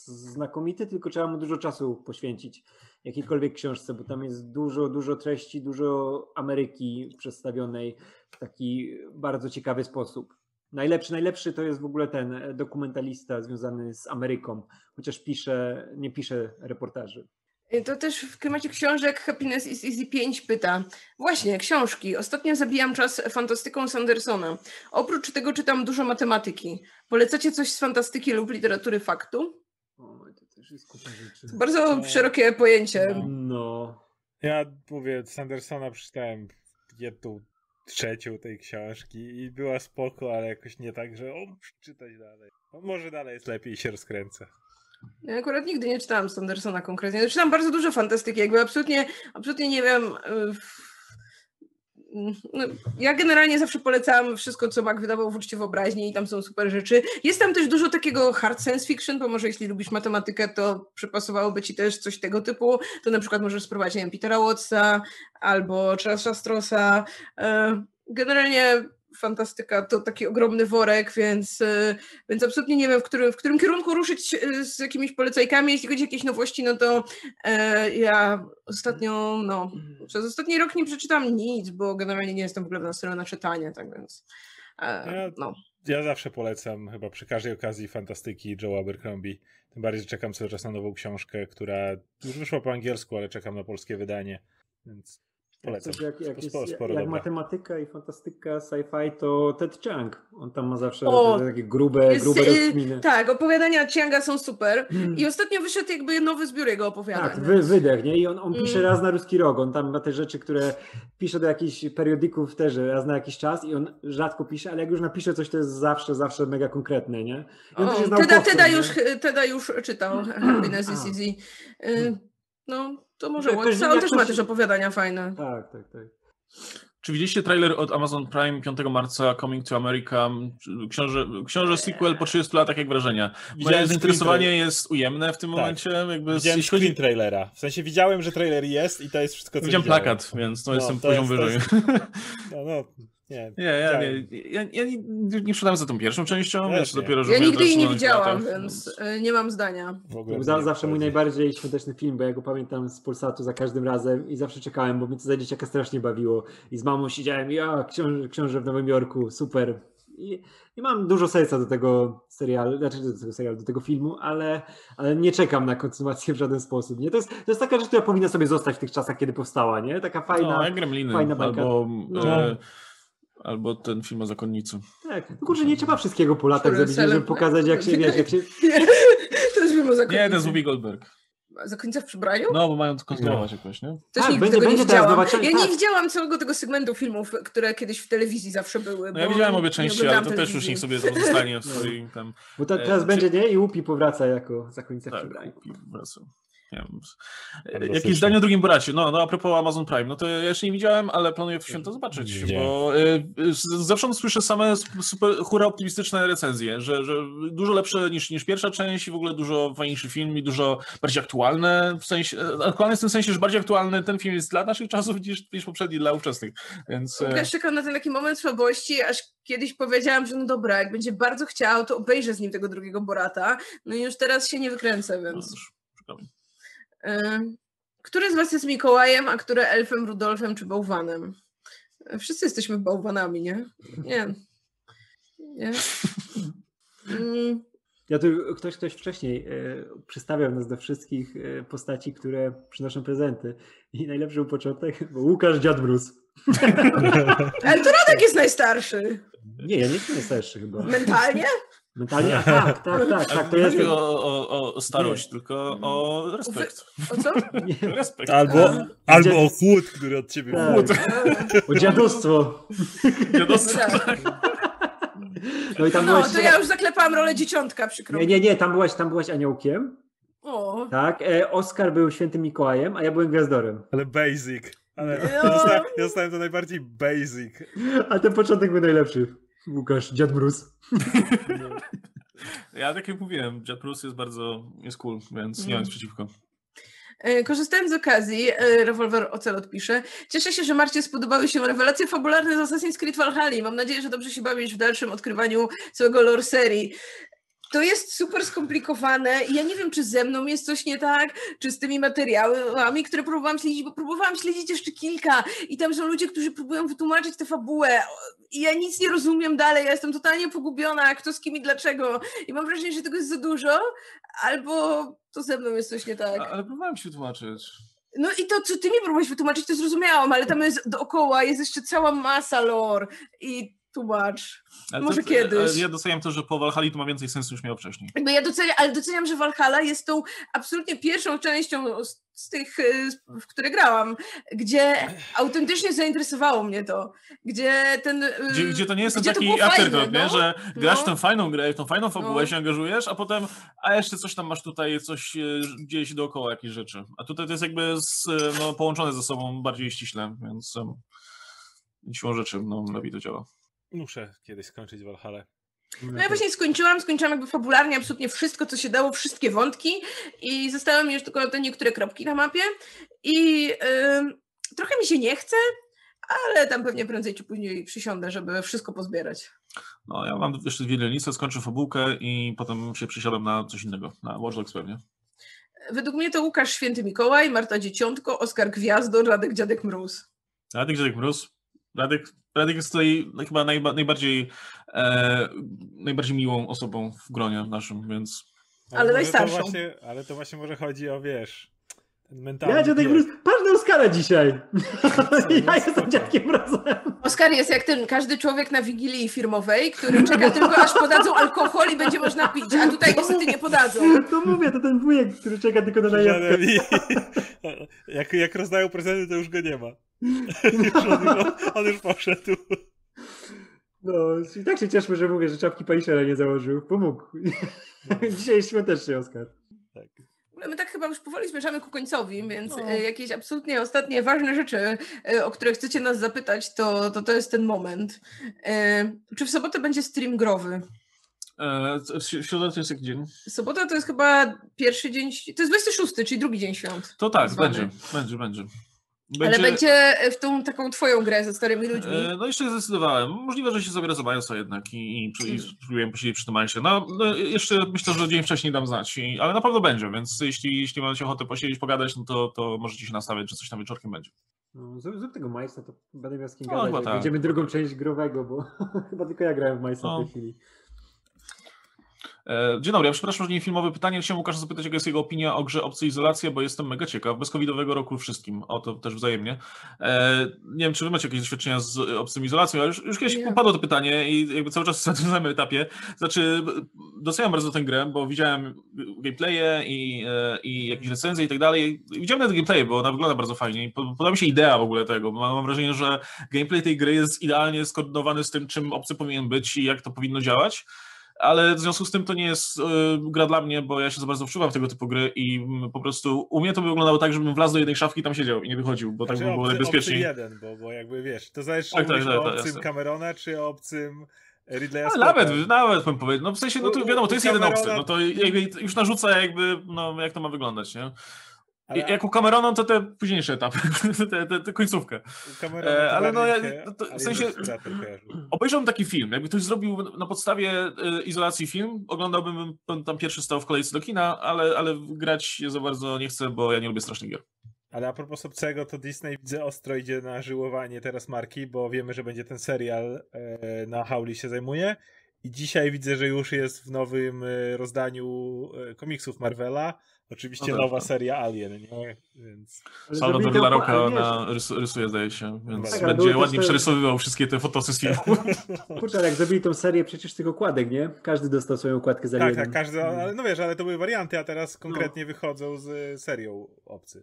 znakomity, tylko trzeba mu dużo czasu poświęcić jakiejkolwiek książce, bo tam jest dużo, dużo treści, dużo Ameryki przedstawionej w taki bardzo ciekawy sposób. Najlepszy, najlepszy to jest w ogóle ten e, dokumentalista związany z Ameryką, chociaż pisze, nie pisze reportaży. Y, To też w klimacie książek Happiness is Easy 5 pyta. Właśnie, książki. Ostatnio zabijam czas fantastyką Sandersona. Oprócz tego czytam dużo matematyki. Polecacie coś z fantastyki lub literatury faktu? O, to też jest kupa rzeczy. Bardzo No. szerokie pojęcie. No, Ja mówię, Sandersona przeczytałem jedną trzecią tej książki i była spoko, ale jakoś nie tak, że o, czytać dalej. No, może dalej jest lepiej i się rozkręca. Ja akurat nigdy nie czytałam Sandersona konkretnie. Czytam bardzo dużo fantastyki, jakby absolutnie, absolutnie nie wiem. y, No, ja generalnie zawsze polecałam wszystko, co Mac wydawał w uczcie wyobraźni i tam są super rzeczy. Jest tam też dużo takiego hard science fiction, bo może jeśli lubisz matematykę, to przypasowałoby ci też coś tego typu. To na przykład możesz spróbować, nie wiem, Petera Wattsa albo Charlesa Strossa. E, Generalnie fantastyka to taki ogromny worek, więc, e, więc absolutnie nie wiem, w którym, w którym kierunku ruszyć e, z jakimiś polecajkami. Jeśli chodzi o jakieś nowości, no to e, ja ostatnio, no, przez ostatni rok nie przeczytam nic, bo generalnie nie jestem w ogóle nastawiona na czytanie, tak więc e, Ja- no. Ja zawsze polecam chyba przy każdej okazji fantastyki Joe Abercrombie. Tym bardziej, że czekam cały czas na nową książkę, która już wyszła po angielsku, ale czekam na polskie wydanie, więc polecam. Coś jak, jak, jest, Sporo- sporo jak matematyka i fantastyka, sci-fi, to Ted Chiang. On tam ma zawsze O, takie grube, jest, grube y, rozkminy. Tak, opowiadania Cianga są super. Mm. I ostatnio wyszedł jakby nowy zbiór jego opowiadań. Tak, wy, wydech, nie? I on, on pisze Mm. raz na ruski rok. On tam ma te rzeczy, które pisze do jakichś periodyków też raz na jakiś czas i on rzadko pisze, ale jak już napisze coś, to jest zawsze, zawsze mega konkretne, nie? I on O, Teda, Teda, nie? już, Teda już czytał Happiness is. Easy. Y, No, to może Jak ktoś- Watsa, on też ma też opowiadania fajne. Tak, tak, tak. Czy widzieliście trailer od Amazon Prime 5 marca Coming to America? Książę, książę sequel po 30 latach, jak wrażenia? Moje Widziałem zainteresowanie jest ujemne w tym Tak. momencie. Jakby Widziałem jeśli chodzi- screen trailera. W sensie widziałem, że trailer jest i to jest wszystko, co Widziałem widziałem. plakat, więc no, No, jestem to poziom jest- to wyżej. jest- No, no, nie. Nie, ja nie, ja, ja nie, nie za tą pierwszą częścią, nie. dopiero, że Ja nigdy jej nie widziałam, lata, więc y, nie mam zdania. W To ogóle za, zawsze mój najbardziej świąteczny film, bo ja go pamiętam z Polsatu za każdym razem i zawsze czekałem, bo mnie to za dzieciaka strasznie bawiło. I z mamą siedziałem, ja, książę, książę w Nowym Jorku, super. I, I mam dużo serca do tego serialu, znaczy do tego serialu, do tego filmu, ale, ale nie czekam na konsumację w żaden sposób. Nie? To, jest, to jest taka rzecz, która powinna sobie zostać w tych czasach, kiedy powstała, nie? Taka fajna. No, Gremliny, fajna bajka. albo, No. e, albo ten film o zakonnicy. Tak, no kurczę, nie trzeba wszystkiego po latach zrobić, żeby pokazać, jak się, wiesz, jak się... to jest film o zakonnicy. Nie, ten z Whoopi Goldberg. Zakonnica w przebraniu? No, bo mają to kontynuować jakoś, nie? Też Tak, nigdy będzie- tego nie będzie teraz widziałam. Ja nie tak. widziałam całego tego segmentu filmów, które kiedyś w telewizji zawsze były. No ja widziałem obie nie części, ale to też już niech sobie to zostanie w swoim tam... Bo ta, E, teraz czy- będzie, nie? I Łupi powraca jako zakonnica w Tak, przebraniu. wraca. Nie wiem. Fantastyczne. Jakieś zdanie o drugim bracie. No, no, a propos Amazon Prime, no to ja jeszcze nie widziałem, ale planuję w święto zobaczyć, Nie. bo y, słyszę same super, hura optymistyczne recenzje, że, że dużo lepsze niż, niż pierwsza część i w ogóle dużo fajniejszy film i dużo bardziej aktualne, w sensie, e, aktualny w tym sensie, że bardziej aktualny ten film jest dla naszych czasów niż, niż poprzedni dla ówczesnych, więc... e, Łukasz czekał na ten taki moment słabości, aż kiedyś powiedziałam, że no dobra, jak będzie bardzo chciał, to obejrzę z nim tego drugiego Borata. No i już teraz się nie wykręcę, no, więc... Y, Który z was jest Mikołajem, a który elfem, Rudolfem czy bałwanem? Y, Wszyscy jesteśmy bałwanami, nie? Nie. Nie. Mm, Ja tu ktoś, ktoś wcześniej e, przystawiał nas do wszystkich e, postaci, które przynoszą prezenty. I najlepszy był początek, bo Łukasz Dziad Bruce. Ale to Radek jest najstarszy. Nie, ja nie jestem starszy chyba. Mentalnie? Mentalnie? A, tak, tak, tak, tak, to jest... Nie o, o, o starość, nie. tylko o respekt. O co? Nie. Respekt. Albo, albo o chłód, który od ciebie tak. chłód. O dziadostwo. Dziadostwo, Tak. tak. No i tam No, byłaś... to ja już zaklepałam rolę dzieciątka, przykro Nie, mi. nie, nie, tam byłaś, tam byłaś aniołkiem, O. tak? E, Oskar był świętym Mikołajem, a ja byłem gwiazdorem. Ale basic. Ale No. ja, dostałem, ja dostałem to najbardziej basic. A ten początek był najlepszy. Łukasz, dziad mróz. Ja tak jak mówiłem, Jet Plus jest bardzo, jest cool, więc nie mam nic przeciwko. E, Korzystając z okazji, e, Revolver Ocelot pisze, cieszę się, że Marcie spodobały się rewelacje fabularne z Assassin's Creed Valhalla. Mam nadzieję, że dobrze się bawisz w dalszym odkrywaniu całego lore serii. To jest super skomplikowane i ja nie wiem, czy ze mną jest coś nie tak, czy z tymi materiałami, które próbowałam śledzić, bo próbowałam śledzić jeszcze kilka i tam są ludzie, którzy próbują wytłumaczyć tę fabułę i ja nic nie rozumiem dalej, ja jestem totalnie pogubiona, kto z kim i dlaczego i mam wrażenie, że tego jest za dużo, albo to ze mną jest coś nie tak. Ale próbowałem ci wytłumaczyć. No i to, co ty mi próbowałeś wytłumaczyć, to zrozumiałam, ale tam jest dookoła, jest jeszcze cała masa lore i tłumacz. Ale Może to, kiedyś. Ja doceniam to, że po Valhalla to ma więcej sensu niż miało wcześniej. Jakby ja doceniam, ale doceniam, że Valhalla jest tą absolutnie pierwszą częścią z, z tych, y, w które grałam, gdzie autentycznie zainteresowało mnie to, gdzie ten... y, Gdzie, gdzie to nie jest gdzie taki afterthought, no. że grasz No. w tę fajną grę, w tą fajną fabułę No. się angażujesz, a potem, a jeszcze coś tam masz tutaj, coś dzieje się dookoła, jakieś rzeczy. A tutaj to jest jakby z, e, no, połączone ze sobą bardziej ściśle, więc um, siłą rzeczy no, lepiej to działa. Muszę kiedyś skończyć Valhalla. No ja właśnie skończyłam, skończyłam jakby fabularnie absolutnie wszystko, co się dało, wszystkie wątki i zostały mi już tylko te niektóre kropki na mapie i ym, trochę mi się nie chce, ale tam pewnie prędzej czy później przysiądę, żeby wszystko pozbierać. No, ja mam jeszcze dwie dzielnice, skończę fabułkę i potem się przesiadam na coś innego, na Watch Dogs pewnie. Według mnie to Łukasz Święty Mikołaj, Marta Dzieciątko, Oskar Gwiazdor, Radek Dziadek Mróz. Radek Dziadek Mróz. Radek, Radek jest tutaj chyba najba, najbardziej, e, najbardziej miłą osobą w gronie naszym, więc Ale może to najstarszą. Właśnie, ale to właśnie może chodzi o, wiesz, ten mentalny Ja dziadek bieg. mróz, patrz na Oskara dzisiaj. ja no jestem dziadkiem mrozem. Oskar jest jak ten każdy człowiek na wigilii firmowej, który czeka tylko aż podadzą alkohol i będzie można pić, a tutaj niestety nie podadzą. To mówię, to ten wujek, który czeka tylko na i- jak, jak rozdają prezenty, to już go nie ma. Już on, już, on już poszedł. No, i tak się cieszmy, że mówię, że czapki Pajszera nie założył. Pomógł. Dzisiaj jest świątecznie, Oskar. Tak. Ogóle My tak chyba już powoli zmierzamy ku końcowi, więc No. e, jakieś absolutnie ostatnie ważne rzeczy, e, o które chcecie nas zapytać, to to, to jest ten moment. E, Czy w sobotę będzie stream growy? e, środę to jest jak dzień? Sobota to jest chyba pierwszy dzień, to jest 26, czyli drugi dzień świąt. To tak, Zwany. będzie, będzie, będzie. Ale będzie w tą taką twoją grę ze starymi ludźmi. E, No jeszcze zdecydowałem. Możliwe, że się za Majosa jednak i, i, i spróbuję posiedzieć przy tym Majosie. No, no jeszcze myślę, że dzień wcześniej dam znać, i, ale na pewno będzie, więc jeśli, jeśli macie ochotę posiedzieć, pogadać, no to, to możecie się nastawiać, że coś tam wieczorkiem będzie. No, zrób, zrób tego Majsa, to będę miał z kim No, gadać. tak. Będziemy drugą część growego, bo chyba tylko ja grałem w Majsa No. w tej chwili. E, Dzień dobry, ja przepraszam, że nie filmowe pytanie. Chciałem Łukasza zapytać, jaka jest jego opinia o grze Obcy Izolacja, bo jestem mega ciekaw. Bez covidowego roku wszystkim. O, to też wzajemnie. E, nie wiem, czy wy macie jakieś doświadczenia z Obcym Izolacją, ale już, już kiedyś Nie. padło to pytanie i jakby cały czas na tym samym etapie. Znaczy, doceniam bardzo tę grę, bo widziałem gameplaye i, e, i jakieś recenzje i tak dalej. Widziałem nawet gameplay, bo ona wygląda bardzo fajnie podoba mi się idea w ogóle tego, bo mam, mam wrażenie, że gameplay tej gry jest idealnie skoordynowany z tym, czym obcy powinien być i jak to powinno działać ale w związku z tym to nie jest y, gra dla mnie, bo ja się za bardzo wczuwam w tego typu gry i po prostu u mnie to by wyglądało tak, żebym wlazł do jednej szafki i tam siedział i nie wychodził, bo tak by Znaczy, było obcy, najbezpieczniej. jeden, bo, bo jakby wiesz, to zależy, czy Tak, tak, tak, o tak, obcym jasne. Camerona, czy o obcym Ridleya nawet, nawet bym powiedział, no w sensie, no to wiadomo, to jest jeden obcy, no to jakby już narzuca jakby, no jak to ma wyglądać, nie? Ale Jak u Camerona to te późniejsze etapy, te, te, te końcówkę. e, to ale no ja- się- to- w sensie-. Obejrzałbym taki film, jakby ktoś zrobił na podstawie y, izolacji film, oglądałbym bym tam pierwszy stał w kolejce do kina, ale, ale grać za bardzo nie chcę, bo ja nie lubię strasznych gier. Ale a propos obcego, to Disney widzę ostro idzie na żyłowanie teraz marki, bo wiemy, że będzie ten serial e, na Howli się zajmuje. I dzisiaj widzę, że już jest w nowym e, rozdaniu e, komiksów Marvela oczywiście No nowa dobrze. seria Alien, nie? Więc La to- wiesz, na, rys, rysuje, zdaje się, więc Tak, będzie ładnie te- przerysowywał wszystkie te fotosy z filmu. Kurczę, jak zrobili tą serię przecież tych okładek, nie? Każdy dostał swoją okładkę za tak, tak, każdy, ale no wiesz, ale to były warianty, a teraz No. konkretnie wychodzą z serią obcy.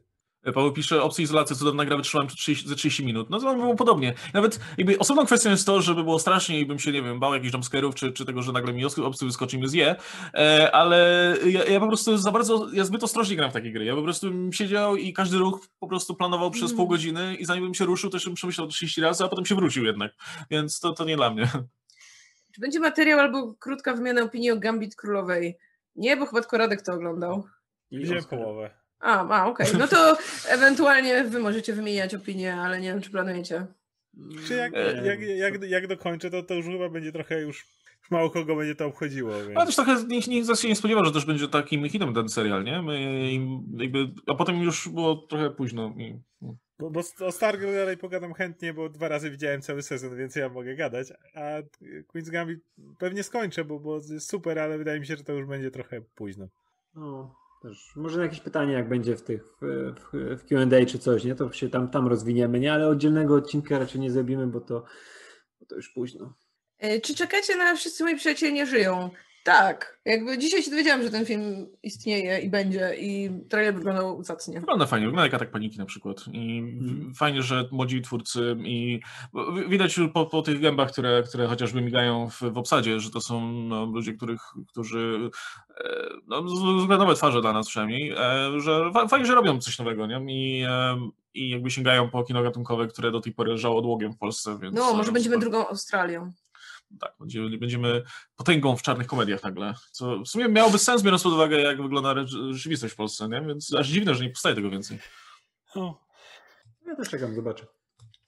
Paweł pisze, opcję izolacji cudowna gra wytrzymałem 30, ze 30 minut. No to było podobnie. Nawet jakby osobną kwestią jest to, żeby było strasznie i bym się, nie wiem, bał jakichś jumpscarów, czy, czy tego, że nagle mi obcy- wyskoczy i mnie zje, e, ale ja, ja po prostu za bardzo, ja zbyt ostrożnie gram w takie gry. Ja po prostu bym siedział i każdy ruch po prostu planował przez Mm. pół godziny i zanim bym się ruszył, też bym przemyślał 30 razy, a potem się wrócił jednak. Więc to, to nie dla mnie. Czy będzie materiał albo krótka wymiana opinii o Gambit Królowej? Nie, bo chyba tylko Radek to oglądał. Widziałem połowę. A, a okej. No to ewentualnie wy możecie wymieniać opinie, ale nie wiem, czy planujecie. Czy jak, E, jak, jak, jak dokończę, to, to już chyba będzie trochę już, mało kogo będzie to obchodziło. Więc... Ale też trochę nikt, nikt się nie spodziewał, że też będzie takim hitem ten serial, nie? My, jakby, a potem już było trochę późno. I, Bo, bo o Stargirl dalej pogadam chętnie, bo dwa razy widziałem cały sezon, więc ja mogę gadać. A Queen's Gambit pewnie skończę, bo, bo jest super, ale wydaje mi się, że to już będzie trochę późno. No, może jakieś pytanie, jak będzie w tych w, w Q&A czy coś, nie? To się tam, tam rozwiniemy, nie? Ale oddzielnego odcinka raczej nie zrobimy, bo to, bo to już późno. E, Czy czekacie na Wszyscy moi przyjaciele nie żyją? Tak. Jakby dzisiaj się dowiedziałam, że ten film istnieje i będzie i trailer wyglądał zacnie. Wygląda fajnie, wygląda jak atak paniki na przykład. I w- fajnie, że młodzi twórcy i widać już po, po tych gębach, które, które chociażby migają w, w obsadzie, że to są no, ludzie, których, którzy e, no, względowe twarze dla nas przynajmniej, e, że fa- fajnie, że robią coś nowego, nie? I, e, i jakby sięgają po kino gatunkowe, które do tej pory leżało odłogiem w Polsce, więc... No, może będziemy drugą Australią. Tak, będziemy, będziemy potęgą w czarnych komediach nagle. Co w sumie miałoby sens, biorąc pod uwagę, jak wygląda rzeczywistość w Polsce, nie? Więc aż dziwne, że nie powstaje tego więcej. O, Ja też czekam, zobaczę.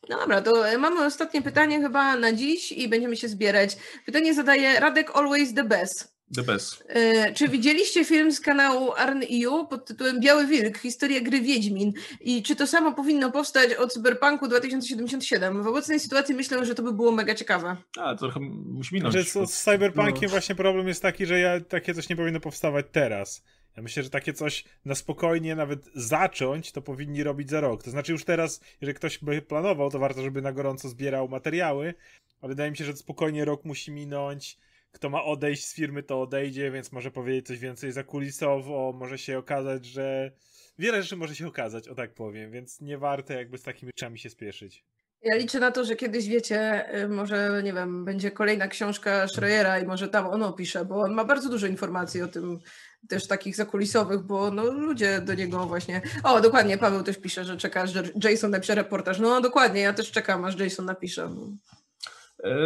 No dobra, to mamy ostatnie pytanie chyba na dziś i będziemy się zbierać. Pytanie zadaje Radek Always the Best. The best. E, Czy widzieliście film z kanału ARN.EU pod tytułem Biały Wilk, historia gry Wiedźmin? I czy to samo powinno powstać o Cyberpunku 2077? W obecnej sytuacji myślę, że to by było mega ciekawe. A, to trochę musi minąć. że z, z Cyberpunkiem No. właśnie problem jest taki, że ja, takie coś nie powinno powstawać teraz. Ja myślę, że takie coś na spokojnie nawet zacząć, to powinni robić za rok. To znaczy już teraz, jeżeli ktoś by planował, to warto, żeby na gorąco zbierał materiały, ale wydaje mi się, że spokojnie rok musi minąć. Kto ma odejść z firmy, to odejdzie, więc może powiedzieć coś więcej zakulisowo, może się okazać, że wiele rzeczy może się okazać, o tak powiem, więc nie warto jakby z takimi rzeczami się spieszyć. Ja liczę na to, że kiedyś wiecie, y, może nie wiem, będzie kolejna książka Schreiera i może tam on opisze, bo on ma bardzo dużo informacji o tym też takich zakulisowych, bo no, ludzie do niego właśnie. O, dokładnie, Paweł też pisze, że czeka, że Jason napisze reportaż. No dokładnie, ja też czekam, aż Jason napisze.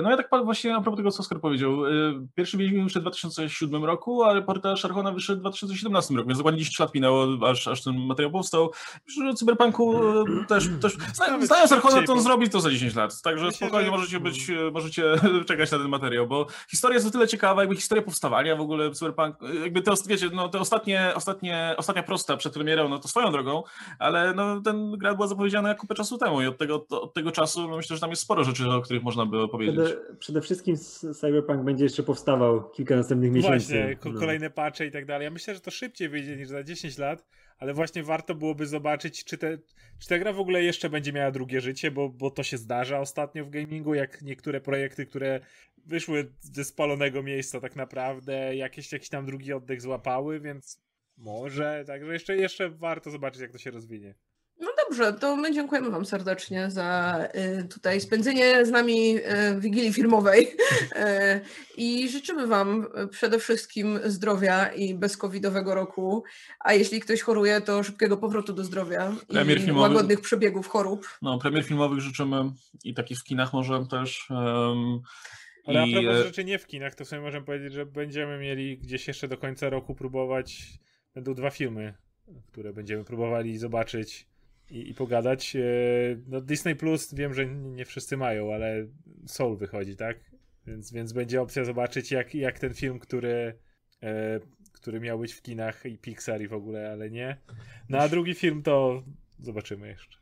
No ja tak pan właśnie a propos tego, co Oskar powiedział. e, Pierwszy Wiedźmin wyszedł w 2007 roku, ale reportaż Archona wyszedł w 2017 roku, więc dokładnie 10 lat minęło, aż, aż ten materiał powstał. Że Cyberpunku e, też, też zna- znając Archona, to on zrobi to za 10 lat, także spokojnie że- możecie być, e, możecie czekać na ten materiał, bo historia jest o tyle ciekawa, jakby historia powstawania w ogóle Cyberpunk, jakby te, wiecie, no te ostatnie, ostatnie, ostatnia prosta przed premierą, no to swoją drogą, ale no ten gra była zapowiedziana jak kupę czasu temu i od tego, od tego czasu no myślę, że tam jest sporo rzeczy, o których można by opowiedzieć. Przede, przede wszystkim Cyberpunk będzie jeszcze powstawał kilka następnych miesięcy. Właśnie, No. kolejne patche i tak dalej. Ja myślę, że to szybciej wyjdzie niż za 10 lat, ale właśnie warto byłoby zobaczyć, czy, te, czy ta gra w ogóle jeszcze będzie miała drugie życie, bo, bo to się zdarza ostatnio w gamingu, jak niektóre projekty, które wyszły ze spalonego miejsca tak naprawdę, jakieś jakiś tam drugi oddech złapały, więc może, także jeszcze, jeszcze warto zobaczyć, jak to się rozwinie. No dobrze, to my dziękujemy Wam serdecznie za y, tutaj spędzenie z nami y, Wigilii Filmowej y, i życzymy Wam przede wszystkim zdrowia i bezcovidowego roku, a jeśli ktoś choruje, to szybkiego powrotu do zdrowia Premier i filmowy. łagodnych przebiegów chorób. No, premier filmowych życzymy i takich w kinach może też. Um, Ale i, a propos e, rzeczy nie w kinach, to sobie możemy powiedzieć, że będziemy mieli gdzieś jeszcze do końca roku próbować. Będą dwa filmy, które będziemy próbowali zobaczyć i, i pogadać. E, No Disney Plus wiem, że nie wszyscy mają, ale Soul wychodzi, tak? Więc, więc będzie opcja zobaczyć, jak, jak ten film, który, e, który miał być w kinach i Pixar i w ogóle, ale nie. No a drugi film to zobaczymy jeszcze.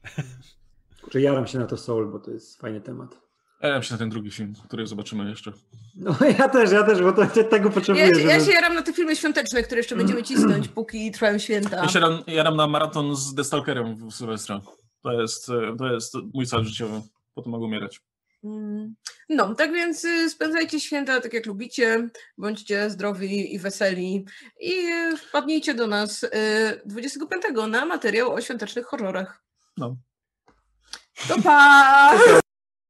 Kurczę, jaram się na to Soul, bo to jest fajny temat. Ja się na ten drugi film, który zobaczymy jeszcze. No ja też, ja też, bo to, tego potrzebuję. Ja, żeby... ja się jaram na te filmy świąteczne, które jeszcze będziemy cisnąć, póki trwają święta. Ja się ram, jaram na maraton z The Stalkerem w Sylwestra. To jest, e, to jest mój cel życiowy. Potem mogę umierać. Mm. No, tak więc y, spędzajcie święta tak jak lubicie, bądźcie zdrowi i weseli i y, wpadnijcie do nas y, 25 na materiał o świątecznych horrorach. No. To pa!